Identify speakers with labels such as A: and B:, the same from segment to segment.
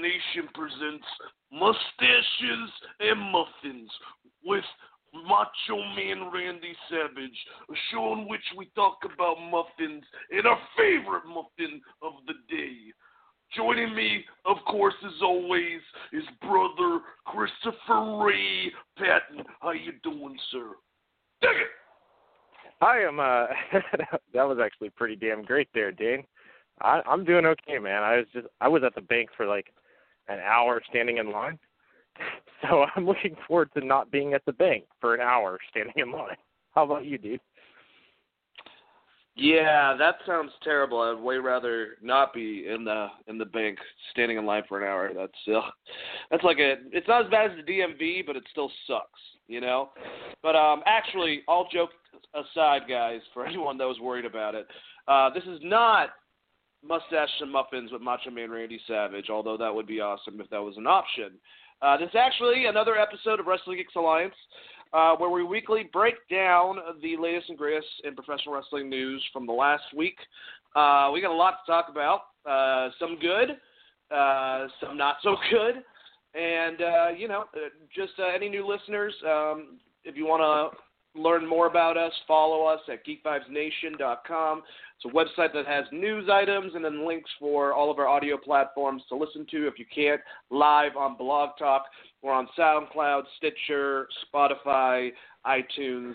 A: Nation presents Mustaches and Muffins with Macho Man Randy Savage, a show in which we talk about muffins and our favorite muffin of the day. Joining me, of course, as always, is brother Christopher Ray Patton. How you doing, sir? Dig it!
B: Hi, I'm uh that was actually pretty damn great there, Dane. I I'm doing okay, man. I was just I was at the bank for like an hour standing in line. So I'm looking forward to not being at the bank for an hour standing in line. How about you, dude?
A: Yeah, that sounds terrible. I'd way rather not be in the in the bank standing in line for an hour. That's uh, that's like a. It's not as bad as the DMV, but it still sucks, you know. But um, actually, all jokes aside, guys, for anyone that was worried about it, uh, this is not mustache and muffins with Macho Man Randy Savage. Although that would be awesome if that was an option. Uh, this is actually another episode of Wrestling Geeks Alliance uh, where we weekly break down the latest and greatest in professional wrestling news from the last week. Uh, we got a lot to talk about. Uh, some good, uh, some not so good, and uh, you know, just any new listeners. Um, if you want to learn more about us, follow us at geekvibesnation.com. It's a website that has news items and then links for all of our audio platforms to listen to if you can't live on Blog Talk. We're on SoundCloud, Stitcher, Spotify, iTunes,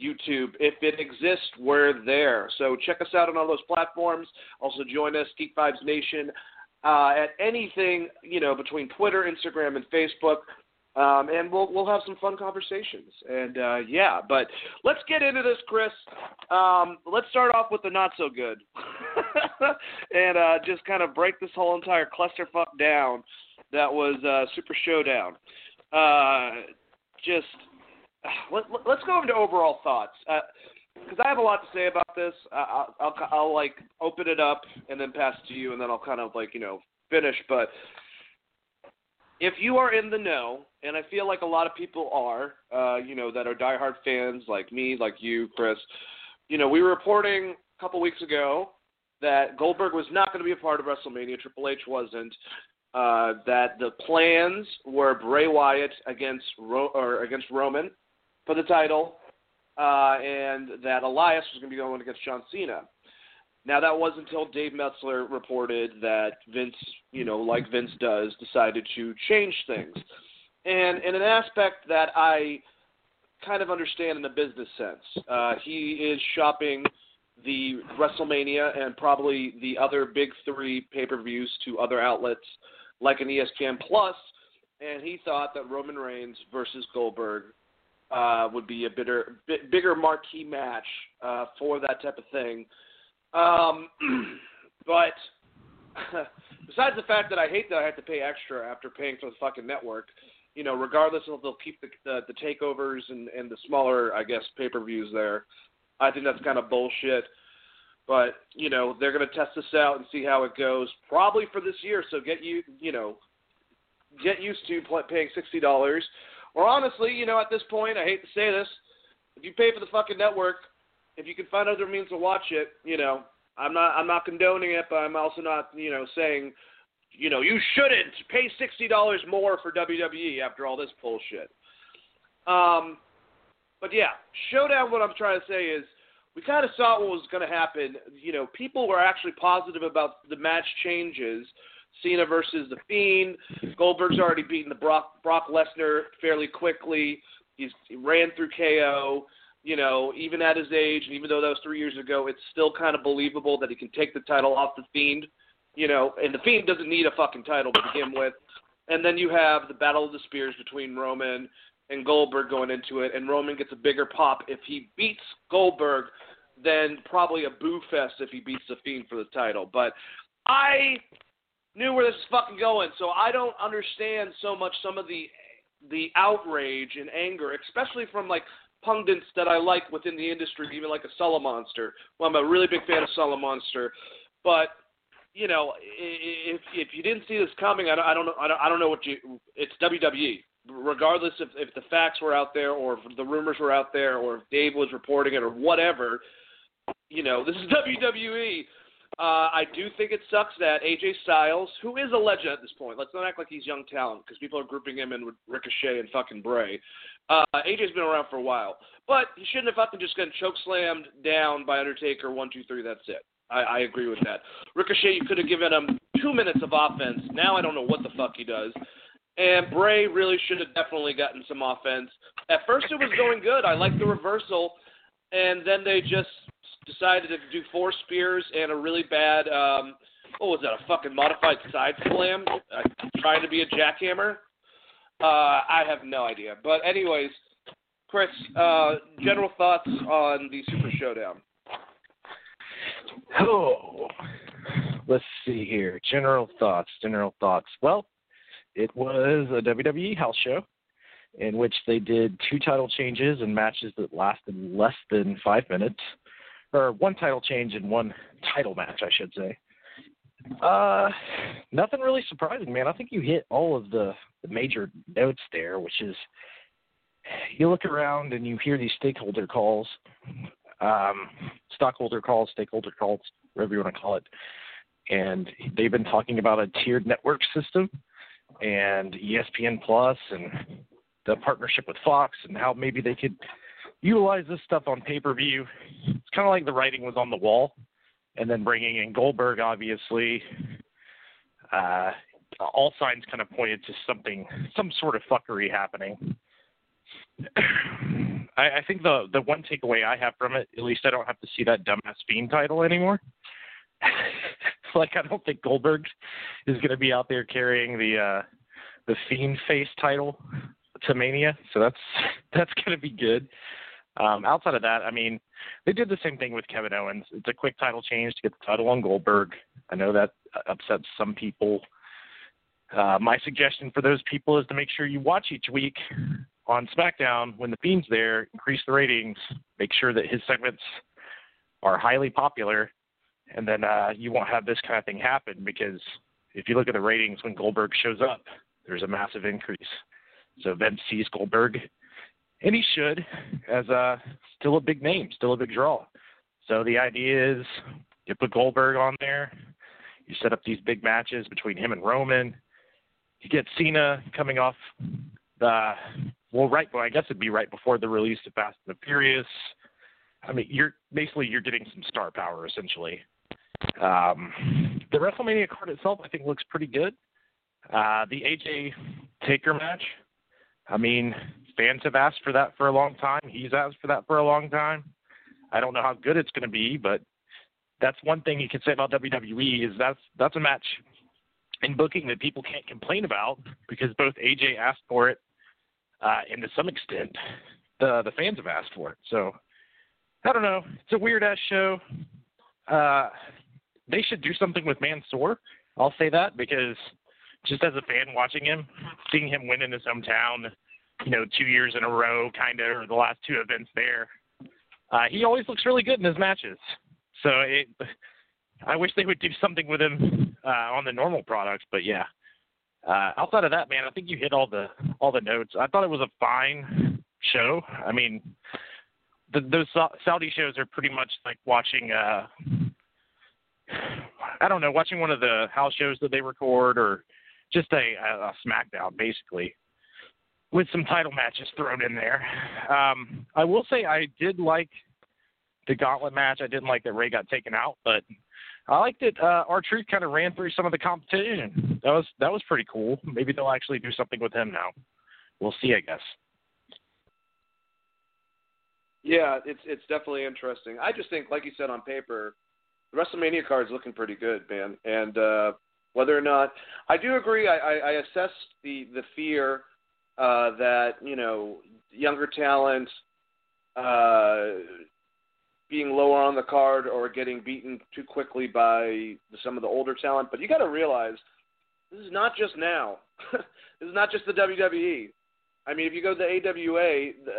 A: YouTube. If it exists, we're there. So check us out on all those platforms. Also join us, Geek Vibes Nation, uh, at anything you know between Twitter, Instagram, and Facebook. Um, and we'll we'll have some fun conversations. And uh, yeah, but let's get into this, Chris. Um, let's start off with the not so good, and uh, just kind of break this whole entire clusterfuck down. That was uh, Super Showdown. Uh, just let, us go into overall thoughts because I have a lot to say about this. I'll, I'll I'll like open it up and then pass it to you, and then I'll kind of like you know finish, but if you are in the know, and I feel like a lot of people are, uh, you know, that are diehard fans like me, like you, Chris, you know, we were reporting a couple weeks ago that Goldberg was not going to be a part of WrestleMania. Triple H wasn't. Uh, that the plans were Bray Wyatt against Ro- or against Roman for the title, uh, and that Elias was going to be going against John Cena. Now that was until Dave Meltzer reported that Vince, you know, like Vince does, decided to change things. And in an aspect that I kind of understand in a business sense, uh, he is shopping the WrestleMania and probably the other big three pay-per-views to other outlets like an ESPN Plus, and he thought that Roman Reigns versus Goldberg uh, would be a bitter, bit, bigger marquee match uh, for that type of thing um, but besides the fact that I hate that I have to pay extra after paying for the fucking network, you know, regardless of they'll keep the the, the takeovers and and the smaller, I guess, pay per views there. I think that's kind of bullshit. But you know, they're to test this out and see how it goes, probably for this year. So get you, you know, get used to paying sixty dollars. Or honestly, you know, at this point, I hate to say this, if you pay for the fucking network, if you can find other means to watch it, you know, I'm not I'm not condoning it, but I'm also not you know saying, you know, you shouldn't pay sixty dollars more for WWE after all this bullshit. Um, but yeah, showdown. What I'm trying to say is, we kind of saw what was going to happen. You know, people were actually positive about the match changes. Cena versus the Fiend. Goldberg's already beaten the Brock Brock Lesnar fairly quickly. He's he ran through KO you know, even at his age, and even though that was three years ago, it's still kind of believable that he can take the title off the Fiend. You know, and the Fiend doesn't need a fucking title to begin with. And then you have the Battle of the Spears between Roman and Goldberg going into it, and Roman gets a bigger pop if he beats Goldberg than probably a boo fest if he beats the Fiend for the title. But I knew where this is fucking going, so I don't understand so much some of the the outrage and anger, especially from like pundits that I like within the industry, even like a Solomonster. Well, I'm a really big fan of Solomonster, but you know, if if you didn't see this coming, I don't, I don't know, I don't, know what you. It's WWE. Regardless if if the facts were out there or if the rumors were out there or if Dave was reporting it or whatever, you know, this is WWE. Uh, I do think it sucks that AJ Styles, who is a legend at this point, let's not act like he's young talent because people are grouping him in with Ricochet and fucking Bray. Uh, AJ's been around for a while, but he shouldn't have fucking just gotten choke slammed down by Undertaker. One, two, three. That's it. I, I agree with that. Ricochet, you could have given him two minutes of offense. Now I don't know what the fuck he does. And Bray really should have definitely gotten some offense. At first, it was going good. I liked the reversal, and then they just decided to do four spears and a really bad, um, what was that, a fucking modified side slam, uh, trying to be a jackhammer. Uh, I have no idea. But anyways, Chris, uh, general thoughts on the Super Showdown?
C: Oh, let's see here. General thoughts. General thoughts. Well, it was a WWE house show in which they did two title changes and matches that lasted less than five minutes or one title change and one title match, I should say. Uh, nothing really surprising, man. I think you hit all of the, the major notes there, which is you look around and you hear these stakeholder calls, um, stockholder calls, stakeholder calls, whatever you want to call it, and they've been talking about a tiered network system and ESPN Plus and the partnership with Fox and how maybe they could utilize this stuff on pay per view. It's kind of like the writing was on the wall, and then bringing in Goldberg, obviously. Uh, all signs kind of pointed to something, some sort of fuckery happening. I, I think the the one takeaway I have from it, at least I don't have to see that dumbass fiend title anymore. like I don't think Goldberg is going to be out there carrying the uh the fiend face title to Mania, so that's that's going to be good. Um, outside of that, I mean, they did the same thing with Kevin Owens. It's a quick title change to get the title on Goldberg. I know that upsets some people. Uh, my suggestion for those people is to make sure you watch each week on SmackDown when the Fiend's there, increase the ratings, make sure that his segments are highly popular, and then uh, you won't have this kind of thing happen because if you look at the ratings when Goldberg shows up, there's a massive increase. So Vince sees Goldberg and he should, as a still a big name, still a big draw. So the idea is you put Goldberg on there, you set up these big matches between him and Roman. You get Cena coming off the well, right. Well, I guess it'd be right before the release of Fast and the Furious. I mean, you're basically you're getting some star power essentially. Um, the WrestleMania card itself, I think, looks pretty good. Uh, the AJ Taker match, I mean, fans have asked for that for a long time. He's asked for that for a long time. I don't know how good it's going to be, but that's one thing you can say about WWE is that's that's a match in booking that people can't complain about because both AJ asked for it, uh, and to some extent, the the fans have asked for it. So I don't know. It's a weird ass show. Uh, they should do something with Mansoor. I'll say that because just as a fan watching him, seeing him win in his hometown, you know, two years in a row, kind of, or the last two events there. Uh, he always looks really good in his matches. So it, I wish they would do something with him uh, on the normal products, but yeah. Uh, outside of that, man, I think you hit all the all the notes. I thought it was a fine show. I mean, the, those Saudi shows are pretty much like watching. Uh, I don't know, watching one of the house shows that they record, or just a, a SmackDown, basically with some title matches thrown in there. Um, I will say I did like the gauntlet match. I didn't like that Rey got taken out, but I liked it. Uh, R-Truth kind of ran through some of the competition. That was that was pretty cool. Maybe they'll actually do something with him now. We'll see, I guess.
A: Yeah, it's it's definitely interesting. I just think, like you said on paper, the WrestleMania card is looking pretty good, man. And uh, whether or not I do agree, I, I, I assess the the fear uh, that you know younger talent uh, being lower on the card or getting beaten too quickly by some of the older talent. But you got to realize this is not just now. this is not just the WWE. I mean, if you go to the AWA, the,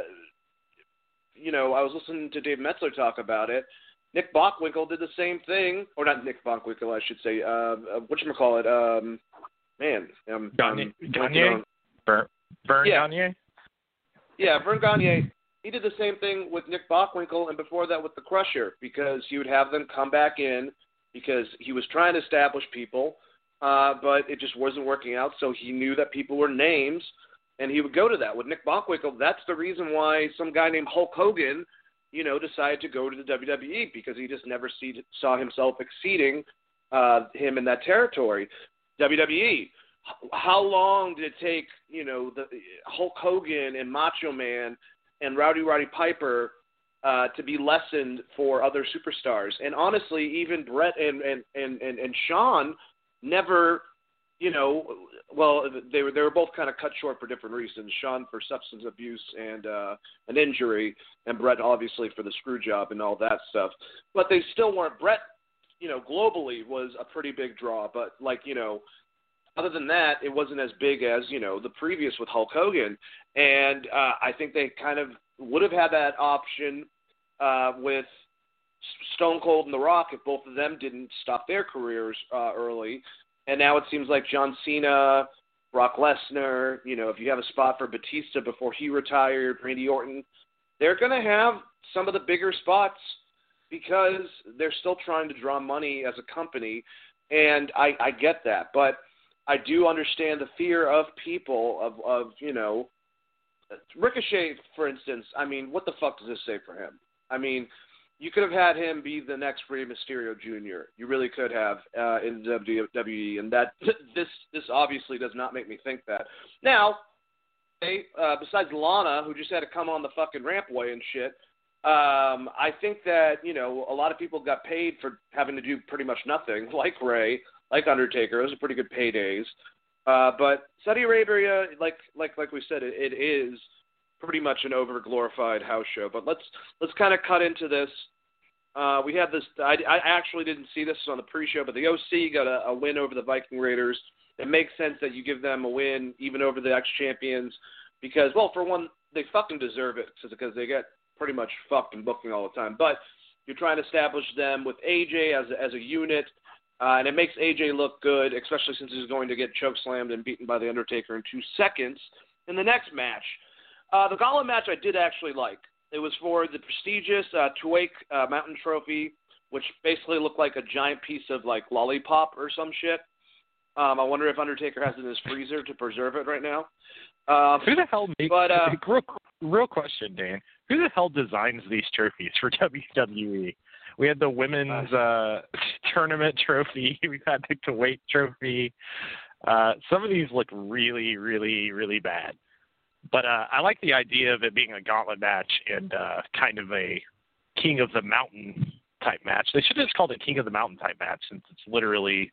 A: you know, I was listening to Dave Meltzer talk about it. Nick Bockwinkel did the same thing, or not Nick Bockwinkel, I should say. Uh, uh, what you call it? Um, man, um,
C: Gagne. Gagne. Verne
A: yeah.
C: Gagne?
A: Yeah, Verne Gagne. He did the same thing with Nick Bockwinkel, and before that with the Crusher, because he would have them come back in because he was trying to establish people, uh, but it just wasn't working out. So he knew that people were names, and he would go to that. With Nick Bockwinkel, that's the reason why some guy named Hulk Hogan, you know, decided to go to the WWE because he just never see, saw himself exceeding uh, him in that territory. WWE. How long did it take, you know, the Hulk Hogan and Macho Man and Rowdy Roddy Piper uh, to be lessened for other superstars? And honestly, even Bret and and and and, and Shawn never, you know, well, they were they were both kind of cut short for different reasons. Shawn for substance abuse and uh, an injury, and Bret obviously for the screw job and all that stuff. But they still weren't. Bret, you know, globally was a pretty big draw. But like you know, other than that, it wasn't as big as you know the previous with Hulk Hogan. And uh, I think they kind of would have had that option uh, with Stone Cold and The Rock if both of them didn't stop their careers uh, early. And now it seems like John Cena, Brock Lesnar, you know, if you have a spot for Batista before he retired, Randy Orton, they're going to have some of the bigger spots because they're still trying to draw money as a company. And I, I get that. But I do understand the fear of people, of, of you know, Ricochet, for instance. I mean, what the fuck does this say for him? I mean, you could have had him be the next Rey Mysterio Jr. You really could have uh, in WWE, and that this this obviously does not make me think that. Now, hey, uh, besides Lana, who just had to come on the fucking rampway and shit, um, I think that you know a lot of people got paid for having to do pretty much nothing, like Rey, like Undertaker. Those are pretty good paydays. Uh, but Saudi Arabia, like like like we said, it, it is pretty much an over glorified house show. But let's let's kind of cut into this. Uh, we had this. I, I actually didn't see this on the pre-show, but the OC got a, a win over the Viking Raiders. It makes sense that you give them a win even over the ex-champions because, well, for one, they fucking deserve it because they get pretty much fucked in booking all the time. But you're trying to establish them with AJ as a, as a unit, uh, and it makes AJ look good, especially since he's going to get choke slammed and beaten by the Undertaker in two seconds in the next match. Uh, the gauntlet match I did actually like. It was for the prestigious uh, Tuwaiq uh, Mountain Trophy, which basically looked like a giant piece of like lollipop or some shit. Um, I wonder if Undertaker has it in his freezer to preserve it right now. Um,
C: Who the hell makes?
A: But uh,
C: real, real question, Dan. Who the hell designs these trophies for WWE? We had the women's uh, tournament trophy. We've had the Kuwait trophy. Uh, some of these look really, really, really bad. But uh, I like the idea of it being a gauntlet match and uh, kind of a King of the Mountain type match. They should have just called it King of the Mountain type match since it's literally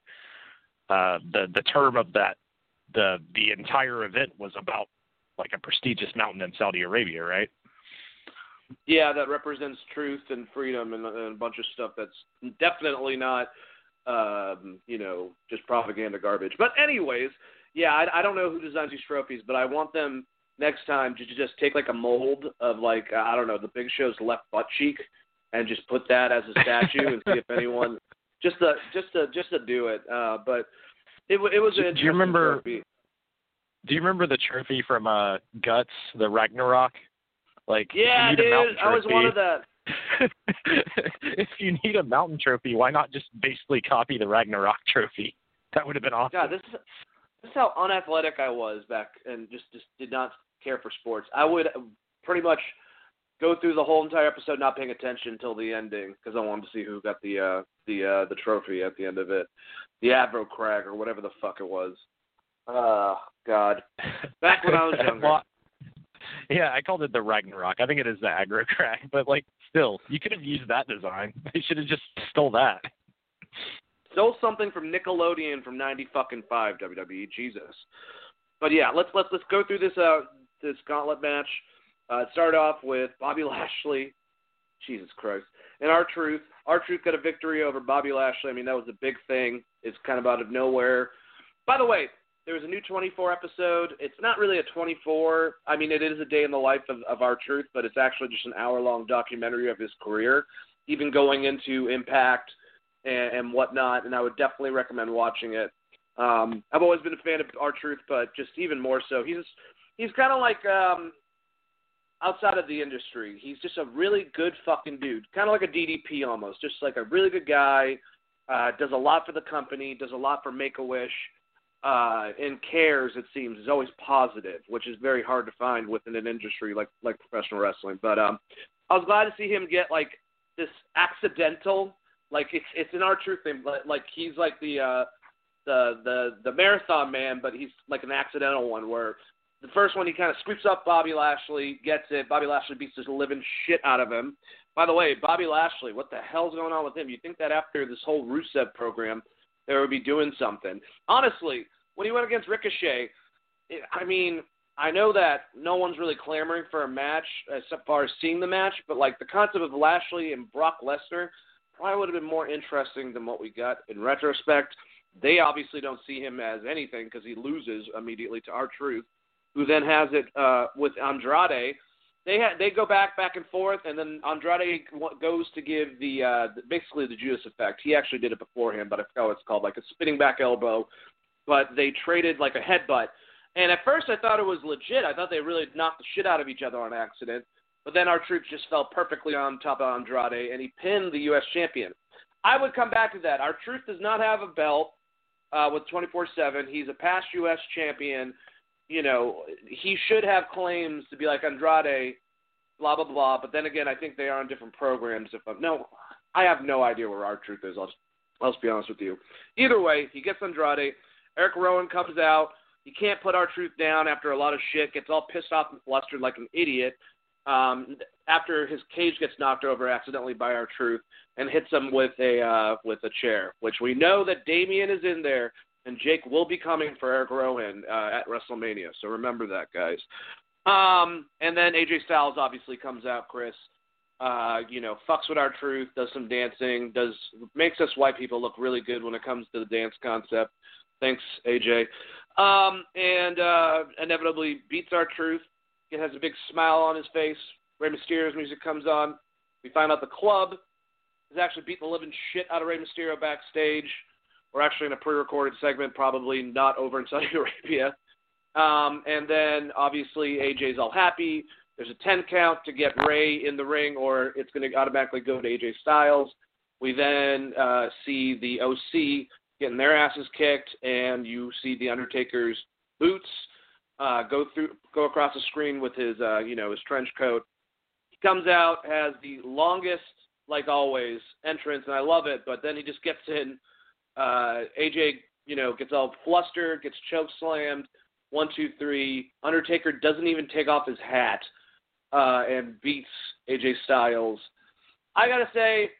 C: uh, the the term of that the the entire event was about like a prestigious mountain in Saudi Arabia, right?
A: Yeah, that represents truth and freedom and, and a bunch of stuff that's definitely not, um, you know, just propaganda garbage. But anyways, yeah, I, I don't know who designs these trophies, but I want them next time to just take like a mold of like uh, I don't know the Big Show's left butt cheek and just put that as a statue and see if anyone just to just to just to do it. Uh, but it it was.
C: Do, do you remember?
A: Trophy.
C: Do you remember the trophy from uh, Guts, the Ragnarok? Like
A: yeah, dude,
C: I
A: was one of that.
C: if you need a mountain trophy, why not just basically copy the Ragnarok trophy? That would have been awesome.
A: God, this is this is how unathletic I was back and just just did not care for sports. I would pretty much go through the whole entire episode not paying attention until the ending because I wanted to see who got the uh the uh the trophy at the end of it. The Aggro Crag or whatever the fuck it was. Oh God. Back when I was younger.
C: Yeah, I called it the Ragnarok. I think it is the aggro crag, but like still, you could have used that design. They should have just stole that.
A: Stole something from Nickelodeon from ninety fucking five WWE. Jesus. But yeah, let's let's let's go through this uh this gauntlet match. Uh, start off with Bobby Lashley. Jesus Christ. And R-Truth. Our Truth got a victory over Bobby Lashley. I mean, that was a big thing. It's kind of out of nowhere. By the way, there was a new 24 episode. It's not really a 24. I mean, it is a day in the life of, of R-Truth, but it's actually just an hour long documentary of his career, even going into Impact and, and whatnot. And I would definitely recommend watching it. Um, I've always been a fan of R-Truth, but just even more so. He's he's kind of like um, outside of the industry. He's just a really good fucking dude, kind of like a DDP almost, just like a really good guy. uh, does a lot for the company, does a lot for Make a Wish, uh, and cares. It seems is always positive, which is very hard to find within an industry like like professional wrestling. But um, I was glad to see him get like this accidental, like it's it's an R-Truth thing, like, like he's like the uh, the the the marathon man, but he's like an accidental one where the first one he kind of sweeps up Bobby Lashley, gets it. Bobby Lashley beats the living shit out of him. By the way, Bobby Lashley, what the hell's going on with him? You think that after this whole Rusev program, they would be doing something? Honestly, when he went against Ricochet, it, I mean, I know that no one's really clamoring for a match as far as seeing the match, but like the concept of Lashley and Brock Lesnar probably would have been more interesting than what we got in retrospect. They obviously don't see him as anything because he loses immediately to R-Truth, who then has it uh, with Andrade. They ha- they go back back and forth, and then Andrade goes to give the uh, basically the Judas effect. He actually did it beforehand, but I forgot what it's called, like a spinning back elbow. But they traded like a headbutt, and at first I thought it was legit. I thought they really knocked the shit out of each other on accident. But then R-Truth just fell perfectly on top of Andrade, and he pinned the U.S. champion. I would come back to that. R-Truth does not have a belt uh, with 24/7. He's a past U.S. champion. You know, he should have claims to be like Andrade, blah blah blah. But then again, I think they are on different programs. If I'm, no, I have no idea where R-Truth is. I'll just, I'll just be honest with you. Either way, he gets Andrade. Eric Rowan comes out. He can't put R-Truth down after a lot of shit. Gets all pissed off and flustered like an idiot. Um, after his cage gets knocked over accidentally by R-Truth and hits him with a uh, with a chair, which we know that Damien is in there, and Jake will be coming for Eric Rowan uh, at WrestleMania. So remember that, guys. Um, and then AJ Styles obviously comes out, Chris. Uh, you know, fucks with R-Truth, does some dancing, does makes us white people look really good when it comes to the dance concept. Thanks, AJ. Um, and uh, inevitably beats R-Truth. It has a big smile on his face. Rey Mysterio's music comes on. We find out the club is actually beating the living shit out of Rey Mysterio backstage. We're actually in a pre-recorded segment, probably not over in Saudi Arabia. Um, and then obviously AJ's all happy. There's a 10 count to get Rey in the ring, or it's going to automatically go to AJ Styles. We then uh, see the OC getting their asses kicked, and you see the Undertaker's boots uh, go through, go across the screen with his, uh, you know, his trench coat. He comes out, has the longest like always, entrance, and I love it. But then he just gets in. Uh, AJ, you know, gets all flustered, gets choke slammed. One, two, three. Undertaker doesn't even take off his hat uh, and beats AJ Styles. I gotta say,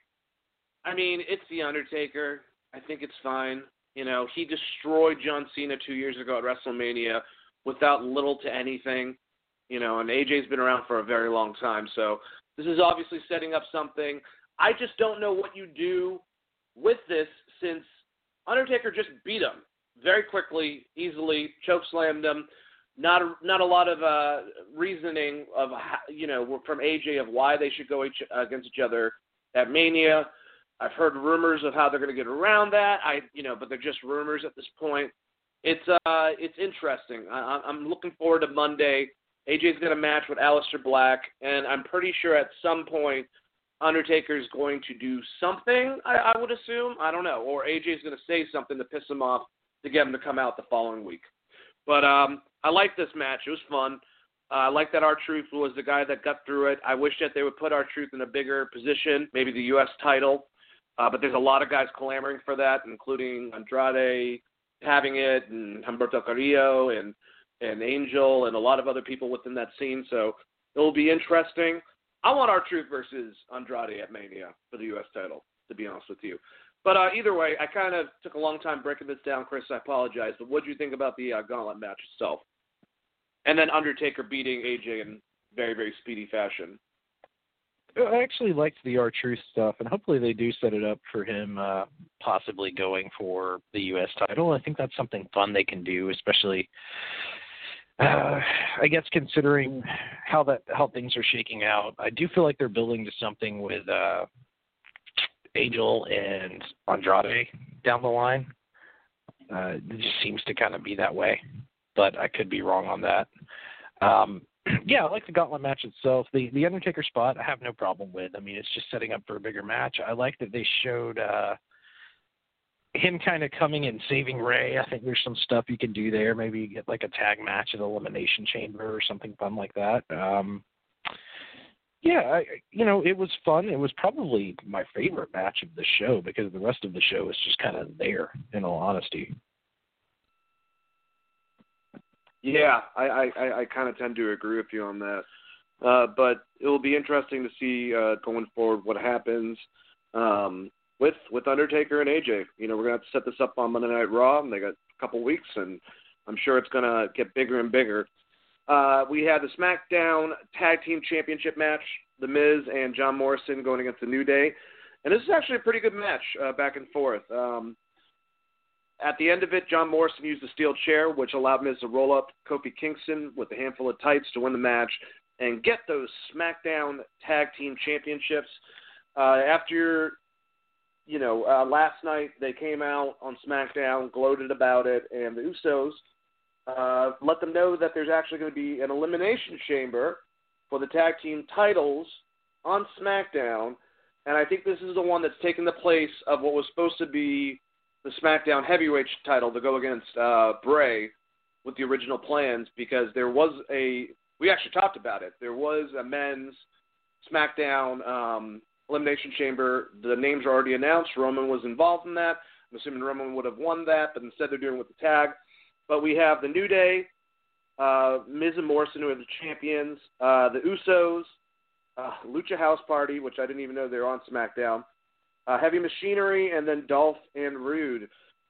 A: I mean, it's the Undertaker. I think it's fine. You know, he destroyed John Cena two years ago at WrestleMania without little to anything. You know, and AJ's been around for a very long time, so this is obviously setting up something. I just don't know what you do with this since Undertaker just beat him very quickly, easily, choke slammed him. Not a, not a lot of uh, reasoning of you know from AJ of why they should go each, against each other at Mania. I've heard rumors of how they're going to get around that. I you know, but they're just rumors at this point. It's uh it's interesting. I, I'm looking forward to Monday. AJ's going to match with Aleister Black, and I'm pretty sure at some point Undertaker's going to do something. I, I would assume. I don't know, or AJ's going to say something to piss him off to get him to come out the following week. But um, I like this match. It was fun. Uh, I like that R-Truth was the guy that got through it. I wish that they would put R-Truth in a bigger position, maybe the U.S. title. Uh, but there's a lot of guys clamoring for that, including Andrade having it, and Humberto Carrillo, and and Angel and a lot of other people within that scene. So it'll be interesting. I want R-Truth versus Andrade at Mania for the U.S. title, to be honest with you. But uh, either way, I kind of took a long time breaking this down, Chris. I apologize. But what do you think about the uh, gauntlet match itself? And then Undertaker beating AJ in very, very speedy fashion.
C: I actually liked the R-Truth stuff, and hopefully they do set it up for him uh, possibly going for the U.S. title. I think that's something fun they can do, especially uh, I guess considering how that how things are shaking out, I do feel like they're building to something with uh, Angel and Andrade down the line. Uh, it just seems to kind of be that way, but I could be wrong on that. Um, yeah, I like the gauntlet match itself. The the Undertaker spot, I have no problem with. I mean, it's just setting up for a bigger match. I like that they showed uh, him kind of coming and saving Rey, I think there's some stuff you can do there. Maybe get like a tag match at Elimination Chamber or something fun like that. Um, yeah, I, you know, it was fun. It was probably my favorite match of the show because the rest of the show is just kind of there. In all honesty.
A: Yeah, I I, I kind of tend to agree with you on that. Uh, but it will be interesting to see uh, going forward what happens um, with with Undertaker and AJ. You know, we're gonna have to set this up on Monday Night Raw, and they got a couple weeks, and I'm sure it's gonna get bigger and bigger. Uh, we had the SmackDown Tag Team Championship match, The Miz and John Morrison going against the New Day, and this is actually a pretty good match, uh, back and forth. Um, at the end of it, John Morrison used a steel chair, which allowed Miz to roll up Kofi Kingston with a handful of tights to win the match and get those SmackDown Tag Team Championships. Uh, after, you know, uh, last night they came out on SmackDown, gloated about it, and the Usos uh, let them know that there's actually going to be an elimination chamber for the tag team titles on SmackDown. And I think this is the one that's taken the place of what was supposed to be the SmackDown Heavyweight title to go against uh, Bray with the original plans because there was a we actually talked about it. There was a men's SmackDown um, Elimination Chamber. The names are already announced. Roman was involved in that. I'm assuming Roman would have won that, but instead they're doing it with the tag. But we have the New Day, uh, Miz and Morrison, who are the champions, uh, the Usos, uh, Lucha House Party, which I didn't even know they were on SmackDown, uh, Heavy Machinery, and then Dolph and Roode.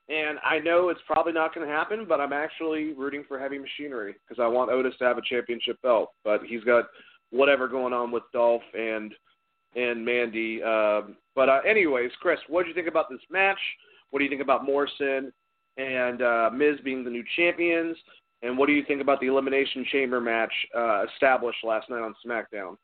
A: And I know it's probably not going to happen, but I'm actually rooting for Heavy Machinery because I want Otis to have a championship belt. But he's got whatever going on with Dolph and and Mandy. Um, but uh, anyways, Chris, what do you think about this match? What do you think about Morrison and uh, Miz being the new champions? And what do you think about the Elimination Chamber match uh, established last night on SmackDown?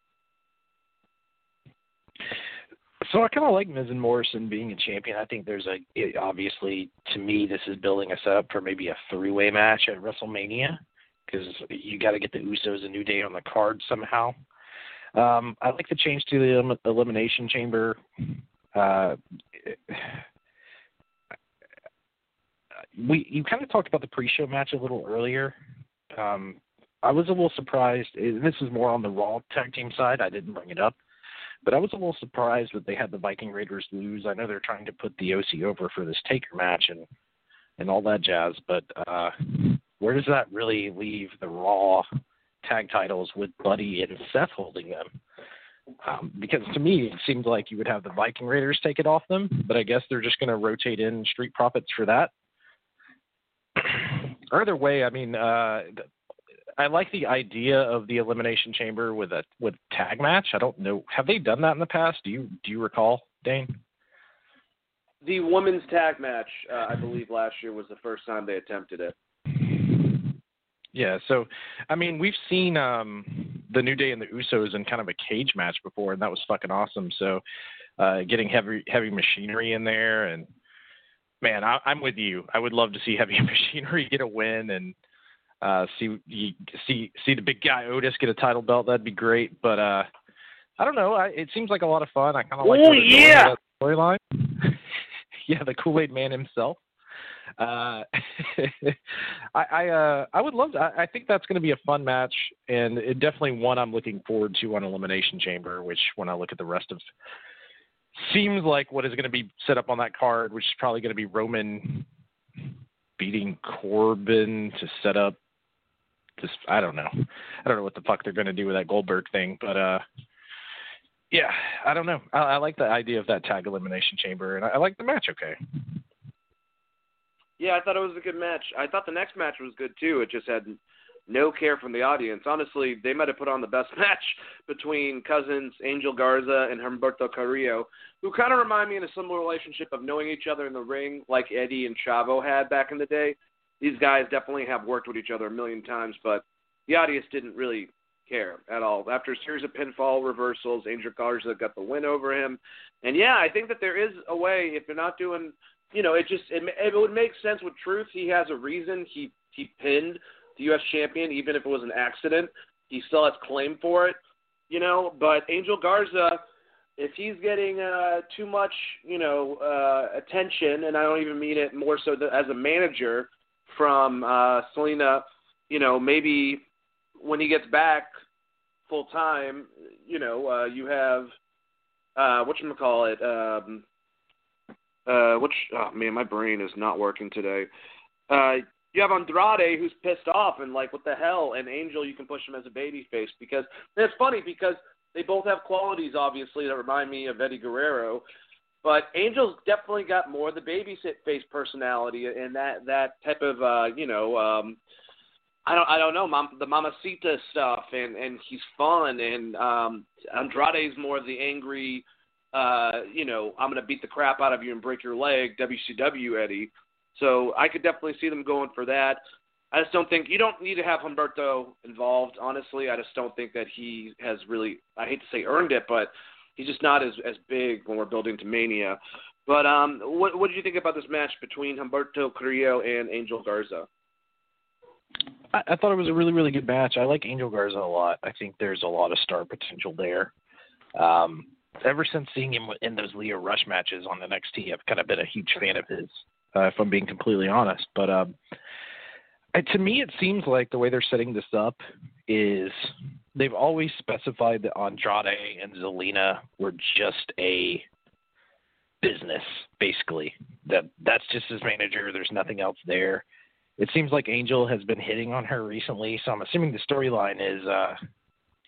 C: So I kind of like Miz and Morrison being a champion. I think there's a it, obviously to me this is building us up for maybe a three-way match at WrestleMania because you got to get the Usos and New Day on the card somehow. Um, I like the change to the elimination chamber. Uh, we you kind of talked about the pre-show match a little earlier. Um, I was a little surprised. This is more on the Raw tag team side. I didn't bring it up, but I was a little surprised that they had the Viking Raiders lose. I know they're trying to put the OC over for this Taker match and and all that jazz, but uh, where does that really leave the Raw tag titles with Buddy and Seth holding them? Um, because to me, it seemed like you would have the Viking Raiders take it off them, but I guess they're just going to rotate in Street Profits for that. Either way, I mean, uh, I like the idea of the elimination chamber with a with tag match. I don't know, have they done that in the past? Do you do you recall, Dane?
A: The women's tag match, uh, I believe, last year was the first time they attempted it.
C: Yeah, so I mean, we've seen um, the New Day and the Usos in kind of a cage match before, and that was fucking awesome. So, uh, getting heavy heavy machinery in there, and man, I, I'm with you. I would love to see heavy machinery get a win and uh, see see see the big guy Otis get a title belt. That'd be great. But uh, I don't know. I, it seems like a lot of fun. I kind of like.
A: Oh yeah.
C: Storyline. yeah, the Kool Aid Man himself. Uh, I I, uh, I would love to. I, I think that's going to be a fun match, and it definitely one I'm looking forward to on Elimination Chamber. Which, when I look at the rest of, seems like what is going to be set up on that card, which is probably going to be Roman beating Corbin to set up. Just I don't know. I don't know what the fuck they're going to do with that Goldberg thing, but uh, yeah, I don't know. I, I like the idea of that tag elimination chamber, and I, I like the match. Okay.
A: Yeah, I thought it was a good match. I thought the next match was good too. It just had no care from the audience. Honestly, they might have put on the best match between cousins Angel Garza and Humberto Carrillo, who kind of remind me in a similar relationship of knowing each other in the ring, like Eddie and Chavo had back in the day. These guys definitely have worked with each other a million times, but the audience didn't really care at all. After a series of pinfall reversals, Angel Garza got the win over him. And yeah, I think that there is a way if they're not doing you know, it just it, it would make sense with Truth. He has a reason. He he pinned the U.S. champion, even if it was an accident. He still has claim for it, you know. But Angel Garza, if he's getting uh, too much, you know, uh, attention, and I don't even mean it more so as a manager from uh, Zelina, you know, maybe when he gets back full time, you know, uh, you have uh, what you call it, um, uh, which oh man, my brain is not working today. Uh, you have Andrade who's pissed off and like, what the hell? And Angel, you can push him as a baby face because it's funny because they both have qualities, obviously, that remind me of Eddie Guerrero. But Angel's definitely got more the baby face personality and that that type of uh, you know um, I don't I don't know mom, the mamacita stuff and and he's fun and um, Andrade's more of the angry uh, you know I'm gonna beat the crap out of you and break your leg WCW Eddie. So I could definitely see them going for that. I just don't think you don't need to have Humberto involved. Honestly, I just don't think that he has really. I hate to say earned it, but he's just not as as big when we're building to Mania. But um, what what did you think about this match between Humberto Carrillo and Angel Garza?
C: I, I thought it was a really really good match. I like Angel Garza a lot. I think there's a lot of star potential there. Um, ever since seeing him in those Lio Rush matches on the NXT, I've kind of been a huge fan of his. Uh, if I'm being completely honest, but um, to me, it seems like the way they're setting this up is they've always specified that Andrade and Zelina were just a business, basically. That that's just his manager. There's nothing else there. It seems like Angel has been hitting on her recently, so I'm assuming the storyline is uh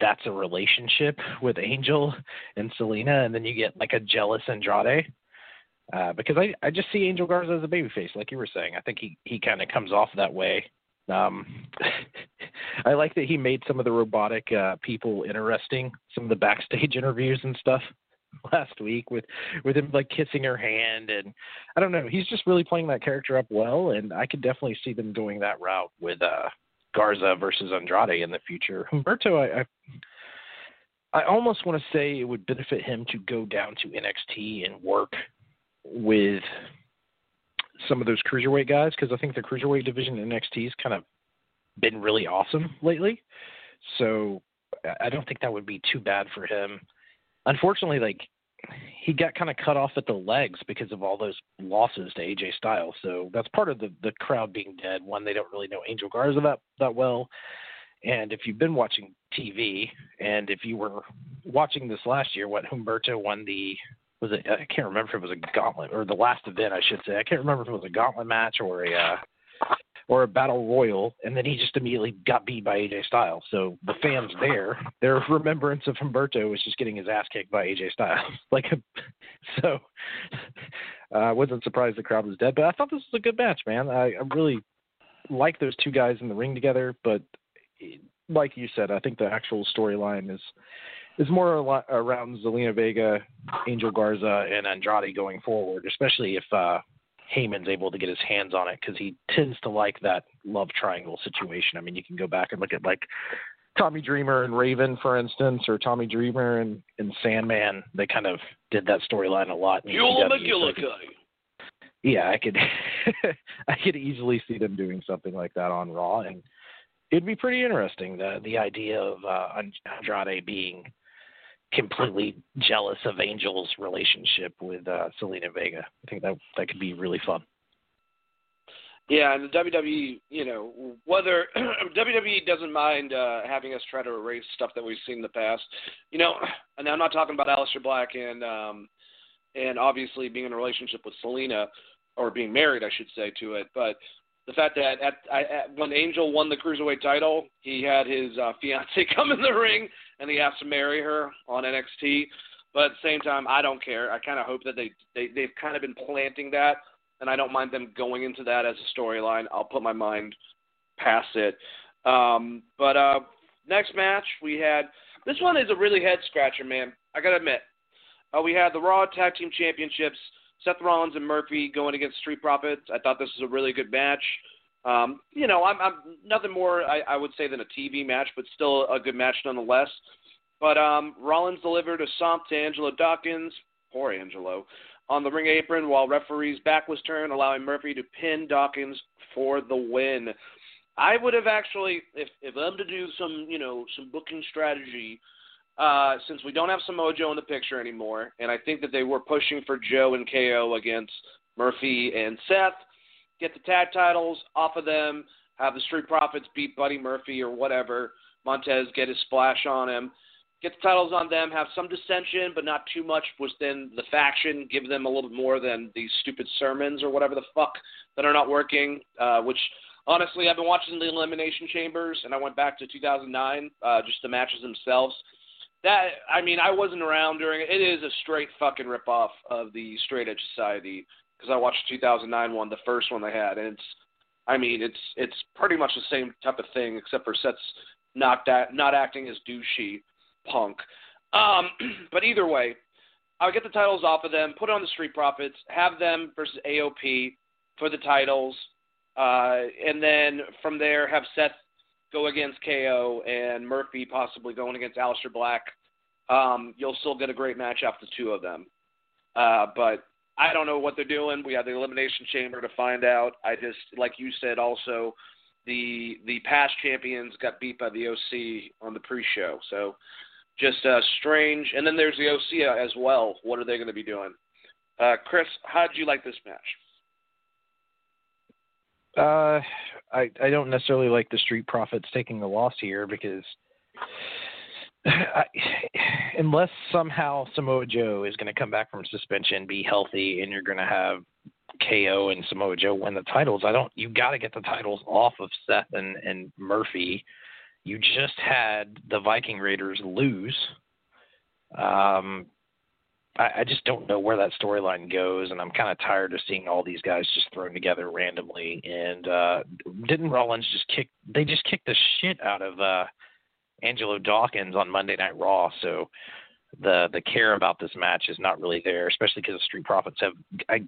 C: that's a relationship with Angel and Zelina, and then you get like a jealous Andrade. Uh, because I, I just see Angel Garza as a babyface, like you were saying. I think he, he kind of comes off that way. Um, I like that he made some of the robotic uh, people interesting, some of the backstage interviews and stuff last week with with him like kissing her hand and I don't know he's just really playing that character up well and I could definitely see them going that route with uh Garza versus Andrade in the future. Humberto I, I I almost want to say it would benefit him to go down to NXT and work with some of those cruiserweight guys because I think the cruiserweight division in NXT has kind of been really awesome lately. So I don't think that would be too bad for him. Unfortunately, like he got kind of cut off at the legs because of all those losses to AJ Styles. So that's part of the the crowd being dead. One, they don't really know Angel Garza that that well. And if you've been watching TV, and if you were watching this last year, what Humberto won the was it? I can't remember if it was a gauntlet or the last event, I should say. I can't remember if it was a gauntlet match or a uh, or a battle royal, and then he just immediately got beat by AJ Styles. So the fans there, their remembrance of Humberto was just getting his ass kicked by AJ Styles. like, so uh, I wasn't surprised the crowd was dead, but I thought this was a good match, man. I, I really like those two guys in the ring together, but like you said, I think the actual storyline is is more around Zelina Vega, Angel Garza, and Andrade going forward, especially if uh, Heyman's able to get his hands on it because he tends to like that love triangle situation. I mean, you can go back and look at like Tommy Dreamer and Raven, for instance, or Tommy Dreamer and, and Sandman. They kind of did that storyline a lot. In
A: McGillicuddy.
C: So yeah, I could, I could easily see them doing something like that on Raw, and it'd be pretty interesting. The the idea of uh, Andrade being completely jealous of Angel's relationship with uh, Zelina Vega. I think that that could be really fun.
A: Yeah, and the WWE, you know, whether WWE doesn't mind uh, having us try to erase stuff that we've seen in the past, you know, and I'm not talking about Aleister Black and um, and obviously being in a relationship with Zelina or being married, I should say, to it, but the fact that at, at, when Angel won the cruiserweight title, he had his uh, fiance come in the ring and he has to marry her on NXT. But at the same time, I don't care. I kind of hope that they, they they've kind of been planting that, and I don't mind them going into that as a storyline. I'll put my mind past it. Um, but uh, next match we had this one is a really head scratcher, man. I gotta admit. Uh, we had the Raw Tag Team Championships. Seth Rollins and Murphy going against Street Profits. I thought this was a really good match. Um, you know, I'm, I'm nothing more I, I would say than a TV match, but still a good match nonetheless. But um, Rollins delivered a stomp to Angelo Dawkins, poor Angelo, on the ring apron while referee's back was turned, allowing Murphy to pin Dawkins for the win. I would have actually, if if I'm to do some, you know, some booking strategy, uh, since we don't have Samoa Joe in the picture anymore, and I think that they were pushing for Joe and KO against Murphy and Seth, get the tag titles off of them, have the Street Profits beat Buddy Murphy or whatever, Montez get his splash on him, get the titles on them, have some dissension, but not too much within the faction, give them a little more than these stupid sermons or whatever the fuck that are not working, uh, which honestly, I've been watching the Elimination Chambers, and I went back to 2009, uh, just the matches themselves that I mean, I wasn't around during it. It is a straight fucking ripoff of the Straight Edge Society because I watched 2009 one, the first one they had, and it's, I mean, it's it's pretty much the same type of thing except for Seth's not that not acting as douchey punk. Um, but either way, I'll get the titles off of them, put on the Street Profits, have them versus AOP for the titles, uh, and then from there have Seth go against KO and Murphy possibly going against Aleister Black, um, you'll still get a great match after the two of them. Uh, but I don't know what they're doing. We have the Elimination Chamber to find out. I just, like you said, also the the past champions got beat by the OC on the pre-show, so just uh, strange. And then there's the OC as well. What are they going to be doing? Uh, Chris, how did you like this match?
C: Uh, I I don't necessarily like the Street Profits taking the loss here because I, unless somehow Samoa Joe is going to come back from suspension, be healthy, and you're going to have KO and Samoa Joe win the titles, I don't. You got to get the titles off of Seth and and Murphy. You just had the Viking Raiders lose. Um, I, I just don't know where that storyline goes, and I'm kind of tired of seeing all these guys just thrown together randomly. And uh, didn't Rollins just kick? They just kicked the shit out of uh, Angelo Dawkins on Monday Night Raw. So the the care about this match is not really there, especially because the Street Profits have. I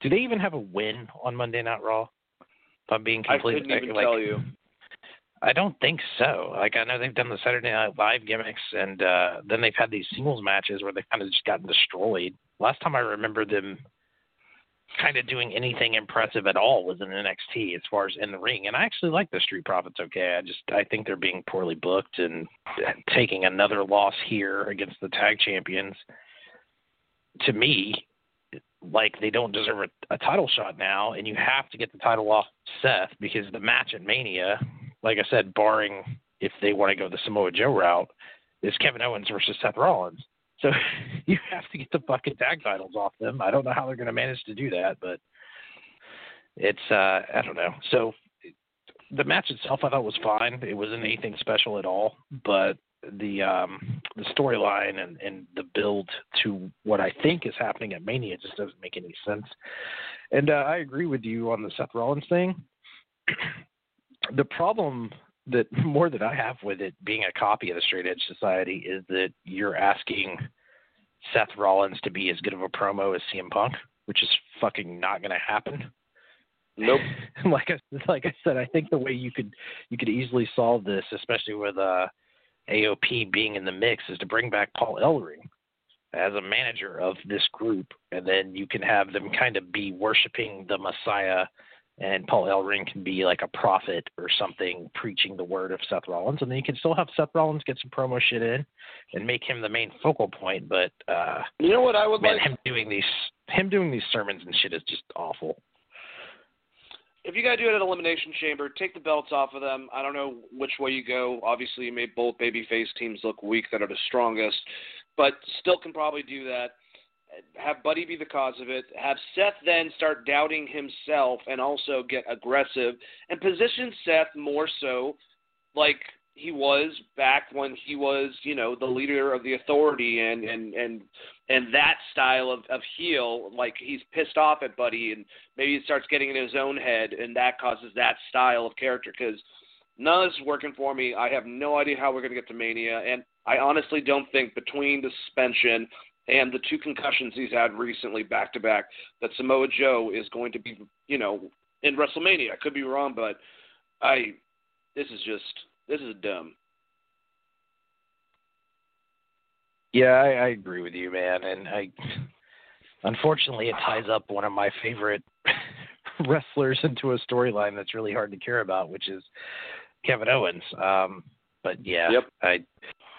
C: do they even have a win on Monday Night Raw? If I'm being completely
A: I couldn't even
C: like,
A: tell you.
C: I don't think so. Like I know they've done the Saturday Night Live gimmicks, and uh, then they've had these singles matches where they've kind of just gotten destroyed. Last time I remember them kind of doing anything impressive at all was in NXT as far as in the ring. And I actually like the Street Profits. Okay, I just I think they're being poorly booked and taking another loss here against the tag champions. To me, like they don't deserve a, a title shot now, and you have to get the title off Seth because the match at Mania like I said, barring if they want to go the Samoa Joe route, is Kevin Owens versus Seth Rollins. So you have to get the fucking tag titles off them. I don't know how they're going to manage to do that, but it's uh I don't know. So the match itself I thought was fine. It wasn't anything special at all, but the um the storyline and and the build to what I think is happening at Mania just doesn't make any sense. And uh, I agree with you on the Seth Rollins thing the problem that more that I have with it being a copy of the Straight Edge Society is that you're asking Seth Rollins to be as good of a promo as CM Punk, which is fucking not going to happen.
A: Nope.
C: like I like I said, I think the way you could you could easily solve this, especially with uh, AOP being in the mix, is to bring back Paul Ellering as a manager of this group, and then you can have them kind of be worshiping the Messiah and Paul Ellering can be like a prophet or something preaching the word of Seth Rollins, and then you can still have Seth Rollins get some promo shit in and make him the main focal point. But uh,
A: you know what I would
C: man,
A: like
C: him doing these him doing these sermons and shit is just awful.
A: If you gotta do it at Elimination Chamber, take the belts off of them. I don't know which way you go. Obviously, you made both babyface teams look weak that are the strongest, but still can probably do that have Buddy be the cause of it, have Seth then start doubting himself and also get aggressive and position Seth more so like he was back when he was, you know, the leader of the authority and and and and that style of of heel, like he's pissed off at Buddy and maybe he starts getting in his own head and that causes that style of character because none of this is working for me. I have no idea how we're going to get to Mania, and I honestly don't think between the suspension and the two concussions he's had recently back to back that Samoa Joe is going to be, you know, in WrestleMania. I could be wrong, but I this is just this is dumb.
C: Yeah, I, I agree with you, man, and I unfortunately it ties up one of my favorite wrestlers into a storyline that's really hard to care about, which is Kevin Owens. Um, but yeah,
A: yep.
C: I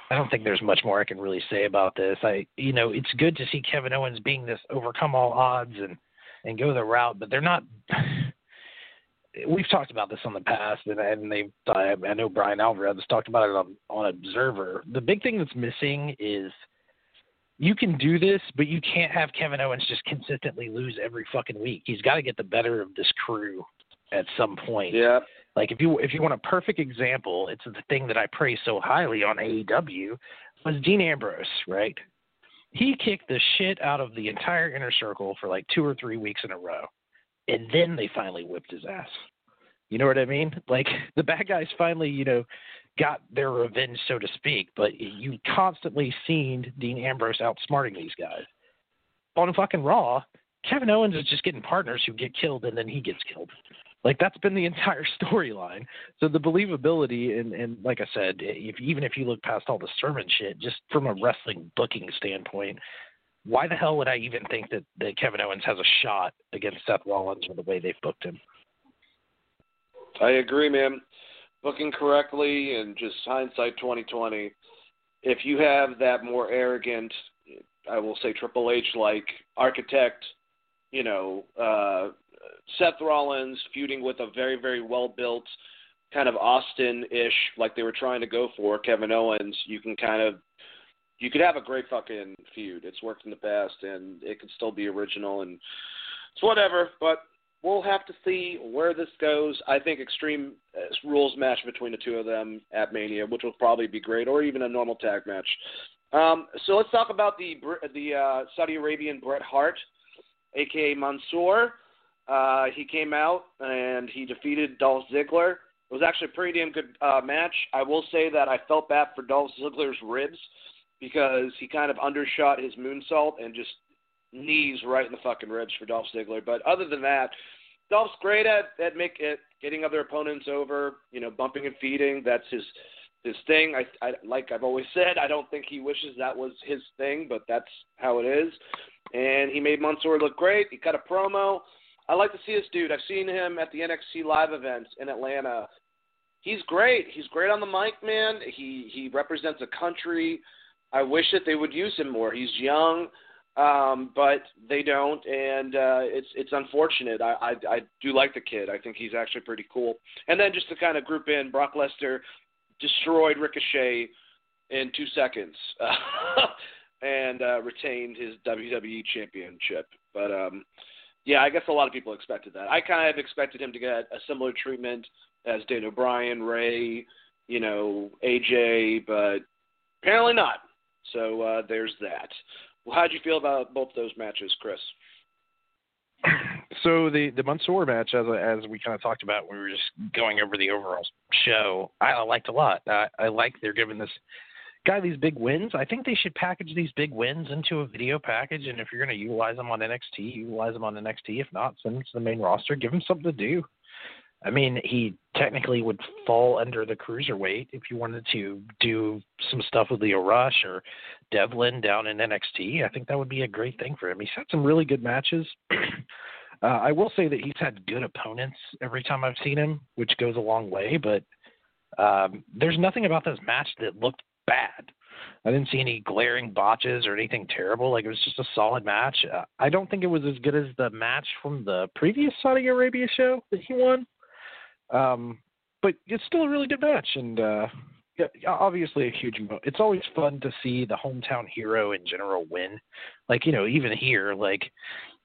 C: I don't think there's much more I can really say about this. I, you know, it's good to see Kevin Owens being this overcome all odds and and go the route, but they're not. We've talked about this on the past, and, and they. I, I know Bryan Alvarez talked about it on on Observer. The big thing that's missing is you can do this, but you can't have Kevin Owens just consistently lose every fucking week. He's got to get the better of this crew at some point.
A: Yeah.
C: Like if you if you want a perfect example, it's the thing that I praise so highly on AEW was Dean Ambrose, right? He kicked the shit out of the entire inner circle for like two or three weeks in a row. And then they finally whipped his ass. You know what I mean? Like the bad guys finally, you know, got their revenge, so to speak. But you constantly seen Dean Ambrose outsmarting these guys. On fucking Raw, Kevin Owens is just getting partners who get killed and then he gets killed. Like that's been the entire storyline. So the believability and and like I said, if even if you look past all the sermon shit, just from a wrestling booking standpoint, why the hell would I even think that, that Kevin Owens has a shot against Seth Rollins with the way they've booked him?
A: I agree, man. Booking correctly and just hindsight twenty twenty. If you have that more arrogant, I will say Triple H like architect, you know, uh, Seth Rollins feuding with a very, very well built kind of Austin ish, like they were trying to go for, Kevin Owens, you can kind of you could have a great fucking feud. It's worked in the past and it could still be original and it's whatever, but we'll have to see where this goes. I think extreme uh, rules match between the two of them at Mania, which will probably be great, or even a normal tag match. Um, so let's talk about the the uh, Saudi Arabian Bret Hart, aka Mansoor. Uh, he came out and he defeated Dolph Ziggler. It was actually a pretty damn good uh, match. I will say that I felt bad for Dolph Ziggler's ribs because he kind of undershot his moonsault and just knees right in the fucking ribs for Dolph Ziggler. But other than that, Dolph's great at at, make, getting other opponents over. You know, bumping and feeding. That's his his thing. I, I like I've always said. I don't think he wishes that was his thing, but that's how it is. And he made Mansoor look great. He cut a promo. I like to see this dude. I've seen him at the NXT live events in Atlanta. He's great. He's great on the mic, man. He he represents a country. I wish that they would use him more. He's young, um, but they don't, and uh, it's it's unfortunate. I, I I do like the kid. I think he's actually pretty cool. And then just to kind of group in, Brock Lesnar destroyed Ricochet in two seconds and uh, retained his WWE championship. But um, yeah, I guess a lot of people expected that. I kind of expected him to get a similar treatment as Daniel Bryan, Rey, you know, AJ, but apparently not. So uh, there's that. Well, how'd you feel about both those matches, Chris?
C: So the the Mansoor match, as as we kind of talked about, we were just going over the overall show. I liked a lot. I, I like they're giving this guy these big wins. I think they should package these big wins into a video package, and if you're going to utilize them on NXT, utilize them on NXT. If not, send them to the main roster. Give him something to do. I mean, he technically would fall under the cruiserweight if you wanted to do some stuff with Lio Rush or Devlin down in NXT. I think that would be a great thing for him. He's had some really good matches. uh, I will say that he's had good opponents every time I've seen him, which goes a long way. But um, there's nothing about this match that looked bad. I didn't see any glaring botches or anything terrible. Like it was just a solid match. Uh, I don't think it was as good as the match from the previous Saudi Arabia show that he won. Um, but it's still a really good match, and uh, yeah, obviously a huge. Mo- it's always fun to see the hometown hero in general win. Like you know, even here, like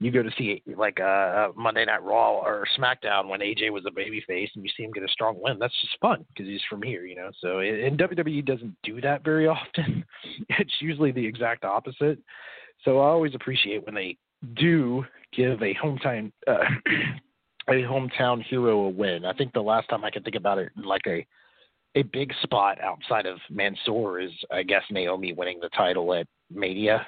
C: you go to see like uh, uh Monday Night Raw or SmackDown when AJ was a babyface, and you see him get a strong win. That's just fun because he's from here, you know. So and WWE doesn't do that very often. it's usually the exact opposite. So I always appreciate when they do give a hometown uh, a hometown hero a win. I think the last time I can think about it like a a big spot outside of Mansoor is, I guess, Naomi winning the title at Mania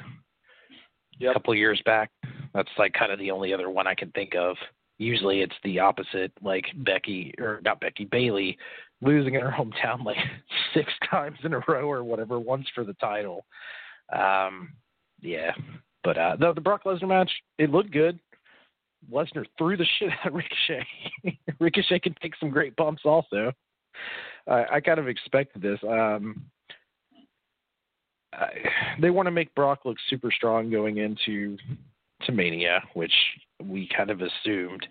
C: yep. a couple years back. That's like kind of the only other one I can think of. Usually it's the opposite, like Becky or not Becky Bayley losing in her hometown like six times in a row or whatever, once for the title. Um, yeah, but uh, the the Brock Lesnar match, it looked good. Lesnar threw the shit out of Ricochet. Ricochet can take some great bumps also. I, I kind of expected this. Um, uh, they want to make Brock look super strong going into to Mania, which we kind of assumed.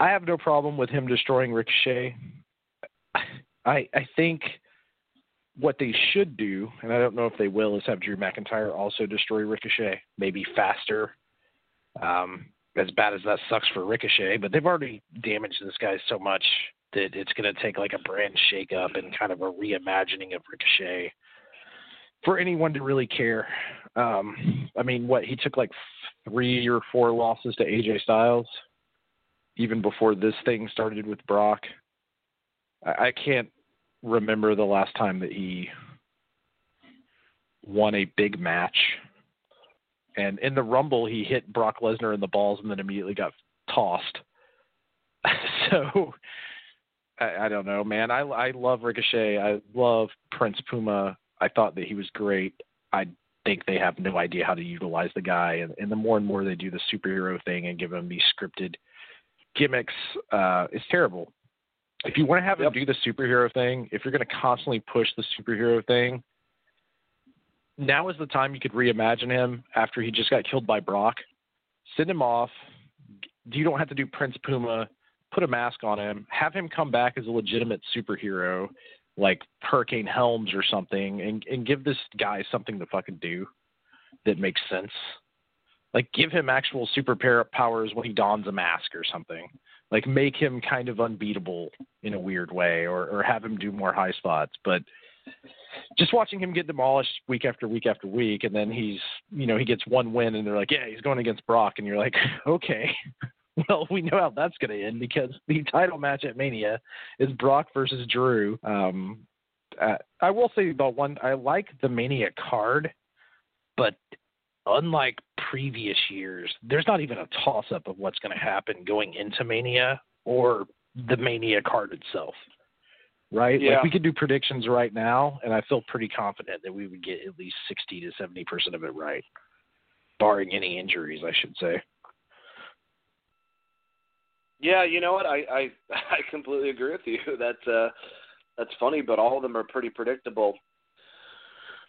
C: I have no problem with him destroying Ricochet. I I think what they should do, and I don't know if they will, is have Drew McIntyre also destroy Ricochet, maybe faster. Um, as bad as that sucks for Ricochet, but they've already damaged this guy so much that it's going to take like a brand shakeup and kind of a reimagining of Ricochet for anyone to really care. Um, I mean, what he took like three or four losses to AJ Styles, even before this thing started with Brock. I, I can't remember the last time that he won a big match. And in the Rumble, he hit Brock Lesnar in the balls and then immediately got tossed. so I, I don't know, man. I I love Ricochet. I love Prince Puma. I thought that he was great. I think they have no idea how to utilize the guy, and, and the more and more they do the superhero thing and give him these scripted gimmicks, uh, it's terrible. If you want to have yep. him do the superhero thing, if you're going to constantly push the superhero thing, now is the time you could reimagine him after he just got killed by Brock. Send him off. You don't have to do Prince Puma put a mask on him, have him come back as a legitimate superhero, like Hurricane Helms or something, and and give this guy something to fucking do that makes sense. Like give him actual super powers when he dons a mask or something. Like make him kind of unbeatable in a weird way, or or have him do more high spots. But just watching him get demolished week after week after week, and then he's you know he gets one win, and they're like, yeah, he's going against Brock, and you're like, okay, Well, we know how that's going to end because the title match at Mania is Brock versus Drew. Um, uh, I will say the one I like the Mania card, but unlike previous years, there's not even a toss up of what's going to happen going into Mania or the Mania card itself. Right?
A: Yeah.
C: Like we could do predictions right now, and I feel pretty confident that we would get at least 60 to 70 percent of it right, barring any injuries, I should say.
A: Yeah, you know what? I I I completely agree with you. That's uh that's funny, but all of them are pretty predictable.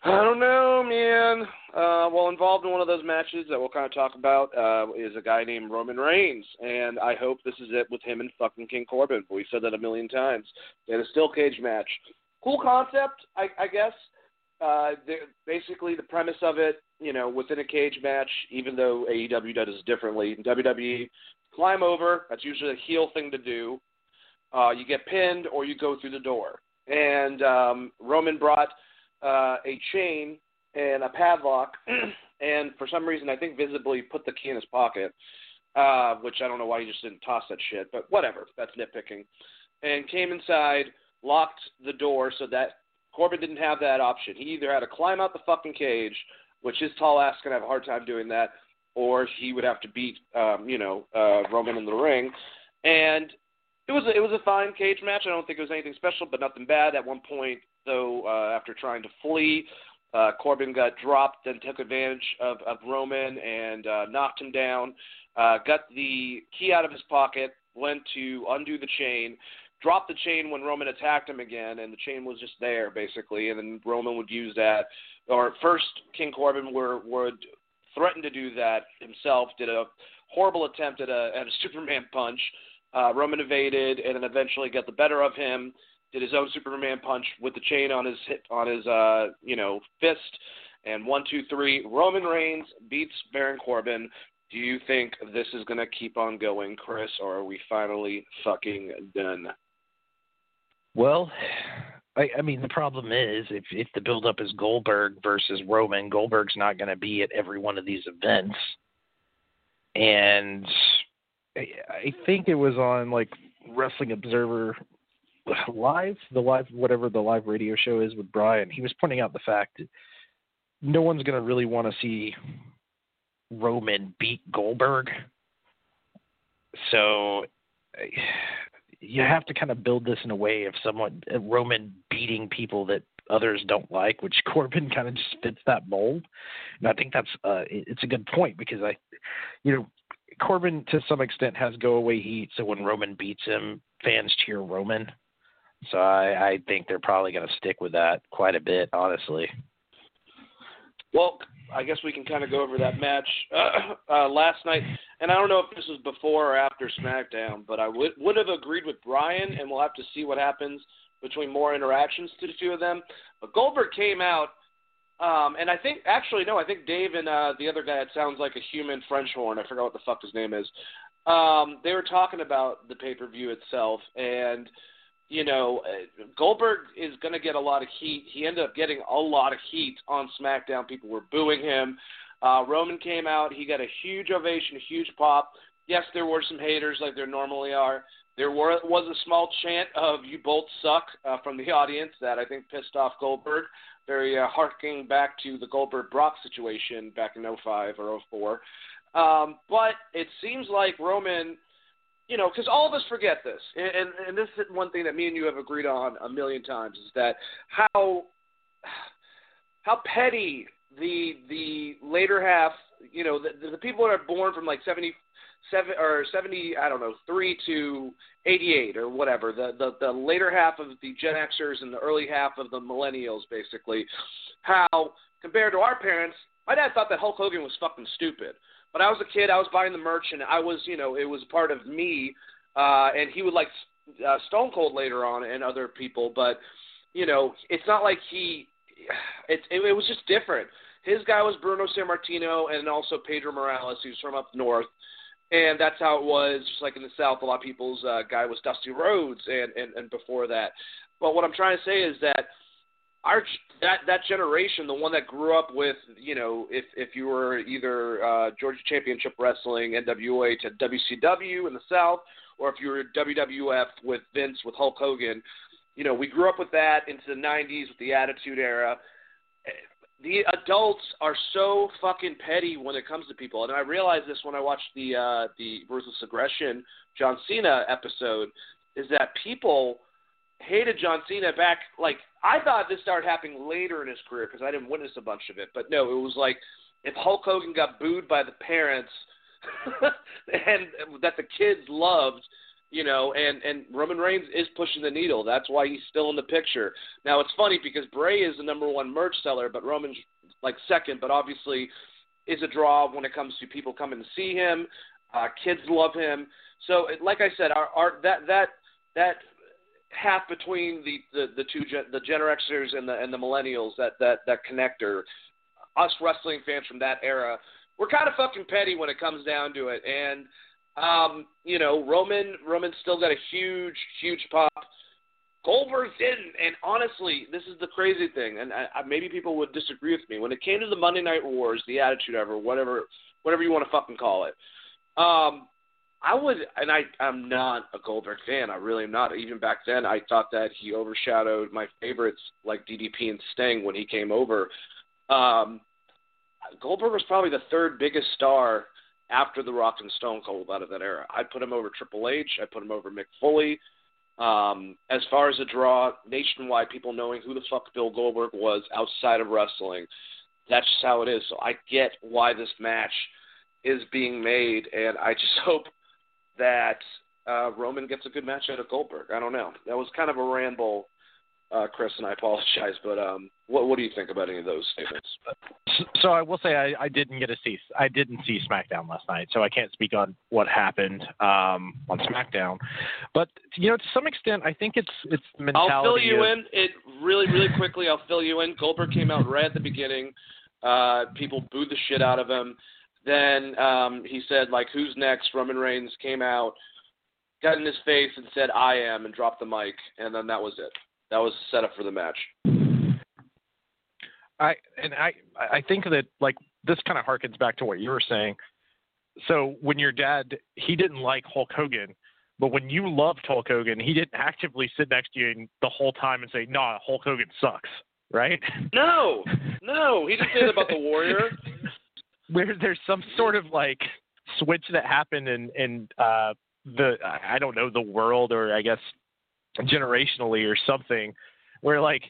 A: I don't know, man. Uh, well, involved in one of those matches that we'll kind of talk about uh, is a guy named Roman Reigns, and I hope this is it with him and fucking King Corbin. We've said that a million times. Had a steel cage match. Cool concept, I, I guess. Uh, basically, the premise of it, you know, within a cage match, even though AEW does it differently, WWE climb over. That's usually a heel thing to do. Uh, you get pinned or you go through the door. And um, Roman brought uh, a chain and a padlock, and for some reason, I think visibly put the key in his pocket, uh, which I don't know why he just didn't toss that shit, but whatever. That's nitpicking. And came inside, locked the door so that Corbin didn't have that option. He either had to climb out the fucking cage, which his tall ass can have a hard time doing that, or he would have to beat um, you know uh, Roman in the ring, and it was a, it was a fine cage match. I don't think it was anything special, but nothing bad. At one point, though, uh, after trying to flee, uh, Corbin got dropped and took advantage of, of Roman and uh, knocked him down. Uh, got the key out of his pocket, went to undo the chain, dropped the chain when Roman attacked him again, and the chain was just there basically. And then Roman would use that, or first King Corbin were, would threatened to do that himself, did a horrible attempt at a, at a Superman punch. Uh, Roman evaded and then eventually got the better of him. Did his own Superman punch with the chain on his hip, on his uh, you know fist, and one two three. Roman Reigns beats Baron Corbin. Do you think this is going to keep on going, Chris, or are we finally fucking done?
C: Well, I, I mean, the problem is if if the buildup is Goldberg versus Roman, Goldberg's not going to be at every one of these events, and I, I think it was on like Wrestling Observer live, the live whatever the live radio show is with Bryan. He was pointing out the fact that no one's going to really want to see Roman beat Goldberg. So you have to kind of build this in a way of someone uh, Roman beating people that others don't like, which Corbin kind of just fits that mold. And I think that's uh, it's a good point because I, you know, Corbin to some extent has go away heat. So when Roman beats him, fans cheer Roman. So I, I think they're probably going to stick with that quite a bit, honestly.
A: Well, I guess we can kind of go over that match uh, uh, last night, and I don't know if this was before or after SmackDown, but I would would have agreed with Bryan, and we'll have to see what happens between more interactions to the two of them. But Goldberg came out, um, and I think actually no, I think Dave and uh, the other guy that sounds like a human French horn. I forgot what the fuck his name is. Um, they were talking about the pay per view itself, and you know, uh, Goldberg is going to get a lot of heat. He ended up getting a lot of heat on SmackDown. People were booing him. Uh, Roman came out. He got a huge ovation, a huge pop. Yes, there were some haters like there normally are. There were, was a small chant of "You both suck" uh, from the audience that I think pissed off Goldberg. Very uh, harking back to the Goldberg Brock situation back in 05 or 04. Um, but it seems like Roman you know, because all of us forget this, and, and and this is one thing that me and you have agreed on a million times is that how how petty the the later half, you know, the, the people that are born from like seventy seven or seventy, I don't know, three to eighty eight or whatever, the, the the later half of the Gen Xers and the early half of the millennials, basically, how compared to our parents, my dad thought that Hulk Hogan was fucking stupid. But I was a kid. I was buying the merch, and I was, you know, it was part of me. Uh, and he would like uh, Stone Cold later on, and other people. But you know, it's not like he. It, it, it was just different. His guy was Bruno Sammartino, and also Pedro Morales, who's from up north. And that's how it was. Just like in the South, a lot of people's uh, guy was Dusty Rhodes, and, and and before that. But what I'm trying to say is that our that that generation, the one that grew up with, you know, if if you were either uh, Georgia Championship Wrestling, NWA to WCW in the South, or if you were WWF with Vince with Hulk Hogan, you know, we grew up with that into the '90s with the Attitude Era. The adults are so fucking petty when it comes to people, and I realized this when I watched the uh, the Ruthless Aggression John Cena episode, is that people hated John Cena back. Like I thought this started happening later in his career because I didn't witness a bunch of it. But no, it was like if Hulk Hogan got booed by the parents and that the kids loved, you know, and and Roman Reigns is pushing the needle. That's why he's still in the picture. Now it's funny because Bray is the number one merch seller, but Roman's like second. But obviously, is a draw when it comes to people coming to see him. Uh, kids love him. So, like I said, our, our that that that half between the the, the two gen, the Gen and the and the millennials that that that connector. Us wrestling fans from that era, we're kind of fucking petty when it comes down to it, and um, you know Roman Roman still got a huge huge pop. Goldberg didn't, and honestly, this is the crazy thing, and I, I, maybe people would disagree with me when it came to the Monday Night Wars, the Attitude Era, whatever, whatever you want to fucking call it. Um, I would, and I, I'm not a Goldberg fan. I really am not. Even back then, I thought that he overshadowed my favorites like DDP and Sting when he came over. Um, Goldberg was probably the third biggest star after The Rock and Stone Cold out of that era. I'd put him over Triple H. I'd put him over Mick Foley. Um, as far as a draw, nationwide, people knowing who the fuck Bill Goldberg was outside of wrestling, that's just how it is. So I get why this match is being made, and I just hope that uh, Roman gets a good match out of Goldberg. I don't know. That was kind of a ramble, uh, Chris, and I apologize. But um, what what do you think about any of those statements?
C: So I will say I, I didn't get a see I didn't see SmackDown last night, so I can't speak on what happened um, on SmackDown. But you know, to some extent, I think it's it's mentality.
A: I'll fill you
C: of,
A: in it really really quickly. I'll fill you in. Goldberg came out right at the beginning. Uh, people booed the shit out of him. Then um, he said, like, who's next? Roman Reigns came out, got in his face, and said, I am, and dropped the mic. And then that was it. That was the setup for the match.
C: I and I I think that like this kind of harkens back to what you were saying. So when your dad he didn't like Hulk Hogan, but when you loved Hulk Hogan, he didn't actively sit next to you the whole time and say, "Nah, Hulk Hogan sucks." Right?
A: No, no, he just said about the Warrior.
C: Where there's some sort of like switch that happened in in uh the I don't know the world or I guess generationally or something where like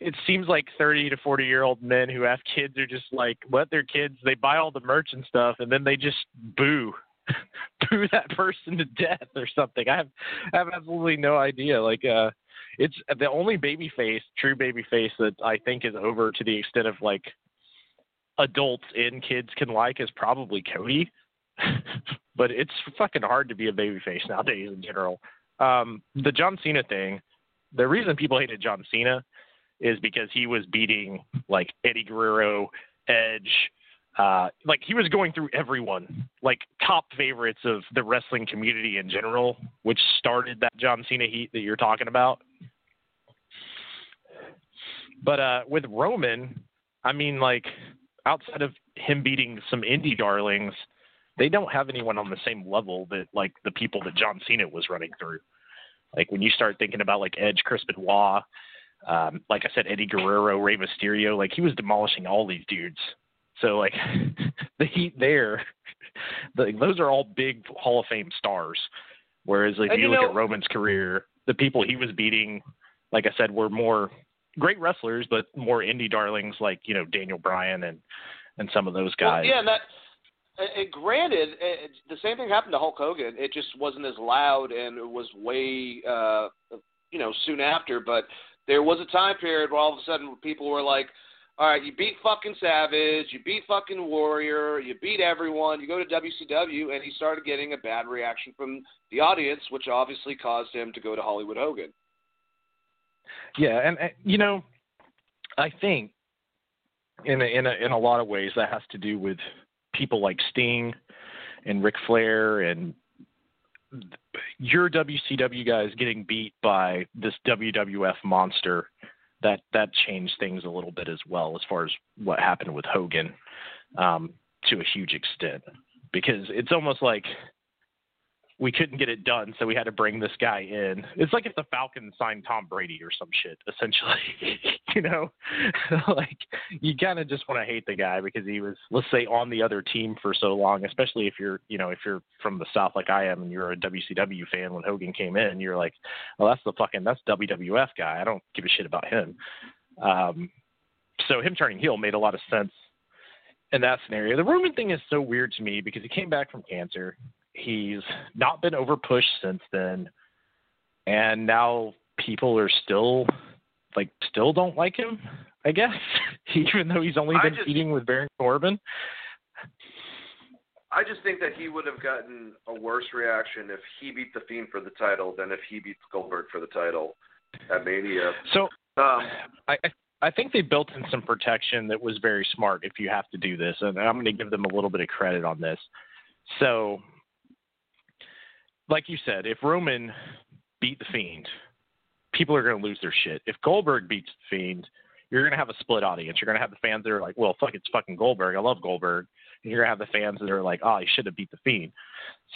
C: it seems like 30 to 40 year old men who have kids are just like let their kids they buy all the merch and stuff and then they just boo boo that person to death or something. I have I have absolutely no idea. Like uh it's the only baby face true baby face that i think is over to the extent of like adults and kids can like is probably Cody. but it's fucking hard to be a babyface nowadays in general. Um, the John Cena thing, the reason people hated John Cena is because he was beating like Eddie Guerrero, Edge, uh, like he was going through everyone, like top favorites of the wrestling community in general, which started that John Cena heat that you're talking about. But uh, with Roman, I mean, like outside of him beating some indie darlings, they don't have anyone on the same level that like the people that John Cena was running through. Like when you start thinking about like Edge, Chris Benoit, um, like I said, Eddie Guerrero, Rey Mysterio, like he was demolishing all these dudes. So like the heat there, the, those are all big Hall of Fame stars. Whereas if
A: and
C: you,
A: you
C: look
A: know,
C: at Roman's career, the people he was beating, like I said, were more great wrestlers, but more indie darlings like you know Daniel Bryan and and some of those guys.
A: Well, yeah, and that. And granted, it, the same thing happened to Hulk Hogan. It just wasn't as loud, and it was way, uh, you know, soon after. But there was a time period where all of a sudden people were like, all right, you beat fucking Savage, you beat fucking Warrior, you beat everyone, you go to WCW, and he started getting a bad reaction from the audience, which obviously caused him to go to Hollywood Hogan.
C: Yeah, and, and you know, I think in a, in a, in a lot of ways that has to do with people like Sting and Ric Flair and your WCW guys getting beat by this WWF monster. That that changed things a little bit as well as far as what happened with Hogan, um, to a huge extent, because it's almost like we couldn't get it done, so we had to bring this guy in. It's like if the Falcons signed Tom Brady or some shit, essentially. you know, like you kind of just want to hate the guy because he was, let's say, on the other team for so long. Especially if you're, you know, if you're from the South like I am and you're a WCW fan. When Hogan came in, you're like, well, that's the fucking that's WWF guy. I don't give a shit about him. Um, so him turning heel made a lot of sense in that scenario. The Roman thing is so weird to me because he came back from cancer He's not been over pushed since then, and now people are still like still don't like him. I guess even though he's only been
A: just,
C: feuding with Baron Corbin.
A: I just think that he would have gotten a worse reaction if he beat the Fiend for the title than if he beats Goldberg for the title at Mania.
C: So
A: um,
C: I I think they built in some protection that was very smart. If you have to do this, and I'm going to give them a little bit of credit on this. So like you said, if Roman beat the Fiend, people are going to lose their shit. If Goldberg beats the Fiend, you're going to have a split audience. You're going to have the fans that are like, well, fuck, it's fucking Goldberg. I love Goldberg. And you're going to have the fans that are like, oh, he should have beat the Fiend.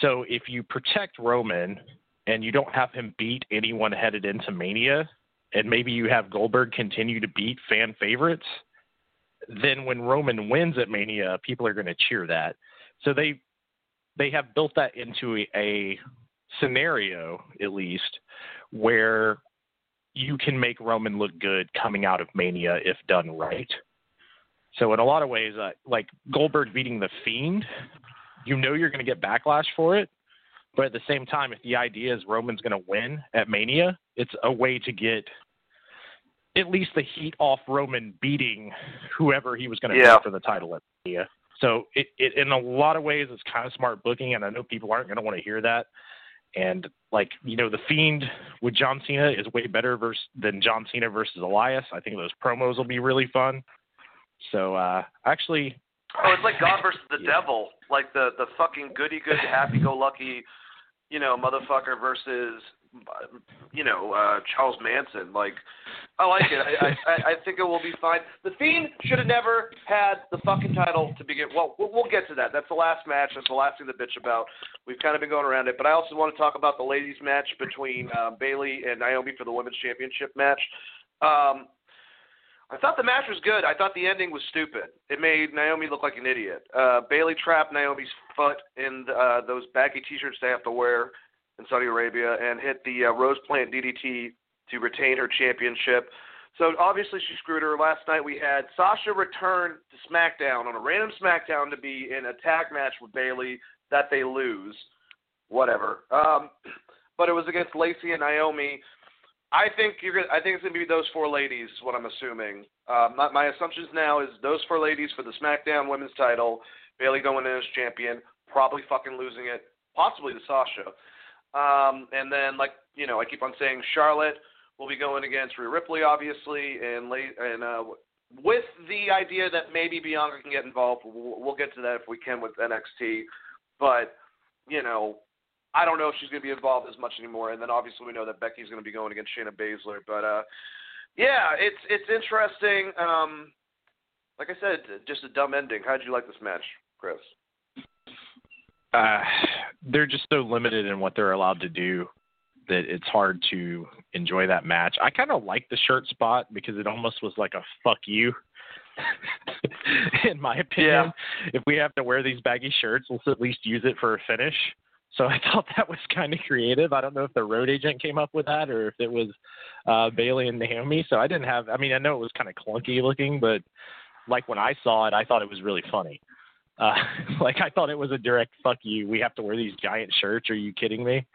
C: So if you protect Roman and you don't have him beat anyone headed into Mania, and maybe you have Goldberg continue to beat fan favorites, then when Roman wins at Mania, people are going to cheer that. So they they have built that into a, scenario, at least, where you can make Roman look good coming out of Mania if done right. So in a lot of ways, uh, like Goldberg beating the Fiend, you know you're going to get backlash for it, but at the same time, if the idea is Roman's going to win at Mania, it's a way to get at least the heat off Roman beating whoever he was going to
A: yeah.
C: beat for the title at Mania. So it, it in a lot of ways it's kind of smart booking, and I know people aren't going to want to hear that. And like you know, the Fiend with John Cena is way better versus than John Cena versus Elias. I think those promos will be really fun. So uh actually,
A: oh, it's like God versus the
C: yeah.
A: devil, like the the fucking goody good, happy go lucky, you know, motherfucker versus you know uh Charles Manson. Like I like it. I, I I think it will be fine. The Fiend should have never had the fucking title to begin. Well, we'll get to that. That's the last match. That's the last thing to bitch about. We've kind of been going around it, but I also want to talk about the ladies' match between uh, Bayley and Naomi for the women's championship match. Um, I thought the match was good. I thought the ending was stupid. It made Naomi look like an idiot. Uh, Bayley trapped Naomi's foot in uh, those baggy T-shirts they have to wear in Saudi Arabia and hit the uh, Rose Plant DDT to retain her championship. So obviously she screwed her. Last night we had Sasha return to SmackDown on a random SmackDown to be in a tag match with Bayley that they lose. Whatever. Um, but it was against Lacey and Naomi. I think you're gonna. I think it's gonna be those four ladies. What I'm assuming. Uh, my, my assumptions now is those four ladies for the SmackDown Women's Title. Bayley going in as champion, probably fucking losing it, possibly to Sasha. Um, and then, like you know, I keep on saying Charlotte will be going against Rhea Ripley, obviously, and late and uh, with the idea that maybe Bianca can get involved. We'll, we'll get to that if we can with NXT, but you know, I don't know if she's going to be involved as much anymore. And then obviously we know that Becky's going to be going against Shayna Baszler. But uh, yeah, it's it's interesting. Um, like I said, just a dumb ending. How did you like this match, Chris?
C: Uh, they're just so limited in what they're allowed to do that it's hard to enjoy that match. I kind of like the shirt spot because it almost was like a fuck you. in my opinion,
A: yeah.
C: if we have to wear these baggy shirts, let's at least use it for a finish. So I thought that was kind of creative. I don't know if the road agent came up with that or if it was uh, Bayley and Naomi. So I didn't have. I mean, I know it was kind of clunky looking, but like when I saw it, I thought it was really funny. Uh, like I thought it was a direct fuck you. We have to wear these giant shirts. Are you kidding me?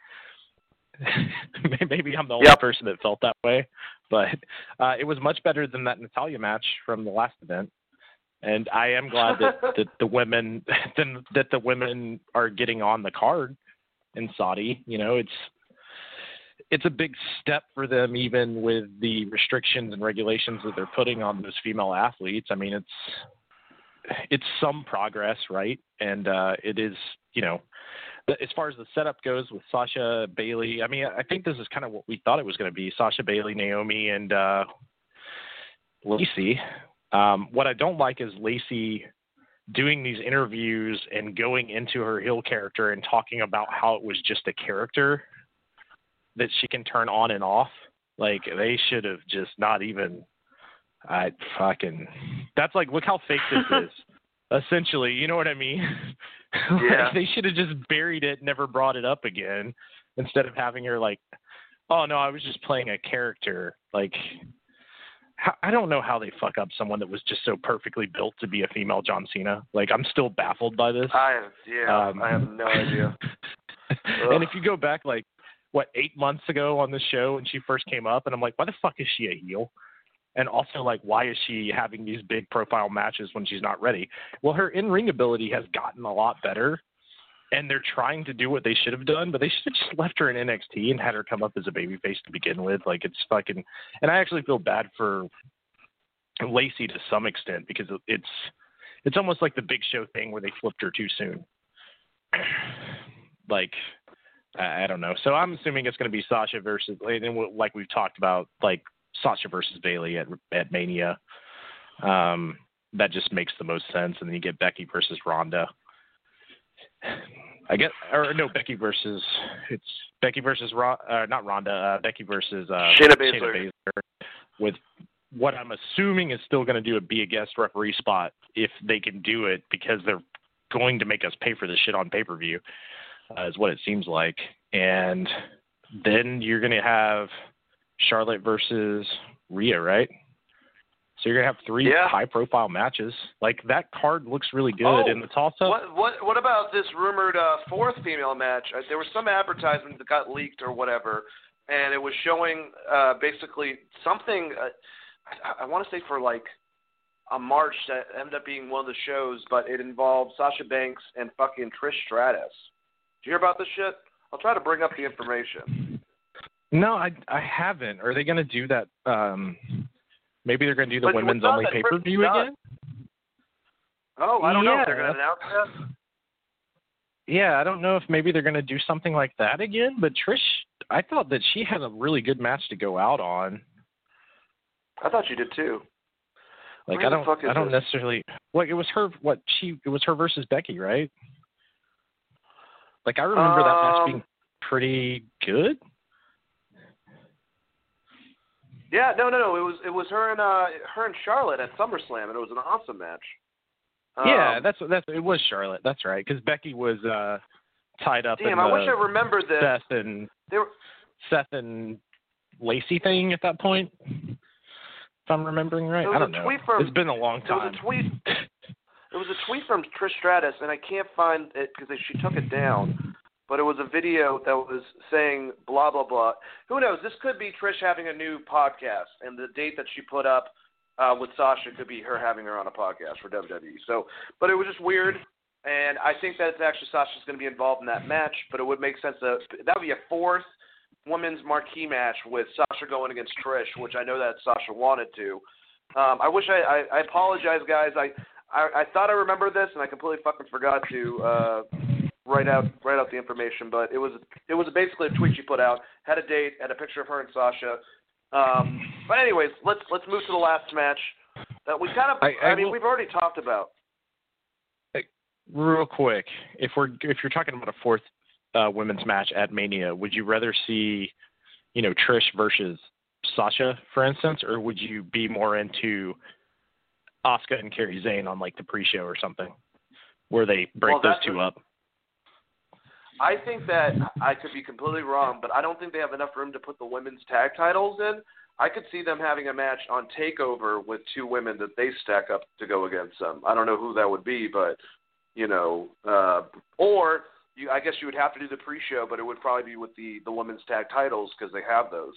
C: Maybe I'm the only
A: yep.
C: person that felt that way, but uh, it was much better than that Natalya match from the last event. And I am glad that, that the women that the women are getting on the card in Saudi. You know, it's it's a big step for them, even with the restrictions and regulations that they're putting on those female athletes. I mean, it's it's some progress, right? And uh, it is, you know, as far as the setup goes with Sasha Bayley, I mean, I think this is kind of what we thought it was going to be: Sasha Bayley, Naomi, and uh, Lacey. Um, what I don't like is Lacey doing these interviews and going into her heel character and talking about how it was just a character that she can turn on and off. Like they should have just not even. I fucking. That's like look how fake this is. Essentially, you know what I mean?
A: Yeah.
C: they should have just buried it, never brought it up again, instead of having her like, "Oh no, I was just playing a character." Like I don't know how they fuck up someone that was just so perfectly built to be a female John Cena. Like I'm still baffled by this.
A: I yeah, um, I have no idea.
C: and if you go back like what eight months ago on the show when she first came up, and I'm like, why the fuck is she a heel? And also like, why is she having these big profile matches when she's not ready? Well, her in ring ability has gotten a lot better and they're trying to do what they should have done, but they should have just left her in NXT and had her come up as a babyface to begin with. Like it's fucking, and I actually feel bad for Lacey to some extent because it's it's almost like the Big Show thing where they flipped her too soon. like I, don't know. So I'm assuming it's going to be Sasha versus, and like we've talked about, like Sasha versus Bayley at at Mania. Um, that just makes the most sense, and then you get Becky versus Ronda. I guess, or no, Becky versus it's Becky versus Ron, uh, not Ronda, uh, Becky versus uh,
A: Shayna Baszler.
C: Shayna Baszler with what I'm assuming is still going to do a be a guest referee spot if they can do it because they're going to make us pay for this shit on pay per view, uh, is what it seems like. And then you're going to have Charlotte versus Rhea, right? So you're gonna have three
A: yeah.
C: high profile matches. Like that card looks really good,
A: oh,
C: and the toss up.
A: What what what about this rumored uh, fourth female match? Uh, there was some advertisement that got leaked or whatever, and it was showing uh, basically something. Uh, I, I want to say for like a March that ended up being one of the shows, but it involved Sasha Banks and fucking Trish Stratus. Did you hear about this shit? I'll try to bring up the information.
C: No, I I haven't. Are they gonna do that? Um Maybe they're going to do the
A: but
C: women's only pay per view again.
A: Oh, I don't
C: yeah.
A: know if they're going to announce that.
C: Yeah, I don't know if maybe they're going to do something like that again. But Trish, I thought that she had a really good match to go out on.
A: I thought she did too.
C: Like
A: Where
C: I don't, I don't
A: this?
C: necessarily. Like it was her. What she? It was her versus Becky, right? Like I remember
A: um,
C: that match being pretty good.
A: Yeah, no, no, no. It was it was her and uh her and Charlotte at SummerSlam, and it was an awesome match. Um,
C: yeah, that's that's it was Charlotte. That's right, because Becky was uh tied up.
A: Damn,
C: in
A: I
C: the
A: wish I remembered this.
C: Seth and
A: they were,
C: Seth and Lacey thing at that point. If I'm remembering right, I don't know.
A: from-
C: it's been a long
A: There
C: time.
A: was a tweet. It was a tweet from Trish Stratus, and I can't find it because she took it down. But it was a video that was saying blah blah blah. Who knows? This could be Trish having a new podcast, and the date that she put up uh, with Sasha could be her having her on a podcast for WWE. So, but it was just weird, and I think that it's actually Sasha's going to be involved in that match. But it would make sense that that would be a fourth women's marquee match with Sasha going against Trish, which I know that Sasha wanted to. Um, I wish I, I I apologize, guys. I, I I thought I remembered this, and I completely fucking forgot to uh, write out write out the information. But it was it was basically a tweet she put out, had a date, had a picture of her and Sasha. Um, but anyways, let's let's move to the last match that we kind of
C: I- I
A: I mean
C: will-
A: we've already talked about.
C: Real quick, if we're if you're talking about a fourth uh, women's match at Mania, would you rather see, you know, Trish versus Sasha, for instance, or would you be more into Asuka and Kairi Sane on like the pre-show or something, where they break
A: Well,
C: those two up?
A: I think that I could be completely wrong, but I don't think they have enough room to put the women's tag titles in. I could see them having a match on Takeover with two women that they stack up to go against them. I don't know who that would be, but you know, uh, or you, I guess you would have to do the pre-show, but it would probably be with the the women's tag titles because they have those.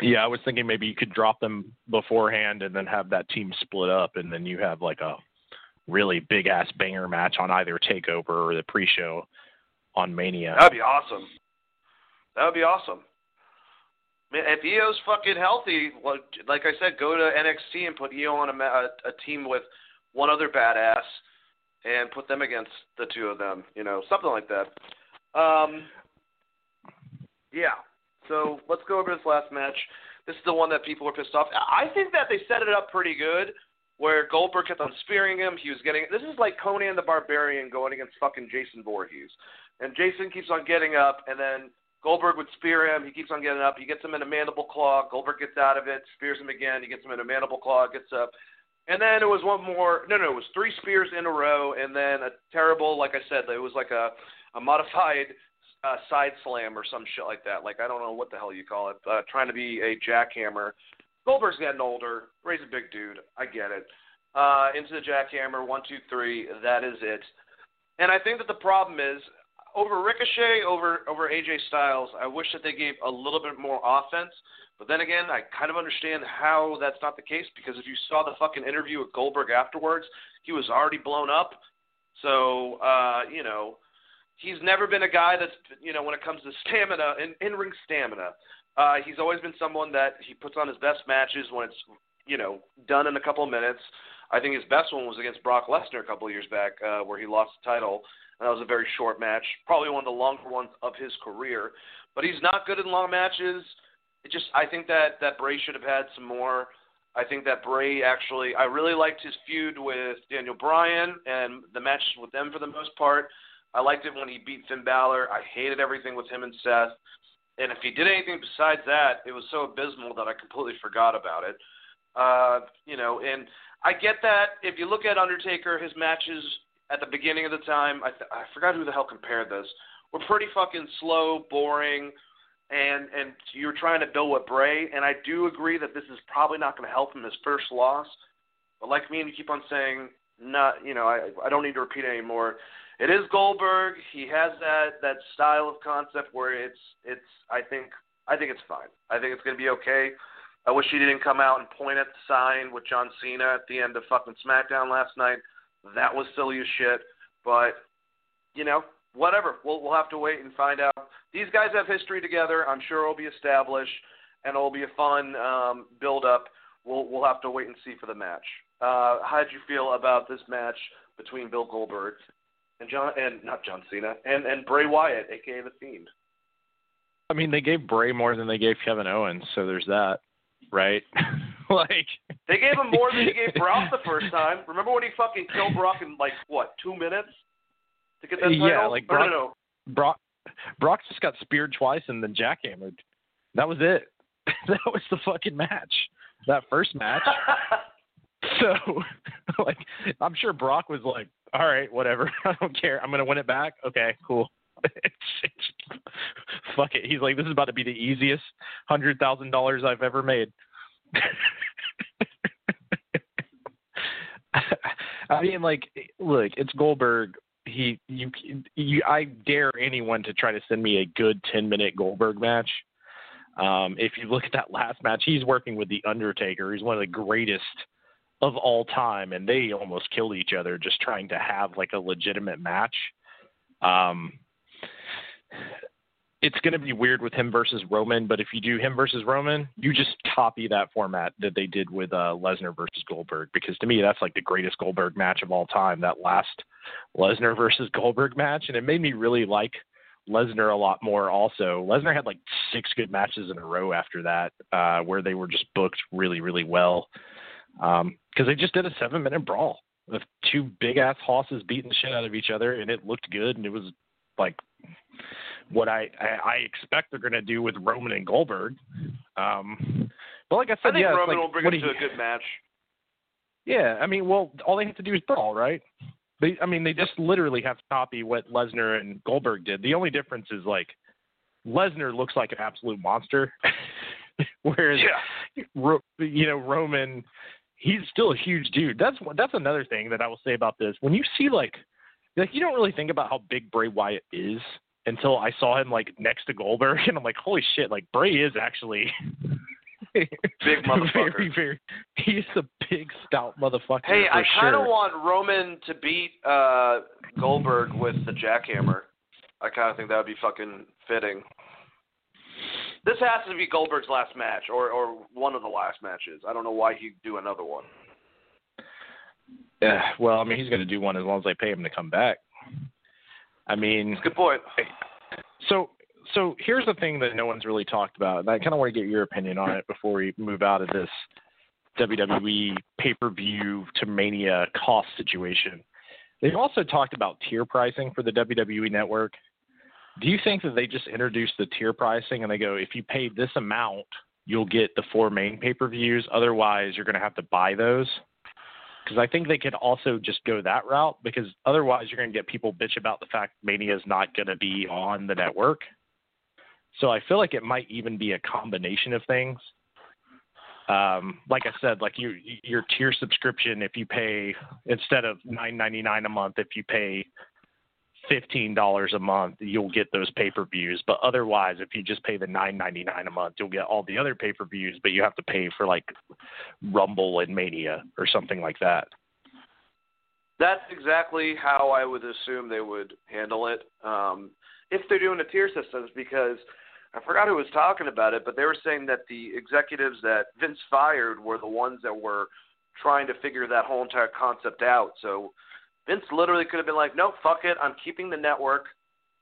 C: Yeah, I was thinking maybe you could drop them beforehand and then have that team split up, and then you have like a really big ass banger match on either Takeover or the pre-show on Mania.
A: That'd be awesome. That would be awesome. Man, if Io's fucking healthy, like I said, go to NXT and put Io on a, a, a team with one other badass and put them against the two of them. You know, something like that. Um, yeah. So let's go over this last match. This is the one that people were pissed off. I think that they set it up pretty good, where Goldberg kept on spearing him. He was getting. This is like Conan the Barbarian going against fucking Jason Voorhees, and Jason keeps on getting up, and then Goldberg would spear him. He keeps on getting up. He gets him in a mandible claw. Goldberg gets out of it, spears him again. He gets him in a mandible claw, gets up. And then it was one more. No, no, it was three spears in a row, and then a terrible, like I said, it was like a a modified uh, side slam or some shit like that. Like I don't know what the hell you call it. Uh, trying to be a jackhammer. Goldberg's getting older. Ray's a big dude. I get it. Uh, into the jackhammer. One, two, three. That is it. And I think that the problem is over Ricochet, over over AJ Styles. I wish that they gave a little bit more offense. But then again, I kind of understand how that's not the case because if you saw the fucking interview with Goldberg afterwards, he was already blown up. So uh, you know, he's never been a guy that's you know when it comes to stamina in in ring stamina. Uh, he's always been someone that he puts on his best matches when it's you know done in a couple of minutes. I think his best one was against Brock Lesnar a couple of years back, uh, where he lost the title. And that was a very short match, probably one of the longer ones of his career. But he's not good in long matches. It just I think that that Bray should have had some more. I think that Bray actually I really liked his feud with Daniel Bryan and the matches with them for the most part. I liked it when he beat Finn Balor. I hated everything with him and Seth. And if he did anything besides that, it was so abysmal that I completely forgot about it. Uh, you know, and I get that if you look at Undertaker, his matches at the beginning of the time, I, th- I forgot who the hell compared this, were pretty fucking slow, boring, and and you're trying to build with Bray, and I do agree that this is probably not going to help him his first loss. But like me, and you keep on saying, not, you know, I I don't need to repeat anymore. It is Goldberg. He has that that style of concept where it's it's. I think I think it's fine. I think it's going to be okay. I wish he didn't come out and point at the sign with John Cena at the end of fucking SmackDown last night. That was silly as shit. But you know, whatever. We'll we'll have to wait and find out. These guys have history together. I'm sure it'll be established, and it'll be a fun um, build up. We'll we'll have to wait and see for the match. Uh, how did you feel about this match between Bill Goldberg and John and not John Cena and and Bray Wyatt, aka the Fiend?
C: I mean, they gave Bray more than they gave Kevin Owens, so there's that, right? like
A: They gave him more than he gave Brock the first time. Remember when he fucking killed Brock in like what two minutes to get that title?
C: Yeah, like Brock-
A: no, no,
C: Brock Brock just got speared twice and then jackhammered. That was it. that was the fucking match. That first match. So, like, I'm sure Brock was like, "All right, whatever. I don't care. I'm gonna win it back. Okay, cool." It's, it's, fuck it. He's like, "This is about to be the easiest hundred thousand dollars I've ever made." I mean, like, look, it's Goldberg. he you, you I dare anyone to try to send me a good 10 minute Goldberg match. Um, if you look at that last match, he's working with the Undertaker. He's one of the greatest of all time, and they almost killed each other just trying to have like a legitimate match. Um, it's going to be weird with him versus Roman, but if you do him versus Roman, you just copy that format that they did with uh, Lesnar versus Goldberg because to me that's like the greatest Goldberg match of all time. That last Lesnar versus Goldberg match, and it made me really like Lesnar a lot more. Also, Lesnar had like six good matches in a row after that, uh, where they were just booked really, really well because um, they just did a seven-minute brawl of two big ass hosses beating the shit out of each other, and it looked good, and it was like what I I, I expect they're going to do with Roman and Goldberg. Um, but like I said,
A: I think
C: yeah,
A: Roman
C: like,
A: will bring it to
C: you-
A: a good match.
C: Yeah, I mean, well, all they have to do is brawl, right? They, I mean, they just literally have to copy what Lesnar and Goldberg did. The only difference is like Lesnar looks like an absolute monster, whereas
A: Yeah.
C: Ro- you know Roman, he's still a huge dude. That's that's another thing that I will say about this. When you see like like you don't really think about how big Bray Wyatt is until I saw him like next to Goldberg, and I'm like, holy shit! Like Bray is actually
A: Big motherfucker.
C: Very, very. He's a big stout motherfucker.
A: Hey, I kind of
C: sure.
A: want Roman to beat uh Goldberg with the jackhammer. I kind of think that would be fucking fitting. This has to be Goldberg's last match, or or one of the last matches. I don't know why he'd do another one.
C: Yeah, well, I mean, he's going to do one as long as they pay him to come back. I mean,
A: It's a good point.
C: so so here's the thing that no one's really talked about, and I kind of want to get your opinion on it before we move out of this WWE pay-per-view to Mania cost situation. They've also talked about tier pricing for the WWE network. Do you think that they just introduced the tier pricing and they go, if you pay this amount, you'll get the four main pay-per-views. Otherwise, you're going to have to buy those. Because I think they could also just go that route. Because otherwise, you're going to get people bitch about the fact Mania is not going to be on the network. So I feel like it might even be a combination of things. Um, like I said, like you, your tier subscription, if you pay instead of nine ninety nine a month, if you pay fifteen dollars a month, you'll get those pay per views. But otherwise, if you just pay the nine ninety nine a month, you'll get all the other pay per views. But you have to pay for like Rumble and Mania or something like that.
A: That's exactly how I would assume they would handle it um, if they're doing the tier systems. Because I forgot who was talking about it, but they were saying that the executives that Vince fired were the ones that were trying to figure that whole entire concept out. So Vince literally could have been like, "No, fuck it, I'm keeping the network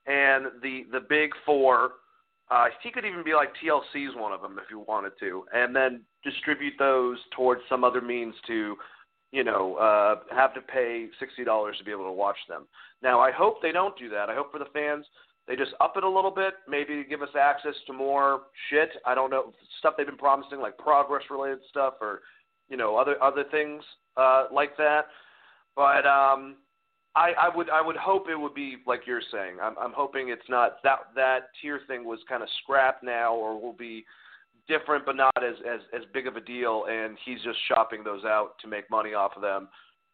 A: and the the big four. Uh, he could even be like TLC's one of them if you wanted to, and then distribute those towards some other means to you know, uh, have to pay sixty dollars to be able to watch them. Now, I hope they don't do that. I hope for the fans they just up it a little bit, maybe give us access to more shit. I don't know stuff they've been promising, like progress related stuff, or you know, other other things uh, like that. But um, I, I would I would hope it would be like you're saying. I'm, I'm hoping it's not that that tier thing was kind of scrapped now, or will be different but not as, as as big of a deal and he's just shopping those out to make money off of them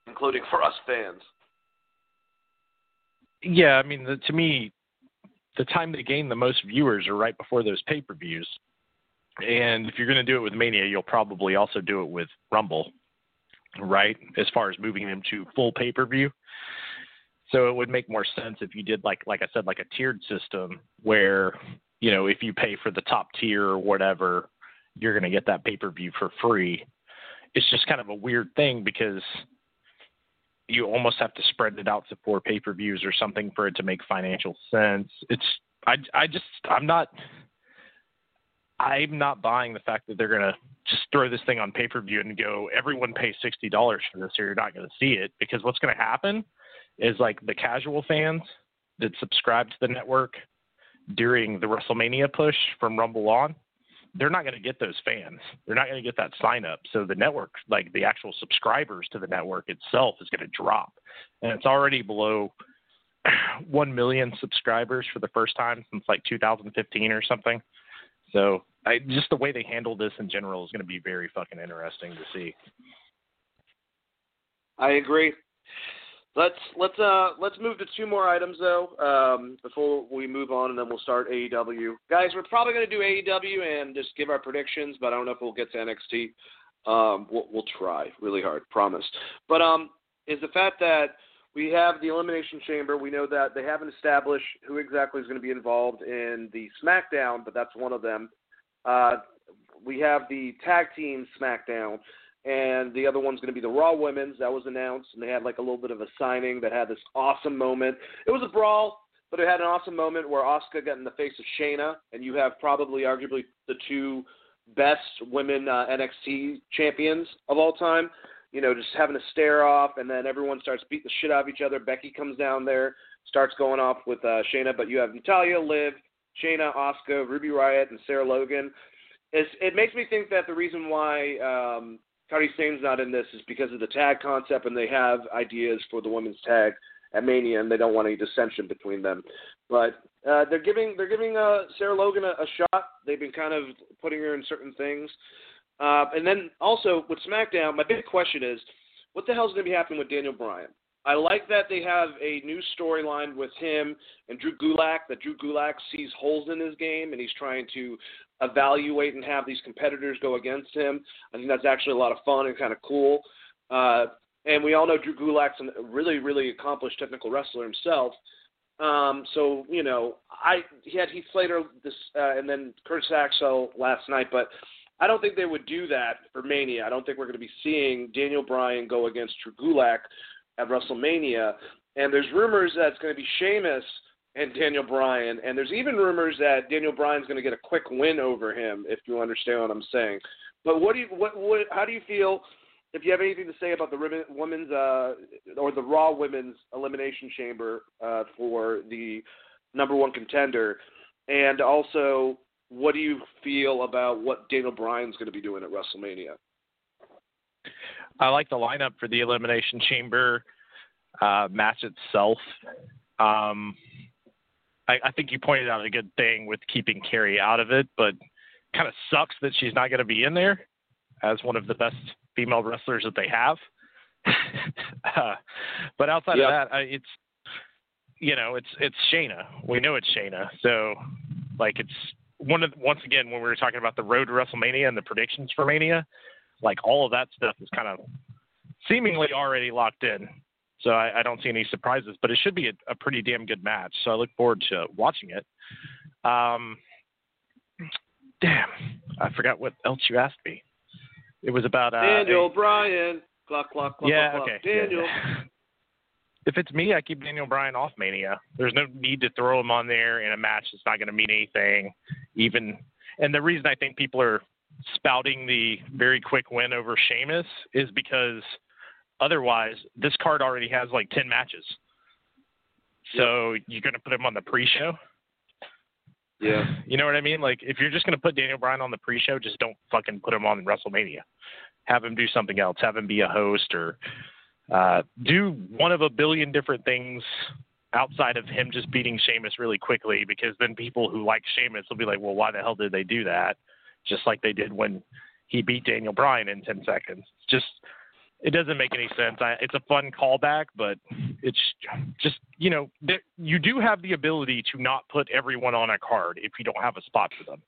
A: including for us fans
C: Yeah, I mean, the, to me, the time they gain the most viewers are right before those pay per views. And if you're going to do it with Mania, you'll probably also do it with Rumble, right? As far as moving them to full pay per view. So it would make more sense if you did like like I said, like a tiered system where you know if you pay for the top tier or whatever, you're to get that pay per view for free. It's just kind of a weird thing because you almost have to spread it out to four pay per views or something for it to make financial sense. It's I I just I'm not I'm not buying the fact that they're gonna just throw this thing on pay per view and go everyone pay sixty dollars for this or you're not gonna see it because what's gonna happen is like the casual fans that subscribe to the network during the WrestleMania push from Rumble on, they're not going to get those fans. They're not going to get that sign up. So the network, like the actual subscribers to the network itself, is going to drop, and it's already below one million subscribers for the first time since like 2015 or something. So I just the way they handle this in general is going to be very fucking interesting to see.
A: I agree Let's let's uh let's move to two more items though um, before we move on, and then we'll start AEW. Guys, we're probably going to do AEW and just give our predictions, but I don't know if we'll get to NXT. Um, we'll, we'll try really hard, promise. But um, is the fact that we have the Elimination Chamber. We know that they haven't established who exactly is going to be involved in the SmackDown, but that's one of them. Uh, we have the Tag Team SmackDown and the other one's going to be the Raw Women's. That was announced, and they had like a little bit of a signing that had this awesome moment. It was a brawl, but it had an awesome moment where Asuka got in the face of Shayna, and you have probably, arguably, the two best women uh, NXT champions of all time. You know, just having a stare off, and then everyone starts beating the shit out of each other. Becky comes down there, starts going off with uh, Shayna, but you have Natalya, Liv, Shayna, Asuka, Ruby Riott, and Sarah Logan. It's, it makes me think that the reason why um, Sane's not in this is because of the tag concept, and they have ideas for the women's tag at Mania, and they don't want any dissension between them. But uh, they're giving they're giving uh, Sarah Logan a, a shot. They've been kind of putting her in certain things. Uh, and then also with SmackDown, my big question is, what the hell is going to be happening with Daniel Bryan? I like that they have a new storyline with him and Drew Gulak. That Drew Gulak sees holes in his game and he's trying to evaluate and have these competitors go against him. I think that's actually a lot of fun and kind of cool. Uh, and we all know Drew Gulak's a really, really accomplished technical wrestler himself. Um, so you know, I he had Heath Slater this uh, and then Curtis Axel last night, but I don't think they would do that for Mania. I don't think we're going to be seeing Daniel Bryan go against Drew Gulak at WrestleMania. And there's rumors that it's going to be Sheamus and Daniel Bryan, and there's even rumors that Daniel Bryan's going to get a quick win over him, if you understand what I'm saying. But what do you, what, what, how do you feel? If you have anything to say about the women's uh, or the Raw Women's Elimination Chamber uh, for the number one contender, and also what do you feel about what Daniel Bryan's going to be doing at WrestleMania?
C: I like the lineup for the Elimination Chamber uh, match itself. Um, I, I think you pointed out a good thing with keeping Kairi out of it, but kind of sucks that she's not going to be in there as one of the best female wrestlers that they have. uh, but outside yep. of that, I, it's you know it's it's Shayna. We know it's Shayna, so like it's one of once again when we were talking about the road to WrestleMania and the predictions for Mania, like all of that stuff is kind of seemingly already locked in. So I, I don't see any surprises, but it should be a, a, pretty damn good match. So I look forward to watching it. Um, damn, I forgot what else you asked me. It was about uh,
A: Daniel Bryan. Clock, clock, clock,
C: yeah,
A: clock,
C: okay.
A: Daniel.
C: Yeah. If it's me, I keep Daniel Bryan off Mania. There's no need to throw him on there in a match that's not going to mean anything. Even, and the reason I think people are spouting the very quick win over Sheamus is because Otherwise, this card already has like 10 matches. So yep. you're going to put him on the pre-show?
A: Yeah.
C: You know what I mean? Like if you're just going to put Daniel Bryan on the pre-show, just don't fucking put him on WrestleMania. Have him do something else. Have him be a host or uh, do one of a billion different things outside of him just beating Sheamus really quickly because then people who like Sheamus will be like, well, why the hell did they do that? Just like they did when he beat Daniel Bryan in 10 seconds. Just – it doesn't make any sense. I, it's a fun callback, but it's just you know th- you do have the ability to not put everyone on a card if you don't have a spot for them.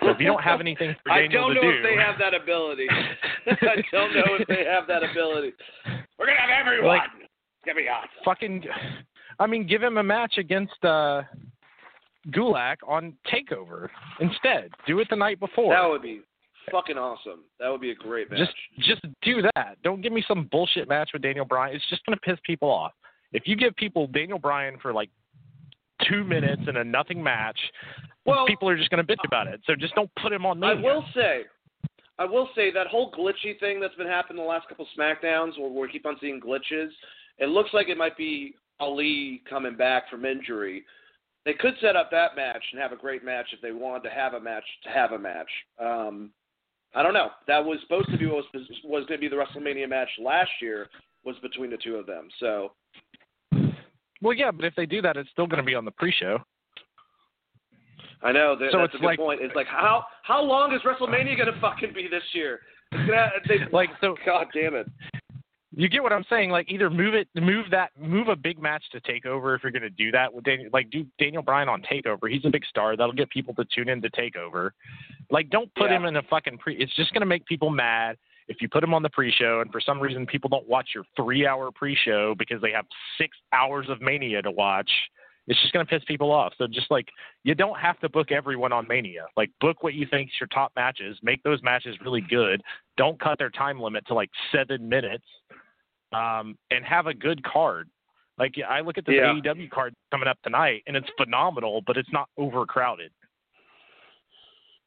C: So if you don't have anything for Daniel
A: I don't
C: know
A: do, if they have that ability. I don't know if they have that ability. We're gonna have everyone. Like, Get me out.
C: Fucking, I mean, give him a match against uh Gulak on Takeover instead. Do it the night before.
A: That would be fucking awesome. That would be a great match.
C: Just just do that. Don't give me some bullshit match with Daniel Bryan. It's just gonna piss people off. If you give people Daniel Bryan for like two minutes in a nothing match, well, people are just gonna bitch about it. So just don't put him on me.
A: I will say I will say that whole glitchy thing that's been happening the last couple of SmackDowns where we keep on seeing glitches, it looks like it might be Ali coming back from injury. They could set up that match and have a great match if they wanted to have a match to have a match. Um, I don't know. That was supposed to be what was was going to be the WrestleMania match last year was between the two of them. So.
C: Well, yeah, but if they do that, it's still going to be on the pre-show.
A: I know. That,
C: so
A: that's
C: it's
A: a good
C: like,
A: point. It's like how how long is WrestleMania going to fucking be this year? It's gonna, they,
C: like so.
A: God damn it.
C: You get what I'm saying? Like either move it, move that, move a big match to Takeover if you're going to do that with Daniel. Like do Daniel Bryan on Takeover. He's a big star. That'll get people to tune in to Takeover. Like don't put
A: Yeah.
C: him in a fucking pre. It's just going to make people mad if you put him on the pre-show, and for some reason people don't watch your three-hour pre-show because they have six hours of Mania to watch. It's just going to piss people off. So just like you don't have to book everyone on Mania. Like book what you think's your top matches. Make those matches really good. Don't cut their time limit to like seven minutes, um, and have a good card. Like I look at this
A: Yeah.
C: AEW card coming up tonight, and it's phenomenal, but it's not overcrowded.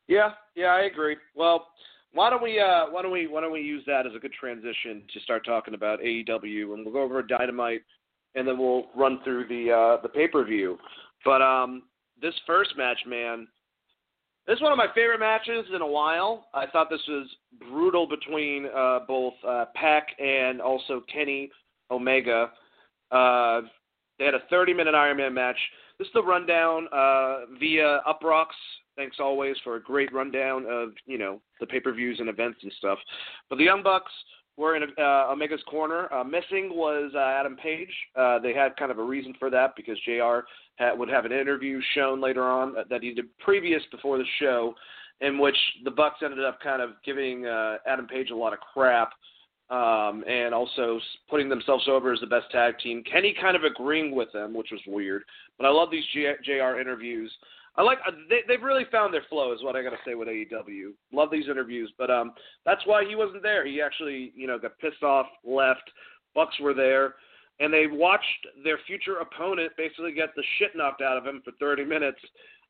A: Yeah, yeah, I agree. Well, why don't we uh, why don't we why don't we use that as a good transition to start talking about AEW, and we'll go over Dynamite, and then we'll run through the uh, the pay per view. But um, this first match, man, this is one of my favorite matches in a while. I thought this was brutal between uh, both uh, Pac and also Kenny Omega. Uh, they had a 30 minute Iron Man match. This is the rundown uh, via Uproxx. Thanks always for a great rundown of you know the pay per views and events and stuff. But the Young Bucks were in uh, Omega's corner. Uh, missing was uh, Adam Page. Uh, they had kind of a reason for that because JR Had, would have an interview shown later on that he did previous before the show, in which the Bucks ended up kind of giving uh, Adam Page a lot of crap. Um, and also putting themselves over as the best tag team. Kenny kind of agreeing with them, which was weird. But I love these J- JR interviews. I like uh, they they've really found their flow is what I got to say with AEW. Love these interviews, but um that's why he wasn't there. He actually, you know, got pissed off, left. Bucks were there and they watched their future opponent basically get the shit knocked out of him for 30 minutes.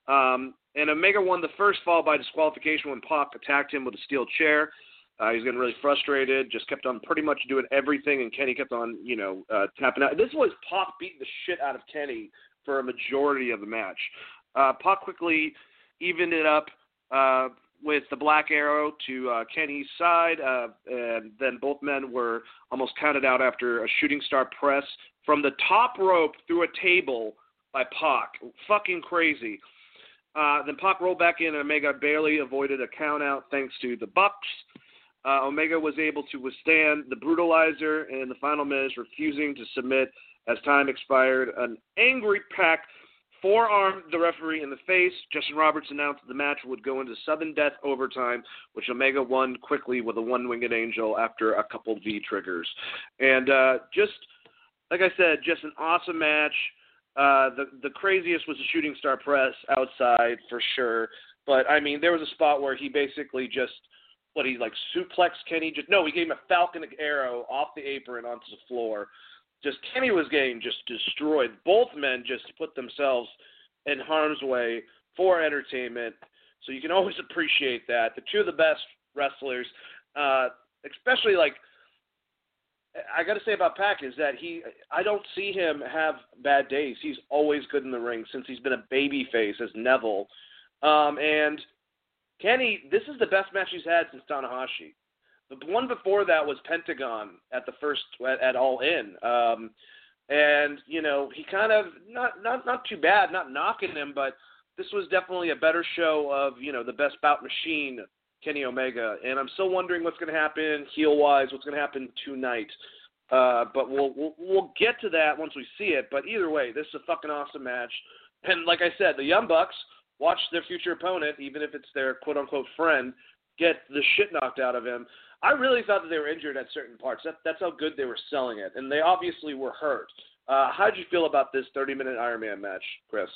A: Um and Omega won the first fall by disqualification when Pac attacked him with a steel chair. Uh, he was getting really frustrated, just kept on pretty much doing everything, and Kenny kept on, you know, uh, tapping out. This was Pac beating the shit out of Kenny for a majority of the match. Uh, Pac quickly evened it up uh, with the Black Arrow to uh, Kenny's side, uh, and then both men were almost counted out after a shooting star press from the top rope through a table by Pac. Fucking crazy. Uh, then Pac rolled back in, and Omega barely avoided a count out thanks to the Bucks. Uh, Omega was able to withstand the brutalizer in the final minutes, refusing to submit as time expired. An angry Pac forearmed the referee in the face. Justin Roberts announced the match would go into sudden death overtime, which Omega won quickly with a one-winged angel after a couple V triggers. And uh, just like I said, just an awesome match. Uh, the the craziest was the shooting star press outside for sure. But I mean, there was a spot where he basically just what he like suplexed Kenny. Just no, he gave him a falcon arrow off the apron onto the floor. Just Kenny was getting just destroyed. Both men just put themselves in harm's way for entertainment. So you can always appreciate that. The two of the best wrestlers, uh, especially like I got to say about Pac is that he I don't see him have bad days. He's always good in the ring since he's been a baby face as Neville. Um, and Kenny, this is the best match he's had since Tanahashi. The one before that was Pentagon at the first at, at All In. Um, and you know he kind of not not not too bad, not knocking him, but this was definitely a better show of you know the best bout machine Kenny Omega, and I'm still wondering what's going to happen heel wise, what's going to happen tonight. Uh, but we'll, we'll we'll get to that once we see it. But either way, this is a fucking awesome match. And like I said, the Young Bucks watch their future opponent, even if it's their quote unquote friend, get the shit knocked out of him. I really thought that they were injured at certain parts. That, that's how good they were selling it, and they obviously were hurt. Uh, how did you feel about this 30 minute Iron Man match, Chris?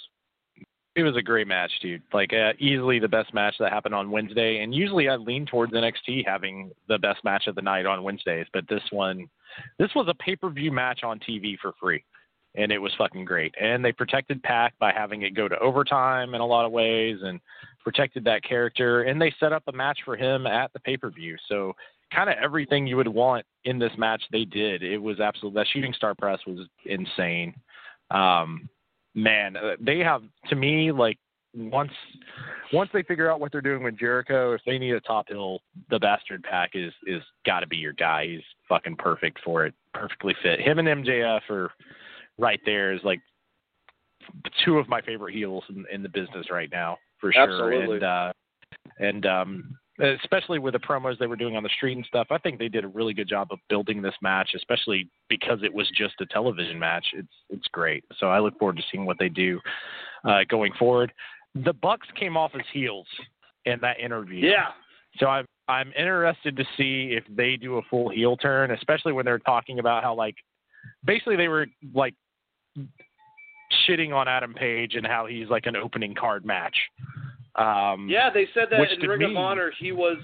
C: It was a great match, dude. Like uh, easily the best match that happened on Wednesday, and usually I lean towards NXT having the best match of the night on Wednesdays, but this one, this was a pay per view match on TV for free, and it was fucking great. And they protected Pac by having it go to overtime in a lot of ways, and protected that character, and they set up a match for him at the pay per view. So kind of everything you would want in this match they did. It was absolutely That shooting star press was insane. Um, man, uh, they have to me like once once they figure out what they're doing with Jericho, if they need a top hill, the bastard Pac is is got to be your guy. He's fucking perfect for it, perfectly fit. Him and MJF are right there is like two of my favorite heels in, in the business right now for sure.
A: Absolutely.
C: And uh, and um, especially with the promos they were doing on the street and stuff. I think they did a really good job of building this match, especially because it was just a television match. It's it's great. So I look forward to seeing what they do uh, going forward. The Bucks came off as heels in that interview.
A: Yeah.
C: So I'm I'm interested to see if they do a full heel turn, especially when they're talking about how like basically they were like shitting on Adam Page and how he's like an opening card match. Um,
A: yeah, they said that in Ring
C: me,
A: of Honor he was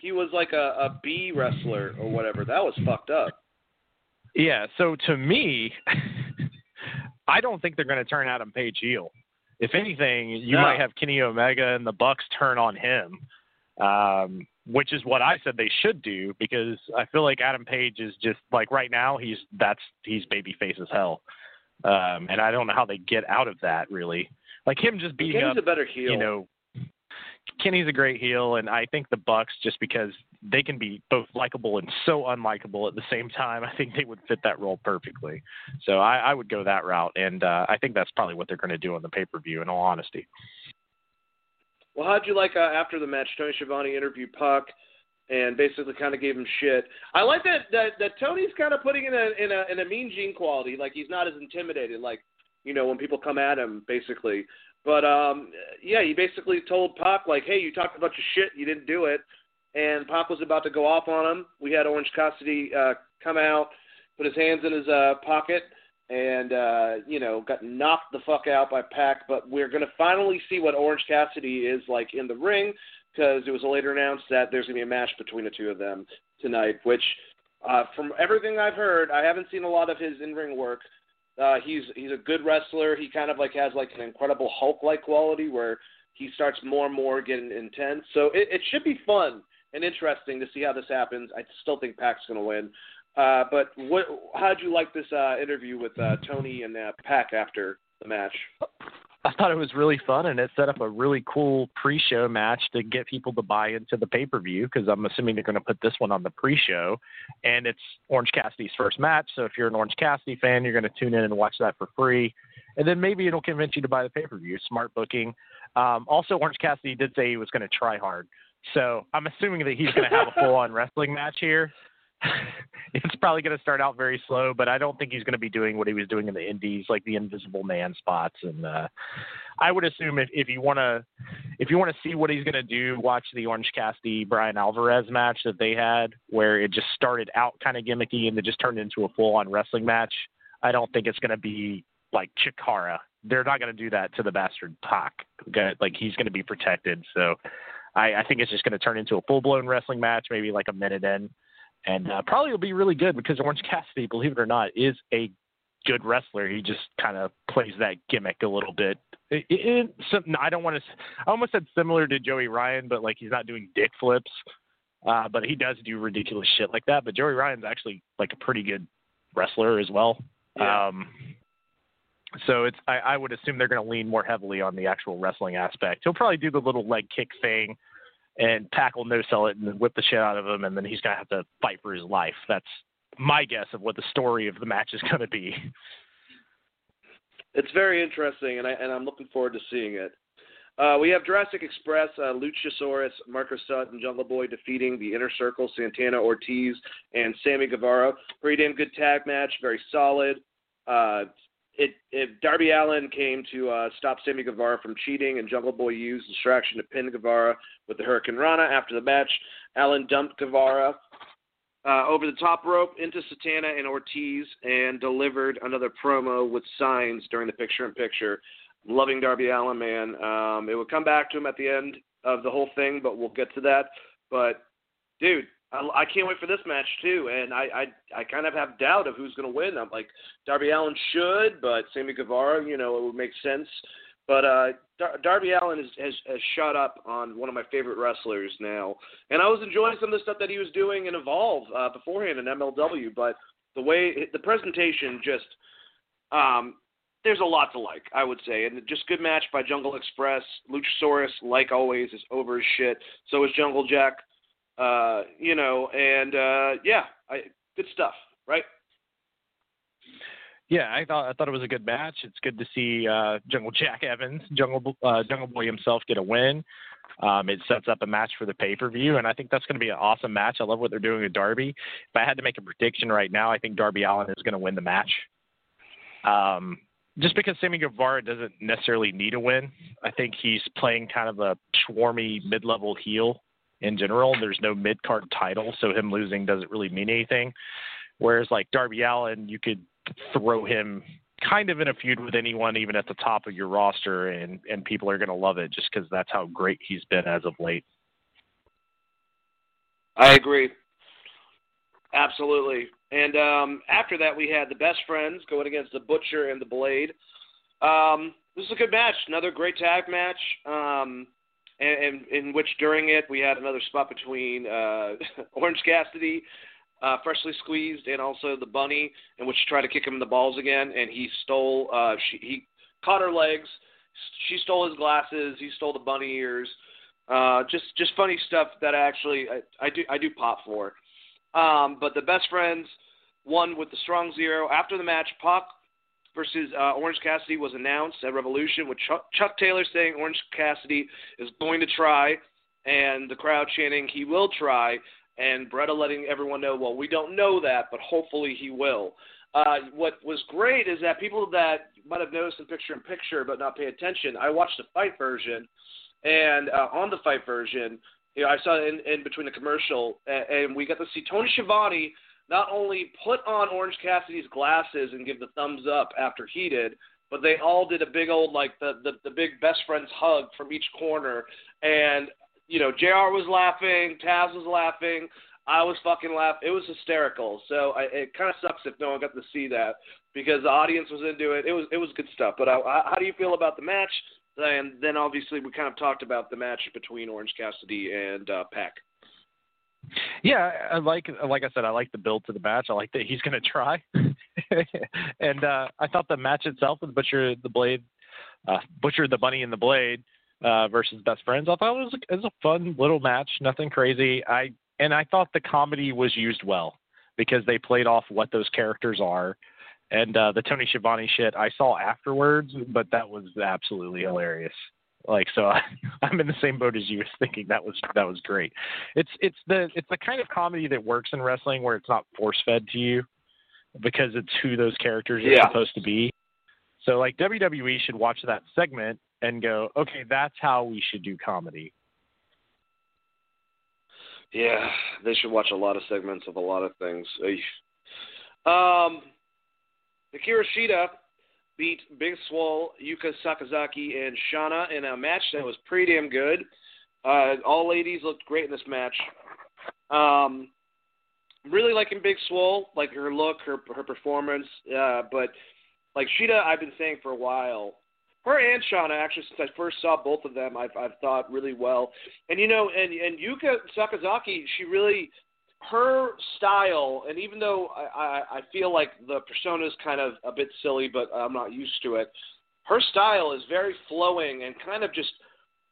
A: he was like a, a B wrestler or whatever. That was fucked up.
C: Yeah, so to me, I don't think they're going to turn Adam Page heel. If anything, you
A: no.
C: might have Kenny Omega and the Bucks turn on him, um, which is what I said they should do because I feel like Adam Page is just like right now he's that's he's babyface as hell, um, and I don't know how they get out of that really. Like him just beating
A: Kenny's
C: up,
A: a better heel.
C: you know, Kenny's a great heel, and I think the Bucks just because they can be both likable and so unlikable at the same time. I think they would fit that role perfectly. So I, I would go that route, and uh, I think that's probably what they're going to do on the pay per view. In all honesty.
A: Well, how'd you like uh, after the match? Tony Schiavone interviewed Pac and basically kind of gave him shit. I like that that, that Tony's kind of putting in a in a in a mean gene quality, like he's not as intimidated, like you know when people come at him, basically. But um, yeah, he basically told Pac like, "Hey, you talked a bunch of shit, you didn't do it," and Pac was about to go off on him. We had Orange Cassidy uh, come out, put his hands in his uh, pocket, and uh, you know got knocked the fuck out by Pac. But we're gonna finally see what Orange Cassidy is like in the ring because it was later announced that there's gonna be a match between the two of them tonight. Which, uh, from everything I've heard, I haven't seen a lot of his in-ring work. Uh, he's he's a good wrestler. He kind of like has like an incredible Hulk-like quality where he starts more and more getting intense. So it, it should be fun and interesting to see how this happens. I still think Pac's going to win. Uh, but what? how'd you like this uh, interview with uh, Tony and uh, Pac after the match?
C: I thought it was really fun, and it set up a really cool pre-show match to get people to buy into the pay-per-view. Because I'm assuming they're going to put this one on the pre-show, and it's Orange Cassidy's first match. So if you're an Orange Cassidy fan, you're going to tune in and watch that for free, and then maybe it'll convince you to buy the pay-per-view. Smart booking. Um, also, Orange Cassidy did say he was going to try hard, so I'm assuming that he's going to have a full-on wrestling match here. it's probably going to start out very slow, but I don't think he's going to be doing what he was doing in the Indies, like the Invisible Man spots. And uh, I would assume if, if you want to, if you want to see what he's going to do, watch the Orange Cassidy Bryan Alvarez match that they had, where it just started out kind of gimmicky and then just turned into a full-on wrestling match. I don't think it's going to be like Chikara. They're not going to do that to the bastard Pac. Like he's going to be protected. So I, I think it's just going to turn into a full-blown wrestling match, maybe like a minute in and uh, probably will be really good because Orange Cassidy, believe it or not, is a good wrestler. He just kind of plays that gimmick a little bit. It, it, some, I don't want to. I almost said similar to Joey Ryan, but like he's not doing dick flips. Uh, but he does do ridiculous shit like that. But Joey Ryan's actually like a pretty good wrestler as well.
A: Yeah.
C: Um, so it's I, I would assume they're going to lean more heavily on the actual wrestling aspect. He'll probably do the little leg kick thing and will no sell it and then whip the shit out of him, and then he's gonna have to fight for his life. That's my guess of what the story of the match is gonna be.
A: It's very interesting, and I and I'm looking forward to seeing it. Uh, we have Jurassic Express, uh, Luchasaurus, Marko Stunt, Jungle Boy defeating the Inner Circle, Santana Ortiz, and Sammy Guevara. Pretty damn good tag match, very solid. Uh, it, it Darby Allin came to uh, stop Sammy Guevara from cheating, and Jungle Boy used distraction to pin Guevara with the Hurricane Rana After the match, Allen dumped Guevara uh, over the top rope into Santana and Ortiz and delivered another promo with signs during the picture-in-picture. Loving Darby Allin, man. Um, it would come back to him at the end of the whole thing, but we'll get to that. But dude, I, can't wait for this match too, and I I, I kind of have doubt of who's going to win. I'm like Darby Allin should, but Sammy Guevara, you know, it would make sense. But uh, Dar- Darby Allin has, has has shot up on one of my favorite wrestlers now, and I was enjoying some of the stuff that he was doing in Evolve uh, beforehand in MLW. But the way the presentation just um, there's a lot to like, I would say, and just good match by Jungle Express. Luchasaurus, like always, is over as shit. So is Jungle Jack. Uh, you know, and uh, yeah, I, good stuff, right?
C: Yeah, I thought I thought it was a good match. It's good to see uh, Jungle Jack Evans, Jungle uh, Jungle Boy himself, get a win. Um, it sets up a match for the pay per view, and I think that's going to be an awesome match. I love what they're doing with Darby. If I had to make a prediction right now, I think Darby Allin is going to win the match. Um, just because Sammy Guevara doesn't necessarily need a win, I think he's playing kind of a swarmy mid level heel in general. There's no mid card title, so him losing doesn't really mean anything. Whereas like Darby Allin, you could throw him kind of in a feud with anyone, even at the top of your roster, and and people are going to love it just because that's how great he's been as of late.
A: I agree. Absolutely. And um, after that, we had the best friends going against the Butcher and the Blade. Um, this is a good match, another great tag match. Um, and, and in which during it we had another spot between uh, Orange Cassidy uh, freshly squeezed, and also the bunny, in which she tried to kick him in the balls again, and he stole. Uh, she, he caught her legs. She stole his glasses. He stole the bunny ears. Uh, just just funny stuff that I actually I, I do I do pop for. Um, but the best friends won with the strong zero. After the match, Pac versus uh, Orange Cassidy was announced at Revolution, with Chuck, Chuck Taylor saying Orange Cassidy is going to try, and the crowd chanting he will try and Beretta letting everyone know, well, we don't know that, but hopefully he will. Uh, what was great is that people that might have noticed in picture in picture but not pay attention, I watched the FITE version, and uh, on the FITE version, you know, I saw in, in between the commercial, and, and we got to see Tony Schiavone not only put on Orange Cassidy's glasses and give the thumbs up after he did, but they all did a big old like the the, the big best friends hug from each corner, and you know, JR was laughing, Taz was laughing, I was fucking laughing. It was hysterical. So I, it kind of sucks if no one got to see that because the audience was into it. It was it was good stuff. But I, I, how do you feel about the match? And then obviously we kind of talked about the match between Orange Cassidy and uh, Pac.
C: Yeah, I like like I said, I like the build to the match. I like that he's going to try, and uh, I thought the match itself with Butcher the Blade, uh, Butcher the Bunny and the Blade uh, versus Best Friends. I thought it was a, it was a fun little match, nothing crazy. I and I thought the comedy was used well because they played off what those characters are. And uh, the Tony Schiavone shit I saw afterwards, but that was absolutely hilarious. Like so, I, I'm in the same boat as you, was thinking that was that was great. It's it's the it's the kind of comedy that works in wrestling where it's not force fed to you because it's who those characters are
A: yeah.
C: supposed to be. So like WWE should watch that segment and go, okay, that's how we should do comedy.
A: Yeah, they should watch a lot of segments of a lot of things. Um, Hikaru Shida beat Big Swole, Yuka Sakazaki, and Shanna in a match that was pretty damn good. Uh, all ladies looked great in this match. Um, really liking Big Swole, like her look, her her performance. Uh, but like Shida, I've been saying for a while, her and Shanna actually since I first saw both of them I've I've thought really well. And you know and and Yuka Sakazaki she really her style and even though I, I I feel like the persona is kind of a bit silly but I'm not used to it. Her style is very flowing and kind of just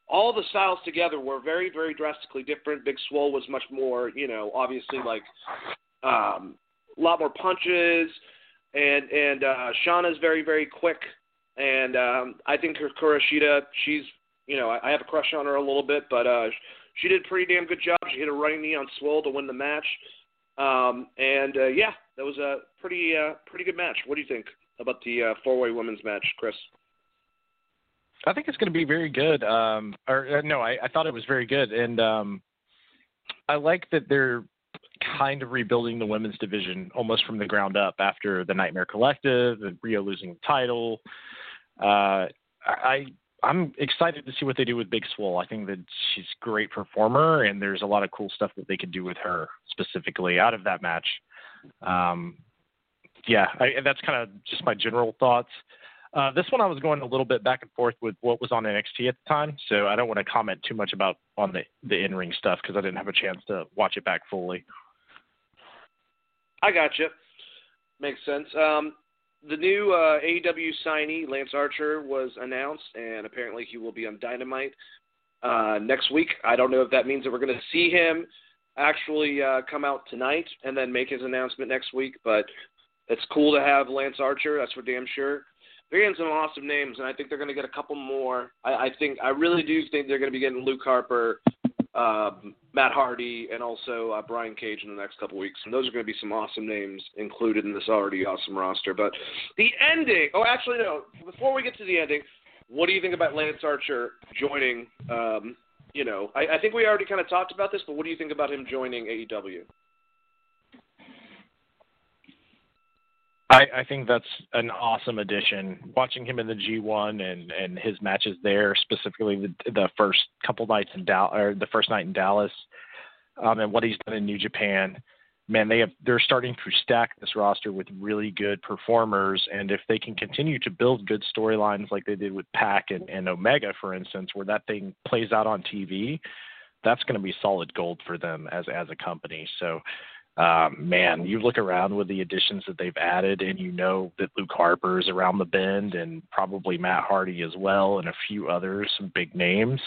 A: all the styles together were very very drastically different. Big Swole was much more, you know, obviously like um a lot more punches and and uh Shanna's very very quick and um, I think Hikaru Shida, she's you know I, I have a crush on her a little bit, but uh, she did a pretty damn good job. She hit a running knee on Swole to win the match, um, and uh, yeah, that was a pretty uh, pretty good match. What do you think about the uh, four way women's match, Chris?
C: I think it's going to be very good. Um, or uh, no, I, I thought it was very good, and um, I like that they're kind of rebuilding the women's division almost from the ground up after the Nightmare Collective and Riho losing the title uh, I I'm excited to see what they do with Big Swole. I think that she's a great performer, and there's a lot of cool stuff that they could do with her specifically out of that match. Um, yeah, I, that's kind of just my general thoughts. Uh, this one I was going a little bit back and forth with what was on NXT at the time, so I don't want to comment too much about on the the in ring stuff because I didn't have a chance to watch it back fully.
A: I got you. Makes sense. Um, the new uh, AEW signee Lance Archer was announced, and apparently he will be on Dynamite uh, next week. I don't know if that means that we're going to see him actually uh, come out tonight and then make his announcement next week, but it's cool to have Lance Archer. That's for damn sure. they're getting some awesome names, and I think they're going to get a couple more. I, I think I really do think they're going to be getting Luke Harper, um, Matt Hardy, and also uh, Brian Cage in the next couple weeks. And those are going to be some awesome names included in this already awesome roster. But the ending. Oh, actually, no. Before we get to the ending, what do you think about Lance Archer joining? Um, you know, I, I think we already kind of talked about this, but what do you think about him joining AEW?
C: I, I think that's an awesome addition. Watching him in the G1 and and his matches there, specifically the the first couple nights in Dallas or the first night in Dallas, um, and what he's done in New Japan, man, they have they're starting to stack this roster with really good performers, and if they can continue to build good storylines like they did with Pac and, and Omega, for instance, where that thing plays out on TV, that's going to be solid gold for them as as a company. So um, man, you look around with the additions that they've added, and you know that Luke Harper is around the bend, and probably Matt Hardy as well, and a few others, some big names.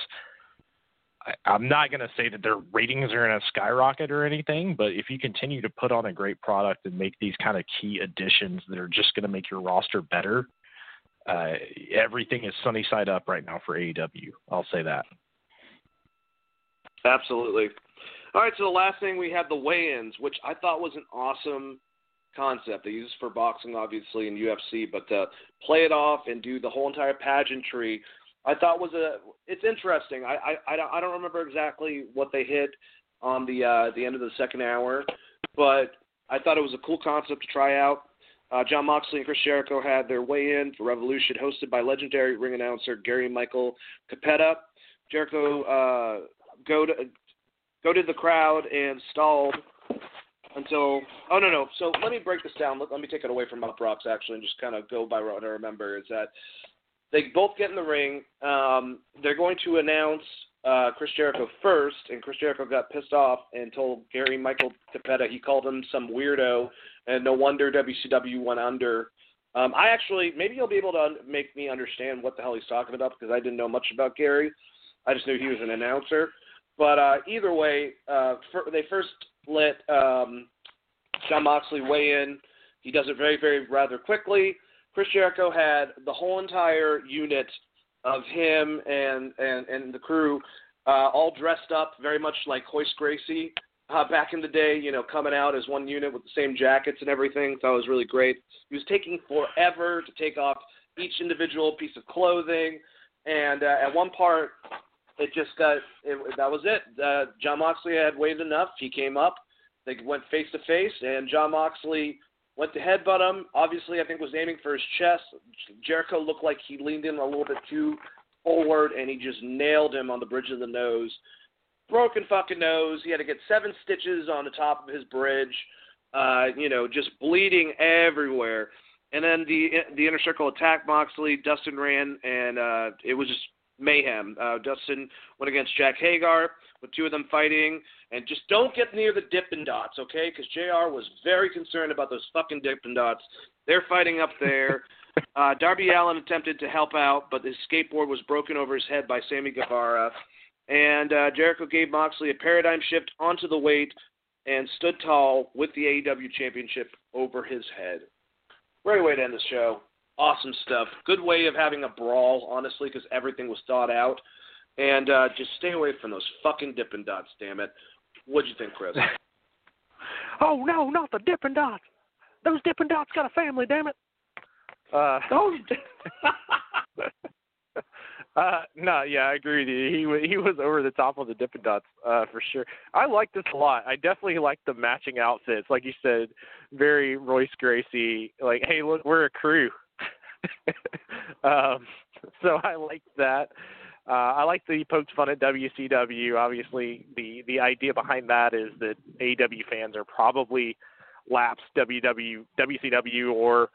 C: I, I'm not going to say that their ratings are going to skyrocket or anything, but if you continue to put on a great product and make these kind of key additions that are just going to make your roster better, uh, everything is sunny side up right now for AEW. I'll say that.
A: Absolutely. All right, so the last thing we have the weigh-ins, which I thought was an awesome concept. They use for boxing, obviously, and UFC, but to play it off and do the whole entire pageantry, I thought was a. It's interesting. I I I don't remember exactly what they hit on the uh, the end of the second hour, but I thought it was a cool concept to try out. Uh, Jon Moxley and Chris Jericho had their weigh-in for Revolution, hosted by legendary ring announcer Gary Michael Cappetta. Jericho uh, go to go to the crowd and stalled until oh no no. So let me break this down. Let, let me take it away from Uproxx actually and just kind of go by what i remember is that they both get in the ring. Um, they're going to announce uh, chris jericho first and chris jericho got pissed off and told gary michael cappetta he called him some weirdo and no wonder wcw went under. Um, i actually maybe you'll be able to make me understand what the hell he's talking about because i didn't know much about gary. I just knew he was an announcer but uh, either way, uh, for, they first let um, Jon Moxley weigh in. He does it very, very rather quickly. Chris Jericho had the whole entire unit of him and and and the crew uh, all dressed up very much like Royce Gracie uh, back in the day. You know, coming out as one unit with the same jackets and everything. That was really great. He was taking forever to take off each individual piece of clothing, and uh, at one part it just got it, that was it. Uh, Jon Moxley had waited enough. He came up. They went face to face, and Jon Moxley went to headbutt him. Obviously, I think was aiming for his chest. Jericho looked like he leaned in a little bit too forward, and he just nailed him on the bridge of the nose. Broken fucking nose. He had to get seven stitches on the top of his bridge. Uh, you know, just bleeding everywhere. And then the the inner circle attacked Moxley. Dustin ran, and uh, it was just mayhem. Uh, Dustin went against Jack Hager with two of them fighting. And just don't get near the Dippin' Dots, okay? Because JR was very concerned about those fucking Dippin' Dots. They're fighting up there. Uh, Darby Allin attempted to help out, but his skateboard was broken over his head by Sammy Guevara. And uh, Jericho gave Moxley a paradigm shift onto the weight and stood tall with the AEW championship over his head. Great way to end the show awesome stuff. Good way of having a brawl, honestly, because everything was thought out. And uh, just stay away from those fucking Dippin' Dots, damn it. What'd you think, Chris?
B: oh no, not the Dippin' Dots. Those Dippin' Dots got a family, damn it. Uh,
A: those.
B: uh, no, yeah, I agree with you. He he was over the top of the Dippin' Dots, uh, for sure. I like this a lot. I definitely like the matching outfits, like you said, very Royce Gracie. Like, hey, look, we're a crew. um, so I liked that. Uh, I like that he poked fun at WCW. Obviously, the the idea behind that is that AW fans are probably lapsed WW WCW or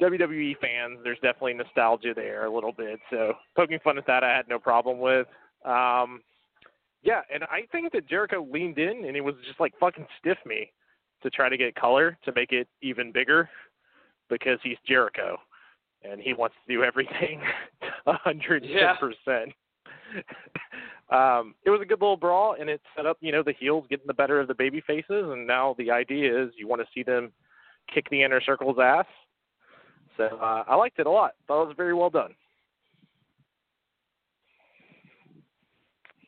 B: WWE fans. There's definitely nostalgia there a little bit. So poking fun at that, I had no problem with. Um, yeah, and I think that Jericho leaned in and it was just like fucking stiff me to try to get color to make it even bigger because he's Jericho and he wants to do everything a hundred ten percent. Um, it was a good little brawl, and it set up, you know, the heels getting the better of the baby faces, and now the idea is you want to see them kick the inner circle's ass.
C: So uh, I liked it a lot. Thought it was very well done.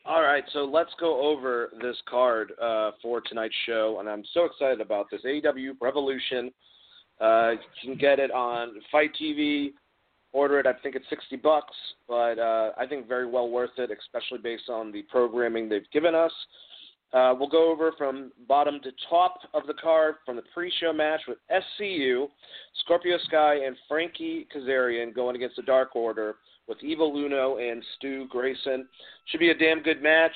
A: All right, so let's go over this card uh, for tonight's show, and I'm so excited about this. AEW Revolution. Uh, you can get it on FITE TV. Order it. I think it's 60 bucks, but uh, I think very well worth it, especially based on the programming they've given us. Uh, we'll go over from bottom to top of the card from the pre-show match with SCU, Scorpio Sky, and Frankie Kazarian going against the Dark Order with Evil Uno and Stu Grayson. Should be a damn good match.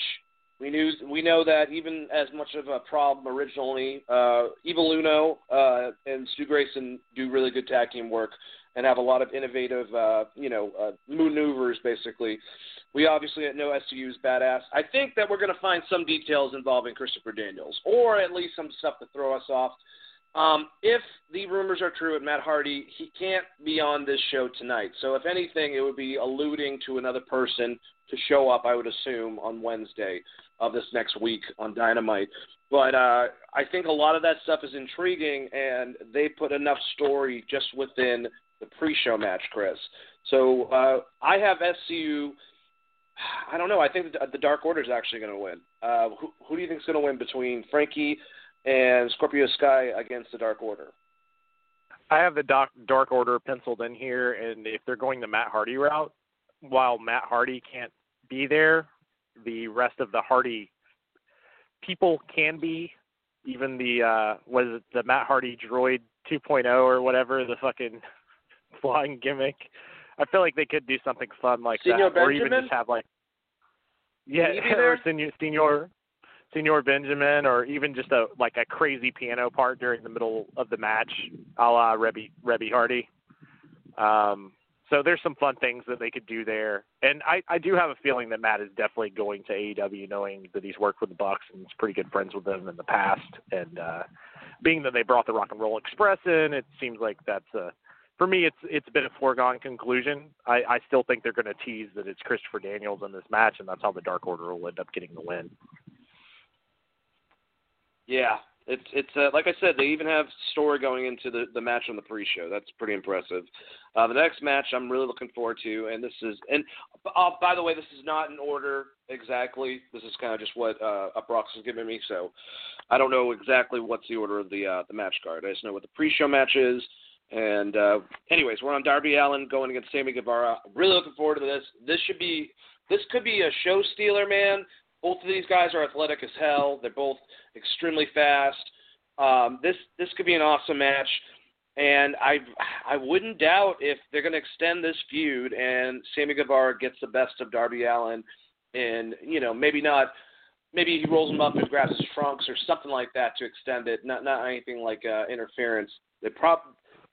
A: We knew we know that even as much of a problem originally, uh, Evil Uno uh, and Stu Grayson do really good tag team work and have a lot of innovative, uh, you know, uh, maneuvers basically. We obviously know SCU is badass. I think that we're going to find some details involving Christopher Daniels, or at least some stuff to throw us off. Um, if the rumors are true at Matt Hardy, he can't be on this show tonight. So if anything, it would be alluding to another person to show up. I would assume on Wednesday of this next week on Dynamite. But uh, I think a lot of that stuff is intriguing, and they put enough story just within the pre-show match, Chris. So uh, I have SCU. I don't know. I think the Dark Order is actually going to win. Uh, who, who do you think is going to win between Frankie and Scorpio Sky against the Dark Order.
C: I have the Dark, Dark Order penciled in here, and if they're going the Matt Hardy route, while Matt Hardy can't be there, the rest of the Hardy people can be. Even the uh was it the Matt Hardy droid 2.0 or whatever the fucking flying gimmick. I feel like they could do something fun like
A: Senor
C: that,
A: Benjamin?
C: or even just have like yeah,
A: or
C: Senor, Senor Senor Benjamin, or even just a like a crazy piano part during the middle of the match, a la Reby Reby Hardy. Um, so there's some fun things that they could do there, and I I do have a feeling that Matt is definitely going to AEW, knowing that he's worked with the Bucks and is pretty good friends with them in the past, and uh, being that they brought the Rock and Roll Express in, it seems like that's a for me, it's it's been a foregone conclusion. I, I still think they're going to tease that it's Christopher Daniels in this match, and that's how the Dark Order will end up getting the win.
A: Yeah, it's it's uh, like I said, they even have story going into the the match on the pre-show. That's pretty impressive. Uh, the next match I'm really looking forward to, and this is and uh, by the way, this is not in order exactly. This is kind of just what uh, Uproxx has given me, so I don't know exactly what's the order of the uh, the match card. I just know what the pre-show match is. And uh, anyways, we're on Darby Allin going against Sammy Guevara. Really looking forward to this. This should be this could be a show stealer, man both of these guys are athletic as hell. They're both extremely fast. Um, this this could be an awesome match, and I I wouldn't doubt if they're going to extend this feud and Sammy Guevara gets the best of Darby Allin, and you know maybe not maybe he rolls him up and grabs his trunks or something like that to extend it. Not not anything like uh, interference. They prob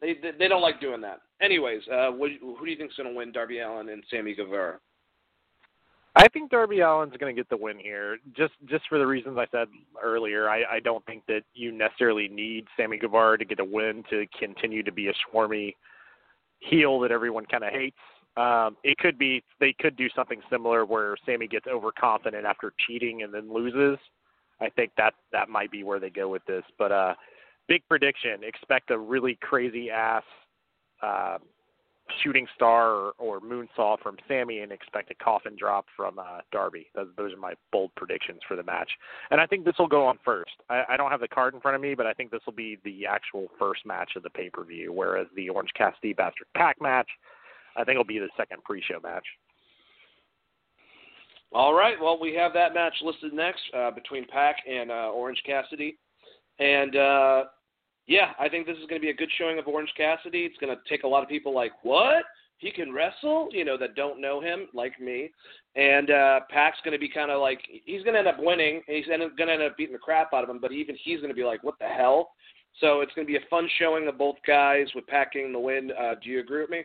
A: they they don't like doing that. Anyways, uh, what, who do you think's going to win, Darby Allin and Sammy Guevara?
C: I think Darby Allin's going to get the win here, just just for the reasons I said earlier. I, I don't think that you necessarily need Sammy Guevara to get a win to continue to be a swarmy heel that everyone kind of hates. Um, it could be they could do something similar where Sammy gets overconfident after cheating and then loses. I think that that might be where they go with this. But uh, big prediction: expect a really crazy ass uh, shooting star or, or moonsault from Sammy and expect a coffin drop from uh, Darby. Those, those are my bold predictions for the match. And I think this will go on first. I, I don't have the card in front of me, but I think this will be the actual first match of the pay per view, whereas the Orange Cassidy Bastard Pac match, I think will be the second pre show match.
A: All right. Well, we have that match listed next uh, between Pac and uh, Orange Cassidy. And uh, yeah, I think this is going to be a good showing of Orange Cassidy. It's going to take a lot of people like, what? He can wrestle, you know, that don't know him, like me. And uh, Pac's going to be kind of like, he's going to end up winning. And he's going to end up beating the crap out of him, but even he's going to be like, what the hell? So it's going to be a fun showing of both guys with Pac getting the win. Uh, do you agree with me?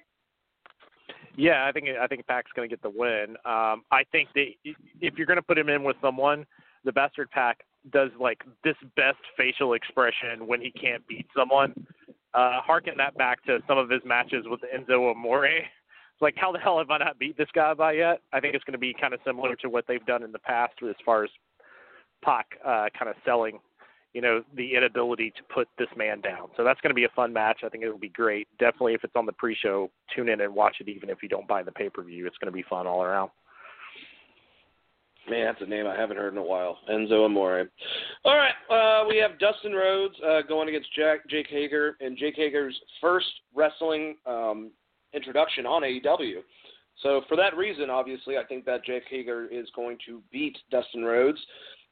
C: Yeah, I think I think Pac's going to get the win. Um, I think that if you're going to put him in with someone, the Bastard Pac does like this best facial expression when he can't beat someone. Uh, harken that back to some of his matches with Enzo Amore. It's like, how the hell have I not beat this guy by yet? I think it's going to be kind of similar to what they've done in the past as far as Pac uh, kind of selling you know, the inability to put this man down. So that's going to be a fun match. I think it'll be great. Definitely, if it's on the pre-show, tune in and watch it. Even if you don't buy the pay-per-view, it's going to be fun all around.
A: Man, that's a name I haven't heard in a while. Enzo Amore. All right, uh, we have Dustin Rhodes uh, going against Jack, Jake Hager, and Jake Hager's first wrestling um, introduction on AEW. So for that reason, obviously, I think that Jake Hager is going to beat Dustin Rhodes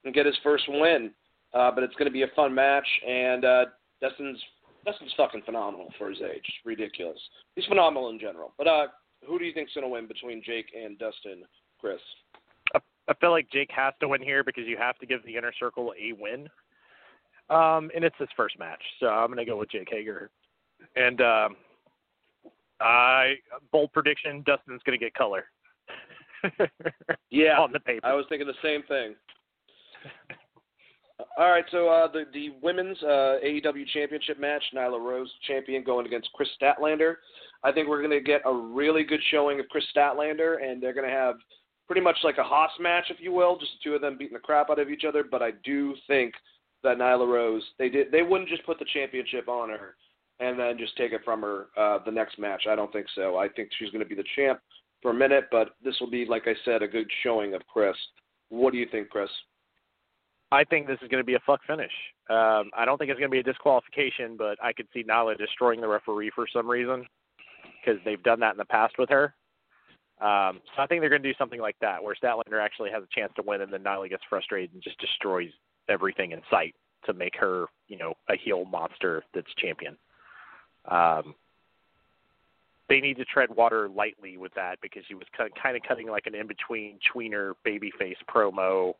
A: and get his first win. Uh, but it's going to be a fun match, and uh, Dustin's Dustin's fucking phenomenal for his age. Ridiculous. He's phenomenal in general. But uh, who do you think's going to win between Jake and Dustin, Chris?
C: I feel like Jake has to win here because you have to give the inner circle a win. Um, and it's his first match, so I'm going to go with Jake Hager. And um, I bold prediction: Dustin's going to get color.
A: yeah,
C: on the paper.
A: I was thinking the same thing. All right, so uh, the the women's uh, AEW championship match, Nyla Rose champion going against Kris Statlander. I think we're going to get a really good showing of Kris Statlander, and they're going to have pretty much like a Haas match, if you will, just the two of them beating the crap out of each other. But I do think that Nyla Rose, they did, they wouldn't just put the championship on her and then just take it from her uh, the next match. I don't think so. I think she's going to be the champ for a minute, but this will be, like I said, a good showing of Chris. What do you think, Chris?
C: I think this is going to be a fuck finish. Um, I don't think it's going to be a disqualification, but I could see Nyla destroying the referee for some reason because they've done that in the past with her. Um, so I think they're going to do something like that, where Statlander actually has a chance to win, and then Nyla gets frustrated and just destroys everything in sight to make her, you know, a heel monster that's champion. Um, they need to tread water lightly with that because he was kind of cutting like an in-between tweener babyface promo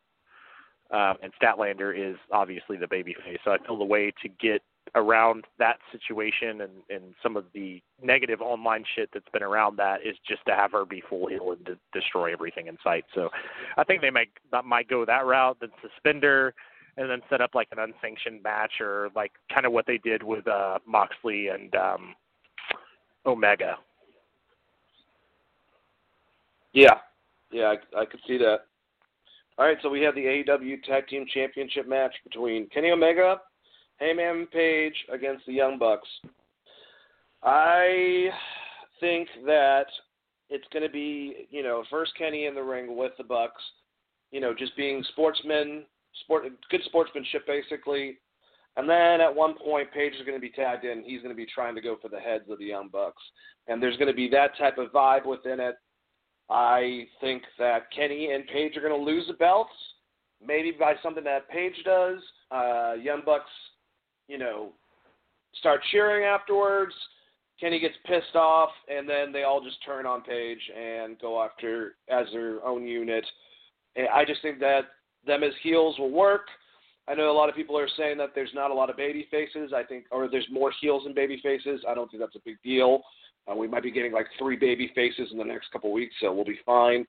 C: um, and Statlander is obviously the babyface. So I feel the way to get around that situation and, and some of the negative online shit that's been around that is just to have her be full heel and de- destroy everything in sight. So I think they might that might go that route, then suspender, and then set up like an unsanctioned match or like kind of what they did with uh, Moxley and um, Omega.
A: Yeah, yeah, I, I could see that. All right, so we have the AEW Tag Team Championship match between Kenny Omega, Hangman Page against the Young Bucks. I think that it's going to be, you know, first Kenny in the ring with the Bucks, you know, just being sportsmen, sport, good sportsmanship basically. And then at one point, Page is going to be tagged in. He's going to be trying to go for the heads of the Young Bucks, and there's going to be that type of vibe within it. I think that Kenny and Page are going to lose the belts, maybe by something that Page does. Uh, Young Bucks, you know, start cheering afterwards. Kenny gets pissed off, and then they all just turn on Page and go after as their own unit. And I just think that them as heels will work. I know a lot of people are saying that there's not a lot of baby faces. I think, or there's more heels than baby faces. I don't think that's a big deal. Uh, we might be getting like three baby faces in the next couple weeks, so we'll be fine.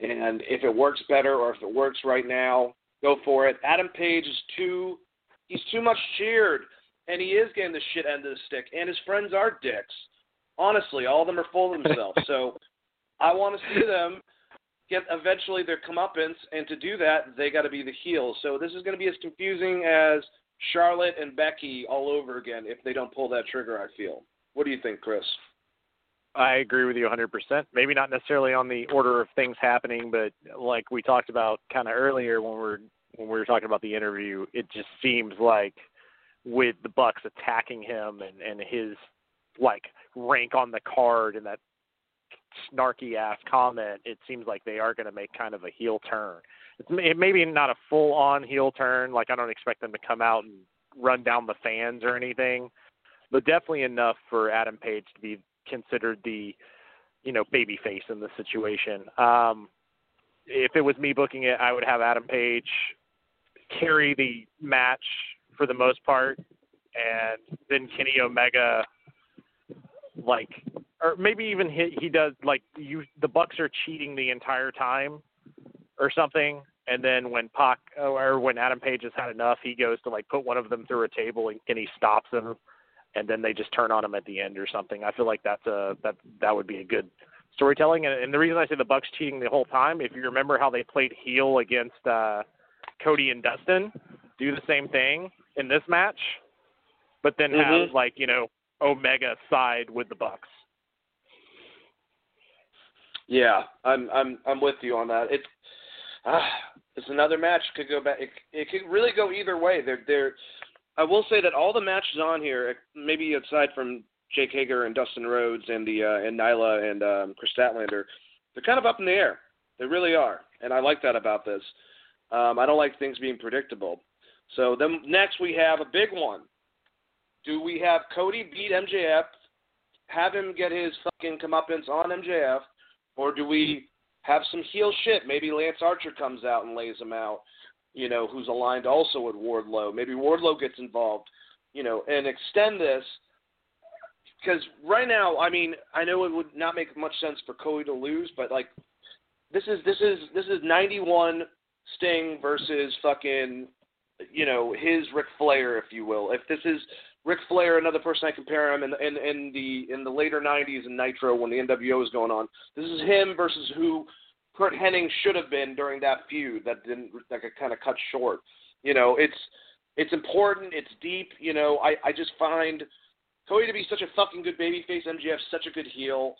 A: And if it works better or if it works right now, go for it. Adam Page is too he's too much cheered, and he is getting the shit end of the stick. And his friends are dicks. Honestly, all of them are full of themselves. so I want to see them get eventually their comeuppance, and to do that, they got to be the heels. So this is going to be as confusing as Charlotte and Becky all over again if they don't pull that trigger. I feel. What do you think, Chris?
C: I agree with you 100%. Maybe not necessarily on the order of things happening, but like we talked about kind of earlier when we're when we were talking about the interview, it just seems like with the Bucks attacking him and and his like rank on the card and that snarky ass comment, it seems like they are going to make kind of a heel turn. It's maybe not a full on heel turn. Like I don't expect them to come out and run down the fans or anything, but definitely enough for Adam Page to be considered the you know baby face in the situation. Um, if it was me booking it, I would have Adam Page carry the match for the most part, and then Kenny Omega like or maybe even he he does like you the Bucks are cheating the entire time or something and then when Pac or when Adam Page has had enough, he goes to like put one of them through a table and, and he stops him and then they just turn on him at the end or something. I feel like that's a that that would be a good storytelling. And, and the reason I say the Bucks cheating the whole time, if you remember how they played heel against uh, Cody and Dustin, do the same thing. in this match, but then
A: Mhm.
C: have like you know Omega side with the Bucks.
A: Yeah, I'm I'm I'm with you on that. It's uh, it's another match could go back. It, it could really go either way. They're they're. I will say that all the matches on here, maybe aside from Jake Hager and Dustin Rhodes and the uh, and Nyla and um, Kris Statlander, they're kind of up in the air. They really are, and I like that about this. Um, I don't like things being predictable. So then next we have a big one. Do we have Cody beat MJF, have him get his fucking comeuppance on MJF, or do we have some heel shit? Maybe Lance Archer comes out and lays him out, you know, who's aligned also with Wardlow. Maybe Wardlow gets involved, you know, and extend this. Because right now, I mean, I know it would not make much sense for Cody to lose, but like, this is this is this is 91 Sting versus fucking, you know, his Ric Flair, if you will. If this is Ric Flair, another person I compare him in, in in the in the later '90s in Nitro when the NWO was going on. This is him versus who Curt Hennig should have been during that feud that didn't that got kind of cut short. You know, it's it's important, it's deep. You know, I I just find Cody to be such a fucking good babyface. MJF such a good heel.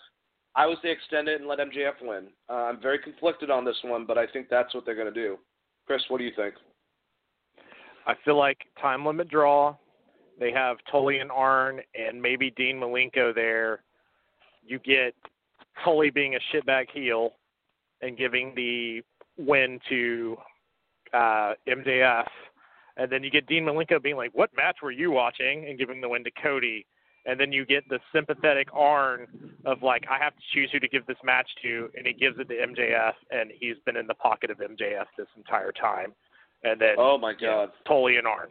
A: I would say extend it and let MJF win. Uh, I'm very conflicted on this one, but I think that's what they're going to do. Chris, what do you think?
C: I feel like time limit draw. They have Tully and Arn and maybe Dean Malenko there. You get Tully being a shitbag heel and giving the win to uh, MJF. And then you get Dean Malenko being like, What match were you watching? and giving the win to Cody. And then you get the sympathetic Arn of like, I have to choose who to give this match to, and he gives it to MJF, and he's been in the pocket of MJF this entire time. And then
A: Oh my
C: you know,
A: God.
C: Tully and Arn.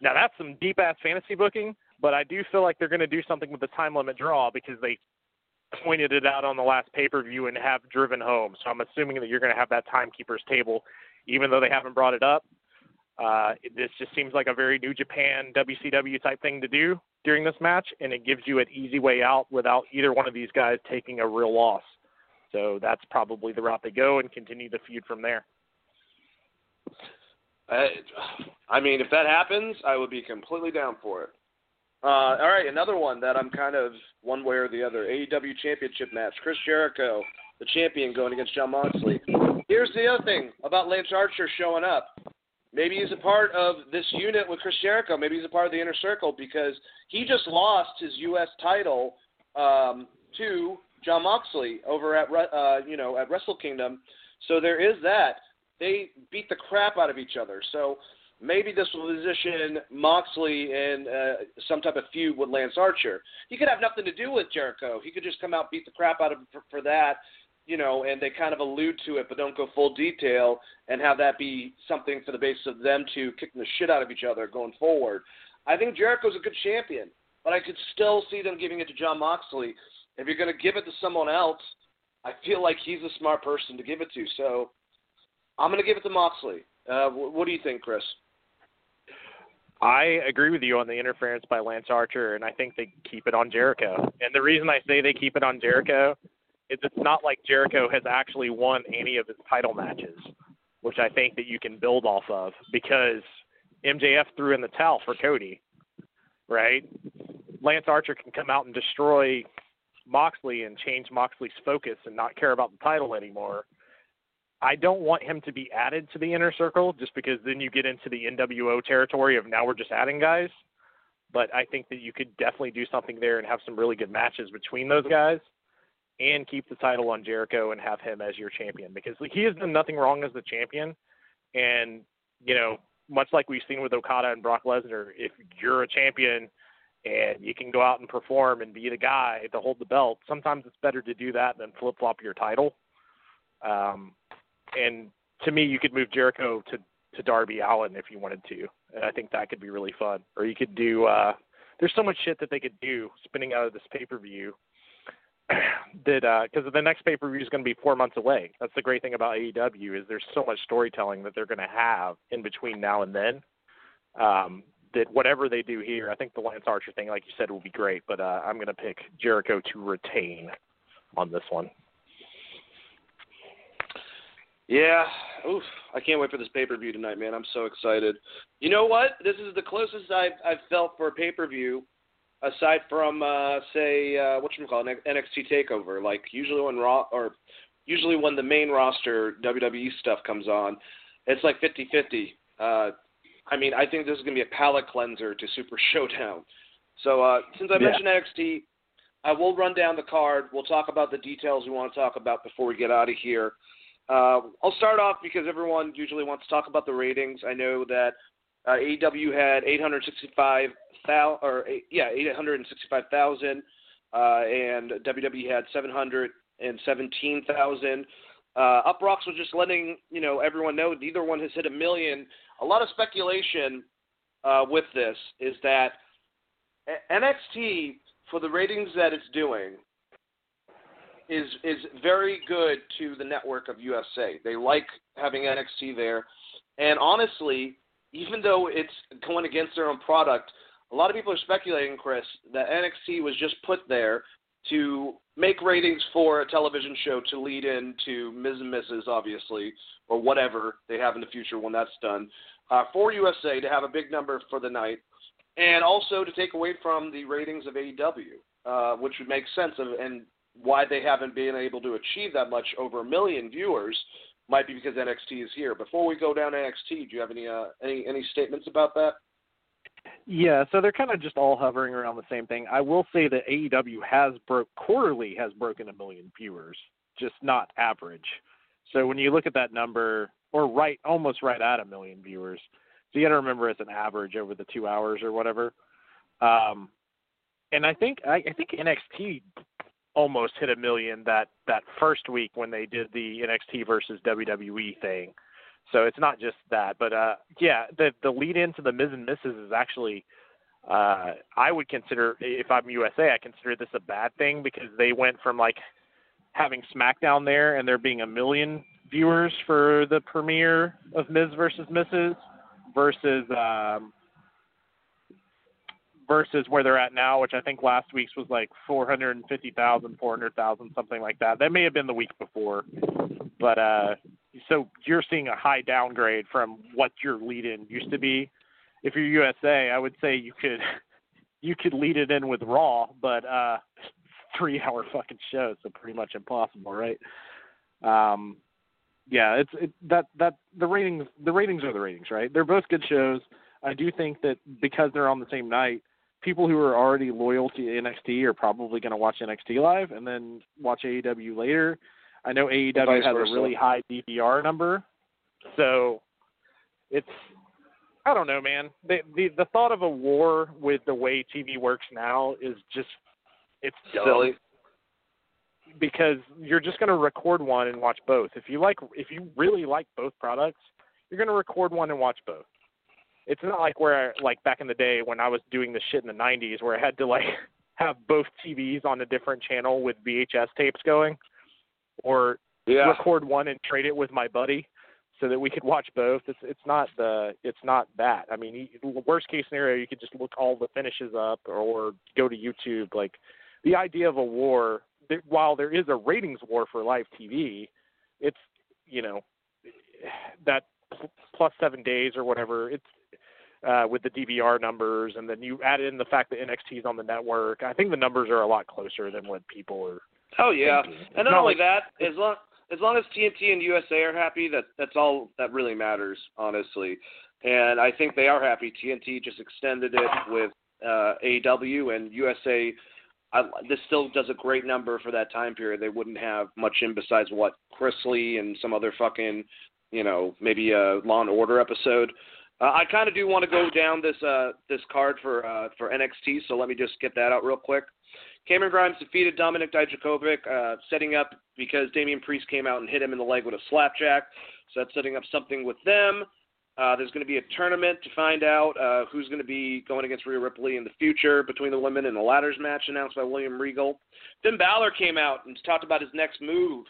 C: Now that's some deep ass fantasy booking, but I do feel like they're going to do something with the time limit draw because they pointed it out on the last pay per view and have driven home. So I'm assuming that you're going to have that timekeepers table, even though they haven't brought it up. Uh, this just seems like a very New Japan WCW type thing to do during this match, and it gives you an easy way out without either one of these guys taking a real loss. So that's probably the route they go and continue the feud from there.
A: I, I mean, if that happens, I would be completely down for it. Uh, all right, another one that I'm kind of one way or the other. AEW Championship match. Chris Jericho, the champion, going against Jon Moxley. Here's the other thing about Lance Archer showing up. Maybe he's a part of this unit with Chris Jericho. Maybe he's a part of the inner circle because he just lost his U.S. title um, to Jon Moxley over at uh, you know at Wrestle Kingdom. So there is that. They beat the crap out of each other. So maybe this will position Moxley in uh, some type of feud with Lance Archer. He could have nothing to do with Jericho. He could just come out beat the crap out of him for, for that, you know, and they kind of allude to it but don't go full detail and have that be something for the basis of them to kicking the shit out of each other going forward. I think Jericho's a good champion, but I could still see them giving it to Jon Moxley. If you're going to give it to someone else, I feel like he's a smart person to give it to. So I'm going to give it to Moxley. Uh, what do you think, Chris?
C: I agree with you on the interference by Lance Archer, and I think they keep it on Jericho. And the reason I say they keep it on Jericho is it's not like Jericho has actually won any of his title matches, which I think that you can build off of because MJF threw in the towel for Cody, right? Lance Archer can come out and destroy Moxley and change Moxley's focus and not care about the title anymore. I don't want him to be added to the inner circle just because then you get into the NWO territory of now we're just adding guys. But I think that you could definitely do something there and have some really good matches between those guys and keep the title on Jericho and have him as your champion because he has done nothing wrong as the champion. And, you know, much like we've seen with Okada and Brock Lesnar, if you're a champion and you can go out and perform and be the guy to hold the belt, sometimes it's better to do that than flip flop your title. Um, and to me, you could move Jericho to to Darby Allin if you wanted to, and I think that could be really fun. Or you could do. uh There's so much shit that they could do spinning out of this pay per view. that because the next pay per view is going to be four months away. That's the great thing about AEW is there's so much storytelling that they're going to have in between now and then. Um, that whatever they do here, I think the Lance Archer thing, like you said, will be great. But uh, I'm going to pick Jericho to retain on this one.
A: Yeah, oof! I can't wait for this pay per view tonight, man. I'm so excited. You know what? This is the closest I've I've felt for a pay per view, aside from uh, say uh, what you call it, NXT Takeover. Like usually when Raw or usually when the main roster WWE stuff comes on, it's like 50-50. Uh, I mean, I think this is gonna be a palate cleanser to Super Showdown. So uh, since I
C: Yeah.
A: mentioned NXT, I will run down the card. We'll talk about the details we want to talk about before we get out of here. Uh, I'll start off because everyone usually wants to talk about the ratings. I know that uh, AEW had 865,000, or yeah, 865,000, uh, and WWE had 717,000. Uh, Uproxx was just letting you know everyone know neither one has hit a million. A lot of speculation uh, with this is that NXT for the ratings that it's doing is is very good to the network of USA. They like having NXT there, and honestly, even though it's going against their own product, a lot of people are speculating, Chris, that NXT was just put there to make ratings for a television show to lead into Miz and Mrs. obviously, or whatever they have in the future when that's done, uh, for USA to have a big number for the night, and also to take away from the ratings of AEW, uh, which would make sense of and why they haven't been able to achieve that much over a million viewers might be because NXT is here. Before we go down NXT, do you have any uh, any any statements about that?
C: Yeah, so they're kind of just all hovering around the same thing. I will say that AEW has broke quarterly has broken a million viewers, just not average. So when you look at that number, or right almost right at a million viewers, so you got to remember it's an average over the two hours or whatever. Um, and I think I, I think NXT almost hit a million that that first week when they did the NXT versus WWE thing. So it's not just that, but uh yeah, the the lead into the Miz and Mrs. is actually uh I would consider if I'm USA, I consider this a bad thing because they went from like having SmackDown there and there being a million viewers for the premiere of Miz versus Mrs. versus um versus where they're at now, which I think last week's was like 450,000, 400,000, something like that. That may have been the week before. But uh so you're seeing a high downgrade from what your lead in used to be. If you're USA, I would say you could you could lead it in with Raw, but uh three hour fucking show, so pretty much impossible, right? Um yeah, it's it that that the ratings the ratings are the ratings, right? They're both good shows. I do think that because they're on the same night, people who are already loyal to NXT are probably going to watch NXT live and then watch AEW later. I know AEW has
A: versa.
C: a really high DVR number, so it's I don't know, man. The the the thought of a war with the way TV works now is just it's dumb
A: Silly.
C: because you're just going to record one and watch both. If you like, if you really like both products, you're going to record one and watch both. It's not like where, like back in the day when I was doing this shit in the '90s, where I had to like have both TVs on a different channel with VHS tapes going, or
A: Yeah.
C: record one and trade it with my buddy so that we could watch both. It's it's not the it's not that. I mean, worst case scenario, you could just look all the finishes up or go to YouTube. Like the idea of a war, that while there is a ratings war for live TV, it's you know that plus seven days or whatever. It's uh, with the DVR numbers, and then you add in the fact that NXT is on the network. I think the numbers are a lot closer than what people are.
A: Oh yeah,
C: thinking.
A: and
C: It's
A: not only
C: like-
A: that, as long as long as TNT and USA are happy, that that's all that really matters, honestly. And I think they are happy. TNT just extended it with uh, AEW and USA. I, this still does a great number for that time period. They wouldn't have much in besides what Chris Lee and some other fucking, you know, maybe a Law and Order episode. Uh, I kind of do want to go down this uh, this card for uh, for NXT, so let me just get that out real quick. Cameron Grimes defeated Dominik Dijakovic, uh, setting up because Damian Priest came out and hit him in the leg with a slapjack. So that's setting up something with them. Uh, there's going to be a tournament to find out uh, who's going to be going against Rhea Ripley in the future between the women in the ladders match announced by William Regal. Finn Balor came out and talked about his next move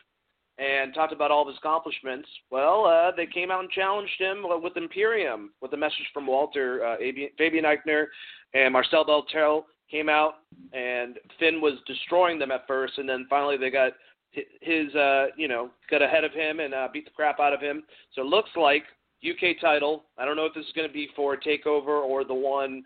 A: and talked about all of his accomplishments. Well, uh, they came out and challenged him with Imperium with a message from Walter, uh, Fabian Fabian Aichner, and Marcel Barthel came out, and Finn was destroying them at first, and then finally they got his uh, you know got ahead of him and uh, beat the crap out of him. So it looks like UK title. I don't know if this is going to be for Takeover or the one,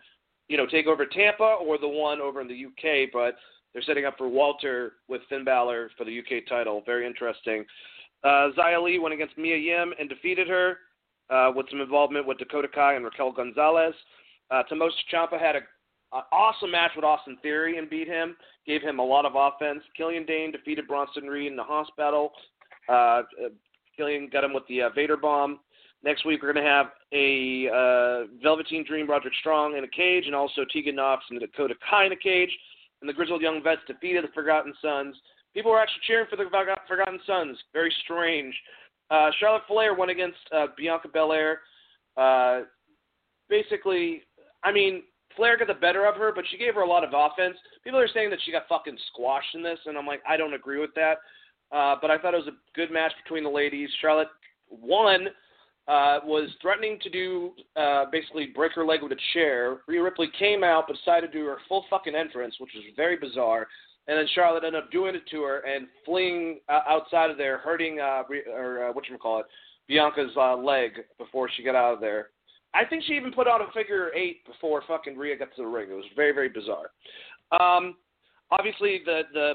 A: you know, Takeover Tampa or the one over in the UK, but they're setting up for Walter with Finn Balor for the UK title. Very interesting. Uh, Xia Li went against Mia Yim and defeated her uh, with some involvement with Dakota Kai and Raquel Gonzalez. Uh, Tommaso had a an awesome match with Austin Theory and beat him. Gave him a lot of offense. Killian Dain defeated Bronson Reed in the hospital. Uh, Killian got him with the uh, Vader bomb. Next week we're going to have a uh, Velveteen Dream, Roderick Strong in a cage, and also Tegan Nox and Dakota Kai in a cage. And the Grizzled Young Vets defeated the Forgotten Sons. People were actually cheering for the Forgotten Sons. Very strange. Uh, Charlotte Flair went against uh, Bianca Belair. Uh, basically, I mean, Flair got the better of her, but she gave her a lot of offense. People are saying that she got fucking squashed in this, and I'm like, I don't agree with that. Uh, but I thought it was a good match between the ladies. Charlotte won, uh, was threatening to do uh, basically break her leg with a chair. Rhea Ripley came out but decided to do her full fucking entrance, which was very bizarre. And then Charlotte ended up doing it to her and fleeing uh, outside of there, hurting uh, or uh, what you call it, Bianca's uh, leg before she got out of there. I think she even put out a figure eight before fucking Rhea got to the ring. It was very very bizarre. Um, obviously the the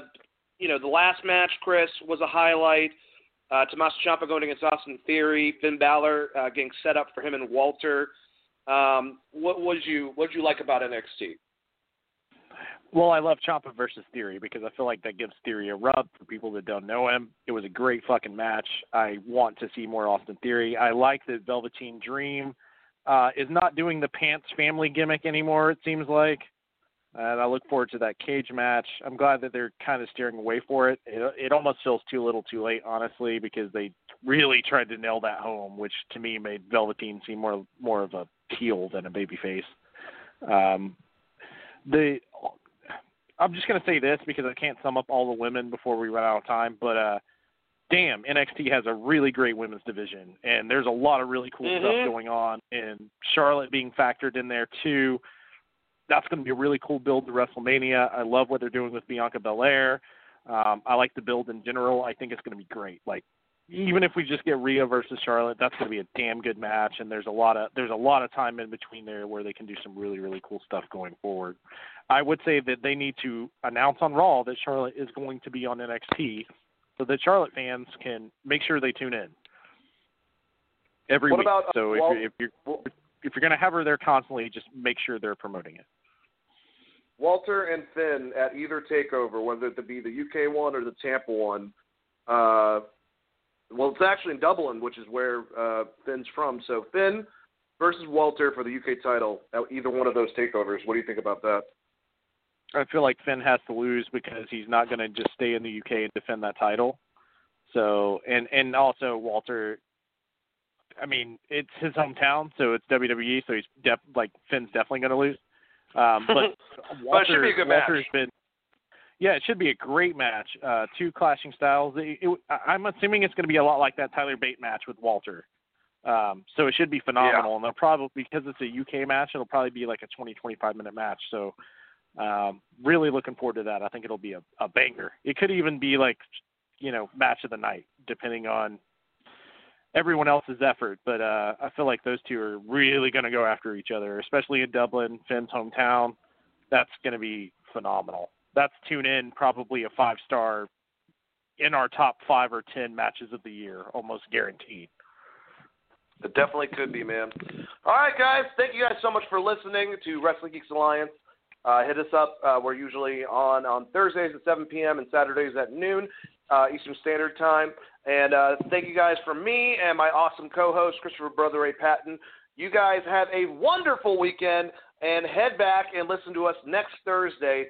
A: you know the last match, Chris, was a highlight. Uh, Tommaso Ciampa going against Austin Theory, Finn Balor uh, getting set up for him and Walter. Um, what was you what did you like about NXT?
C: Well, I love Ciampa versus Theory because I feel like that gives Theory a rub for people that don't know him. It was a great fucking match. I want to see more Austin Theory. I like that Velveteen Dream uh, is not doing the pants family gimmick anymore. It seems like, and I look forward to that cage match. I'm glad that they're kind of steering away for it. It, it almost feels too little, too late, honestly, because they really tried to nail that home, which to me made Velveteen seem more more of a heel than a babyface. Um, the I'm just gonna say this because I can't sum up all the women before we run out of time, but uh damn, NXT has a really great women's division, and there's a lot of really cool
A: mm-hmm.
C: stuff going on. And Charlotte being factored in there too. That's going to be a really cool build to WrestleMania. I love what they're doing with Bianca Belair. Um, I like the build in general. I think it's going to be great. Like even if we just get Rhea versus Charlotte, that's going to be a damn good match. And there's a lot of there's a lot of time in between there where they can do some really really cool stuff going forward. I would say that they need to announce on Raw that Charlotte is going to be on NXT so that Charlotte fans can make sure they tune in every
A: what
C: week.
A: About,
C: so if
A: well,
C: you're if you're if you're going to have her there constantly, just make sure they're promoting it.
A: Walter and Finn at either takeover, whether it be the UK one or the Tampa one. Uh, well, it's actually in Dublin, which is where uh, Finn's from. So Finn versus Walter for the UK title at either one of those takeovers. What do you think about that?
C: I feel like Finn has to lose because he's not going to just stay in the UK and defend that title. So and and also Walter, I mean it's his hometown, so it's WWE, so he's def, like Finn's definitely going to lose. Um, but Walter,
A: well, it should be a good
C: Walter's
A: match.
C: been yeah, it should be a great match. Uh, two clashing styles. It, it, I'm assuming it's going to be a lot like that Tyler Bate match with Walter. Um, so it should be phenomenal.
A: Yeah.
C: And they'll probably because it's a UK match, it'll probably be like a 20, 25 minute match. So um, really looking forward to that. I think it'll be a, a banger. It could even be like, you know, match of the night, depending on everyone else's effort. But uh, I feel like those two are really going to go after each other, especially in Dublin, Finn's hometown. That's going to be phenomenal. That's tune in probably a five star in our top five or ten matches of the year, almost guaranteed.
A: It definitely could be, man. All right, guys. Thank you guys so much for listening to Wrestling Geeks Alliance. Uh, hit us up. Uh, we're usually on on Thursdays at 7 p.m. and Saturdays at noon uh, Eastern Standard Time. And uh, thank you guys from me and my awesome co-host Christopher Brother Ray Patton. You guys have a wonderful weekend and head back and listen to us next Thursday,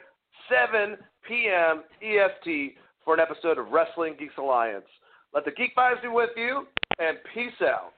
A: 7 p.m. EST, for an episode of Wrestling Geeks Alliance. Let the Geek Vibes be with you, and peace out.